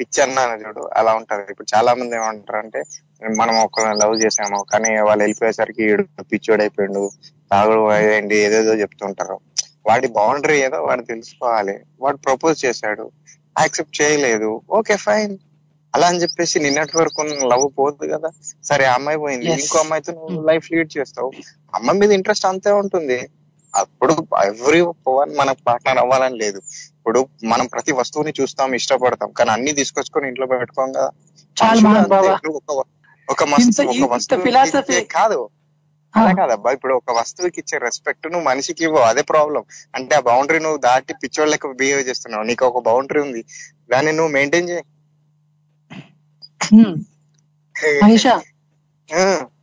పిచ్చి అన్నాను చూడు అలా ఉంటది ఇప్పుడు చాలా మంది ఏమంటారు అంటే మనం ఒకరిని లవ్ చేసాము కానీ వాళ్ళు వెళ్ళిపోయేసరికి ఈడు పిచ్చోడు అయిపోయిండు తాగుడు అయ్యండి ఏదేదో చెప్తుంటారు. వాడి బౌండరీ ఏదో వాడు తెలుసుకోవాలి. వాడు ప్రపోజ్ చేశాడు యాక్సెప్ట్ చేయలేదు ఓకే ఫైన్ అలా అని చెప్పేసి నిన్నటి వరకు లవ్ పోదు కదా. సరే అమ్మాయి పోయింది. ఇంకో అమ్మాయితో నువ్వు లైఫ్ లీడ్ చేస్తావు. అమ్మాయి మీద ఇంట్రెస్ట్ అంతే ఉంటుంది. అప్పుడు ఎవ్రీ వన్ మన పార్ట్నర్ అవ్వాలని లేదు. ఇప్పుడు మనం ప్రతి వస్తువుని చూస్తాం ఇష్టపడతాం కానీ అన్ని తీసుకొచ్చుకొని ఇంట్లో పెట్టుకోం కదా. ఒక మస్తు. ఇచ్చే- కాదు. అలా కాదబ్బా. ఇప్పుడు ఒక వస్తువుకి ఇచ్చే రెస్పెక్ట్ నువ్వు మనిషికి ఇవ్వవు అదే ప్రాబ్లం అంటే ఆ బౌండరీ నువ్వు దాటి పిచ్చోళ్ళ లెక్క బిహేవ్ చేస్తున్నావు. నీకు ఒక బౌండరీ ఉంది. దాన్ని నువ్వు మెయింటైన్ చేయి.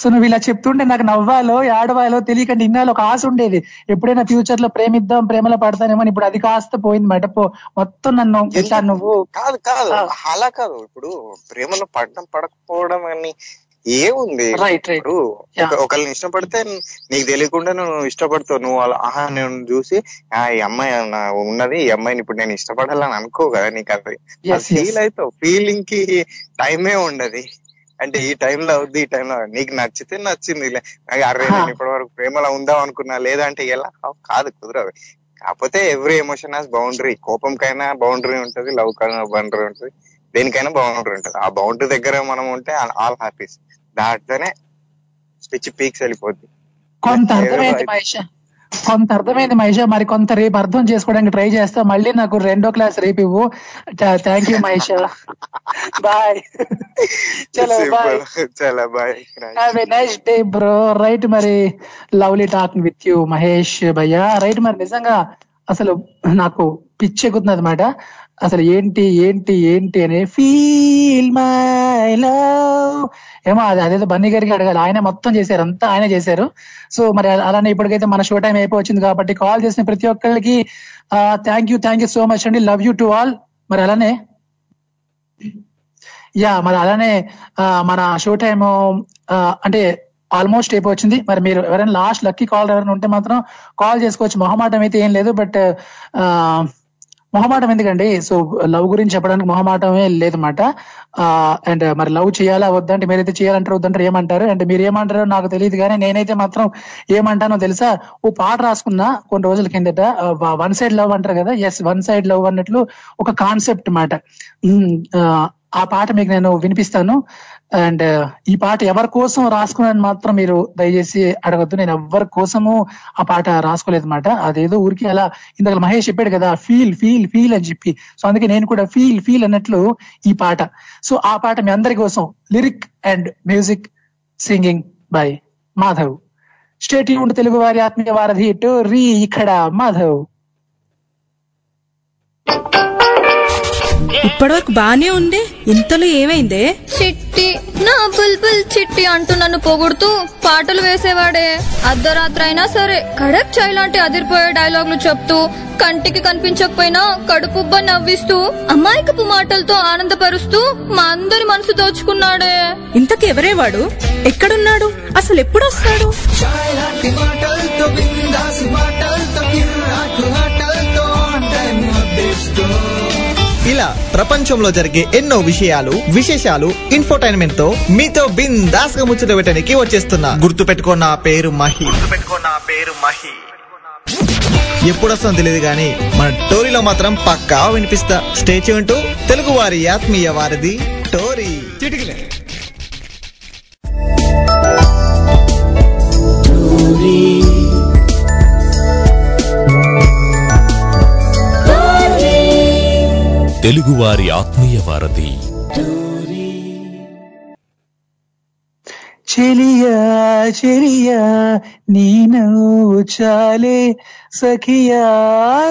సో నువ్వు ఇలా చెప్తుంటే నాకు నవ్వాలో ఏడవాలో తెలియకండి ఇన్నాళ్ళు ఒక ఆశ ఉండేది. ఎప్పుడైనా ఫ్యూచర్లో ప్రేమిద్దాం ప్రేమలో పడతానేమో ఇప్పుడు అది కాస్త పోయింది పో మొత్తం నన్ను ఇట్లా నువ్వు కాదు కాదు. అలా కాదు. ఇప్పుడు ప్రేమలో పడడం పడకపోవడం అని ఏముంది. ఇప్పుడు ఒక- ఒకళ్ళని ఇష్టపడితే నీకు తెలియకుండా నువ్వు ఇష్టపడతావు. నువ్వు ఆహా నేను చూసి ఆ ఈ అమ్మాయి ఉన్నది ఈ అమ్మాయిని ఇప్పుడు నేను ఇష్టపడాలని అనుకో కదా నీకు అది. ఫీల్ అవుతావు. ఫీలింగ్కి టైమే ఉండదు. అంటే ఈ టైంలో అవుద్ది ఈ టైంలో నీకు నచ్చితే నచ్చింది అరే నేను ఇప్పటి వరకు ప్రేమలో ఉందాం అనుకున్నా లేదంటే ఎలా? కాదు కుదరదు. కాకపోతే ఎవ్రీ ఎమోషన్ హాస్ బౌండరీ. కోపంకైనా బౌండరీ ఉంటది లవ్ కైనా బౌండరీ ఉంటది దేనికైనా బౌండరీ ఉంటది. ఆ బౌండరీ దగ్గర మనం ఉంటే ఆల్ హ్యాపీస్. దాటితేనే స్పిచ్ పీక్స్ వెళ్ళిపోద్ది. కొంత కొంత అర్థమైంది మహేష్ మరి కొంత రేపు అర్థం చేసుకోవడానికి ట్రై చేస్తా. మళ్ళీ నాకు రెండో క్లాస్ రేపు ఇవ్వు. Thank you Mahesh. బాయ్. చలో బాయ్. చాలా bye. Have a nice day bro right మరి lovely talking with you Mahesh భయ్యా. రైట్ మరి నిజంగా అసలు నాకు పిచ్చి ఎక్కుతుంది అనమాట అసలు ఏంటి ఏంటి ఏంటి అని ఫీల్ మై లవ్ ఏమో అది అదేదో బన్నీ గారికి అడగాలి. ఆయన మొత్తం చేశారు అంతా ఆయన చేశారు. సో మరి అలానే ఇప్పటికైతే మన షో టైం అయిపోయింది కాబట్టి కాల్ చేసిన ప్రతి ఒక్కరికి thank you thank you so much అండి. లవ్ యూ టు ఆల్ మరి అలానే యా మరి అలానే మన షో టైము అంటే ఆల్మోస్ట్ అయిపోయింది మరి మీరు ఎవరైనా లాస్ట్ లక్కీ కాల్ ఎవరైనా ఉంటే మాత్రం కాల్ చేసుకోవచ్చు. మొహమాటం అయితే ఏం లేదు బట్ మొహమాటం ఎందుకండి సో లవ్ గురించి చెప్పడానికి మొహమాటమే లేదన్నమాట. అండ్ మరి లవ్ చేయాలా వద్దంటే మీరైతే చేయాలంటారు వద్దంటారు ఏమంటారు? అండ్ మీరు ఏమంటారో నాకు తెలియదు కానీ నేనైతే మాత్రం ఏమంటానో తెలుసా? ఓ పాట రాసుకున్నా కొన్ని రోజుల కిందట వన్ సైడ్ లవ్ అంటారు కదా? ఎస్ వన్ సైడ్ లవ్ అన్నట్లు ఒక కాన్సెప్ట్ మాట. ఆ, ఆ పాట మీకు నేను వినిపిస్తాను. అండ్ ఈ పాట ఎవరి కోసం రాసుకున్నాను మాత్రం మీరు దయచేసి అడగద్దు. నేను ఎవరి కోసము ఆ పాట రాసుకోలేదు అనమాట అదేదో ఊరికి అలా ఇందాక మహేష్ చెప్పాడు కదా ఫీల్ ఫీల్ ఫీల్ అని చెప్పి. సో అందుకే నేను కూడా ఫీల్ ఫీల్ అన్నట్లు ఈ పాట. సో ఆ పాట మీ అందరి కోసం lyric and music singing by Madhav. State ఉండి తెలుగు వారి ఆత్మీయ వారధి టు రీ ఇక్కడ మాధవ్. ఇప్పటివరకు బానే ఉంది. ఇంతలో ఏమైందే? చిట్టి. నా బుల్బుల్ చిట్టి అంటూ నన్ను పొగుడుతూ పాటలు వేసేవాడే. అర్ధరాత్రి అయినా సరే కడక్ చాయ్ లాంటి అదిరిపోయే డైలాగులు చెప్తూ కంటికి కనిపించకపోయినా కడుపుబ్బ నవ్విస్తూ అమాయకపు మాటలతో ఆనందపరుస్తూ మా అందరి మనసు దోచుకున్నాడే. ఇంతకు ఎవరే వాడు ఎక్కడున్నాడు? అసలు ఎప్పుడు వస్తాడు ఇలా ప్రపంచంలో జరిగే ఎన్నో విషయాలు విశేషాలు ఇన్ఫోటైన్మెంట్తో మీతో బిందాస్గా ముచ్చట పెట్టడానికి వచ్చేస్తున్నా. గుర్తు పెట్టుకో నా పేరు మహి. పేరు మహి. ఎప్పుడు వస్తుందో తెలియదు కానీ మన టోరీలో మాత్రం పక్కా వినిపిస్తా. స్టేచ్యూ అంటూ తెలుగు వారి ఆత్మీయ వారిది టోరీ. తెలుగువారి ఆత్మీయ వారధి. చెలియా చెలియా నీ నవ్వు చాలే. సఖియా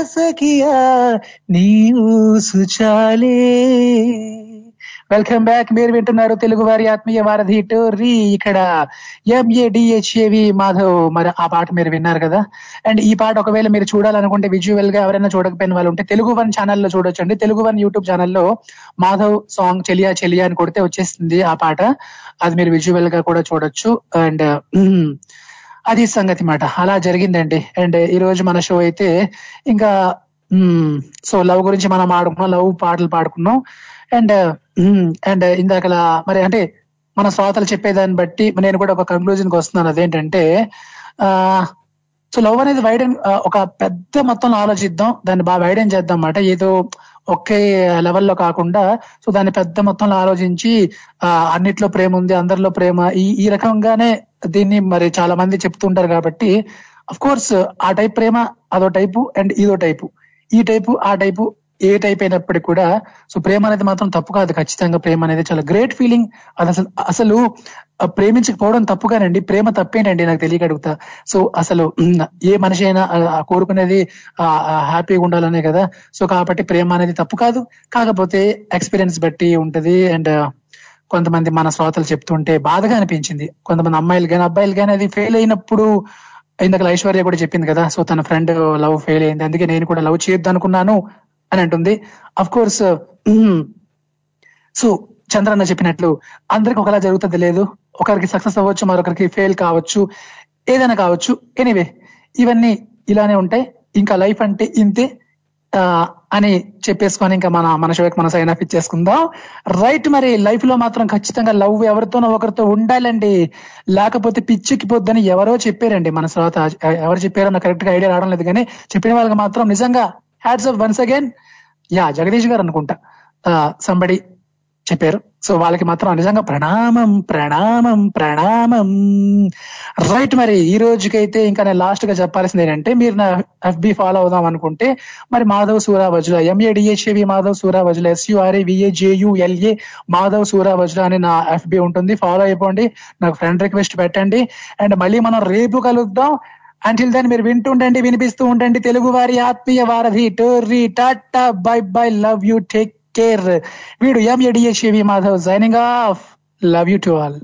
సఖియా నీ ఊసు చాలే వెల్కమ్ బ్యాక్ మీరు వింటున్నారు తెలుగు వారి ఆత్మీయ వారధి టోరీ ఇక్కడ ఎంఏడిహెచ్ఏవి మాధవ్. మరి ఆ పాట మీరు విన్నారు కదా? అండ్ ఈ పాట ఒకవేళ మీరు చూడాలనుకుంటే విజువల్గా ఎవరైనా చూడకపోయిన వాళ్ళు ఉంటే తెలుగు వన్ ఛానల్లో చూడొచ్చు అండి తెలుగు వన్ యూట్యూబ్ ఛానల్లో మాధవ్ సాంగ్ చెలియా చెలియా అని కొడితే వచ్చేస్తుంది ఆ పాట. అది మీరు విజువల్గా కూడా చూడొచ్చు. అండ్ అది సంగతి మాట. అలా జరిగిందండి. అండ్ ఈ రోజు మన షో అయితే ఇంకా సో లవ్ గురించి మనం ఆడుకున్నాం లవ్ పాటలు పాడుకున్నాం. అండ్ అండ్ ఇందాకలా మరి అంటే మన శ్రోతలు చెప్పేదాన్ని బట్టి నేను కూడా ఒక కంక్లూజన్కి వస్తున్నాను. అదేంటంటే ఆ సో లవ్ అనేది వైడెన్ uh, ఒక పెద్ద మొత్తంలో ఆలోచిద్దాం. దాన్ని బాగా వైడెన్ చేద్దాం అన్నమాట. ఏదో ఒకే లెవెల్లో కాకుండా సో దాన్ని పెద్ద మొత్తంలో ఆలోచించి ఆ అన్నిట్లో ప్రేమ ఉంది అందరిలో ప్రేమ ఈ ఈ రకంగానే దీన్ని మరి చాలా మంది చెప్తుంటారు కాబట్టి అఫ్ కోర్స్ ఆ టైప్ ప్రేమ అదో టైపు అండ్ ఇదో టైపు ఈ టైపు ఆ టైపు ఏ టైప్ అయినప్పటికీ కూడా సో ప్రేమ అనేది మాత్రం తప్పు కాదు ఖచ్చితంగా ప్రేమ అనేది చాలా గ్రేట్ ఫీలింగ్ అది అసలు అసలు ప్రేమించకపోవడం తప్పుగానండి ప్రేమ తప్పేంటండి నాకు తెలియక అడుగుతా. సో అసలు ఏ మనిషి అయినా కోరుకునేది హ్యాపీగా ఉండాలనే కదా. సో కాబట్టి ప్రేమ అనేది తప్పు కాదు. కాకపోతే ఎక్స్పీరియన్స్ బట్టి ఉంటది అండ్ కొంతమంది మన శ్రోతలు చెప్తుంటే బాధగా అనిపించింది. కొంతమంది అమ్మాయిలు కానీ అబ్బాయిలు కానీ అది ఫెయిల్ అయినప్పుడు ఇందాక ఐశ్వర్య కూడా చెప్పింది కదా సో తన ఫ్రెండ్ లవ్ ఫెయిల్ అయింది. అందుకే నేను కూడా లవ్ చేయొద్దు అనుకున్నాను అని అంటుంది. అఫ్ కోర్స్ సో చంద్రన్న చెప్పినట్లు అందరికి ఒకలా జరుగుతుంది లేదు. ఒకరికి సక్సెస్ అవ్వచ్చు మరొకరికి ఫెయిల్ కావచ్చు ఏదైనా కావచ్చు. ఎనీవే ఇవన్నీ ఇలానే ఉంటాయి. ఇంకా లైఫ్ అంటే ఇంతే అని చెప్పేసుకొని ఇంకా మన మన షోకి మన సైన్ ఆఫ్ ఇచ్చేసుకుందాం. రైట్ మరి లైఫ్లో మాత్రం ఖచ్చితంగా లవ్ ఎవరితోనో ఒకరితో ఉండాలండి. లేకపోతే పిచ్చెక్కిపోద్దని ఎవరో చెప్పారండి. మన తర్వాత ఎవరు చెప్పారో నాకు కరెక్ట్గా ఐడియా రావడం లేదు కానీ చెప్పిన వాళ్ళకి మాత్రం నిజంగా hats off once again yeah Jagadish గారు అనుకుంటా. సంబడి చెప్పారు. సో వాళ్ళకి మాత్రం నిజంగా ప్రణామం ప్రణామం ప్రణామం. రైట్ మరి ఈ రోజుకైతే ఇంకా నేను లాస్ట్గా చెప్పాల్సింది ఏంటంటే మీరు నా ఎఫ్బి ఫాలో అవుదాం అనుకుంటే మరి Madhav Sura Suravajula M A D H A V Madhav Suravajula S U R A V A J U L A Madhav Suravajula అని నా ఎఫ్బి ఉంటుంది. ఫాలో అయిపోండి. నాకు ఫ్రెండ్ రిక్వెస్ట్ పెట్టండి. అండ్ మళ్ళీ మనం రేపు కలుద్దాం. అంటిల్ దాన్ని మీరు వింటూ ఉండండి వినిపిస్తూ ఉండండి తెలుగు వారి ఆత్మీయ వారధి. Tori tata bye bye. Love you take care వీడు M A D H A V Madhav. Signing off love you to all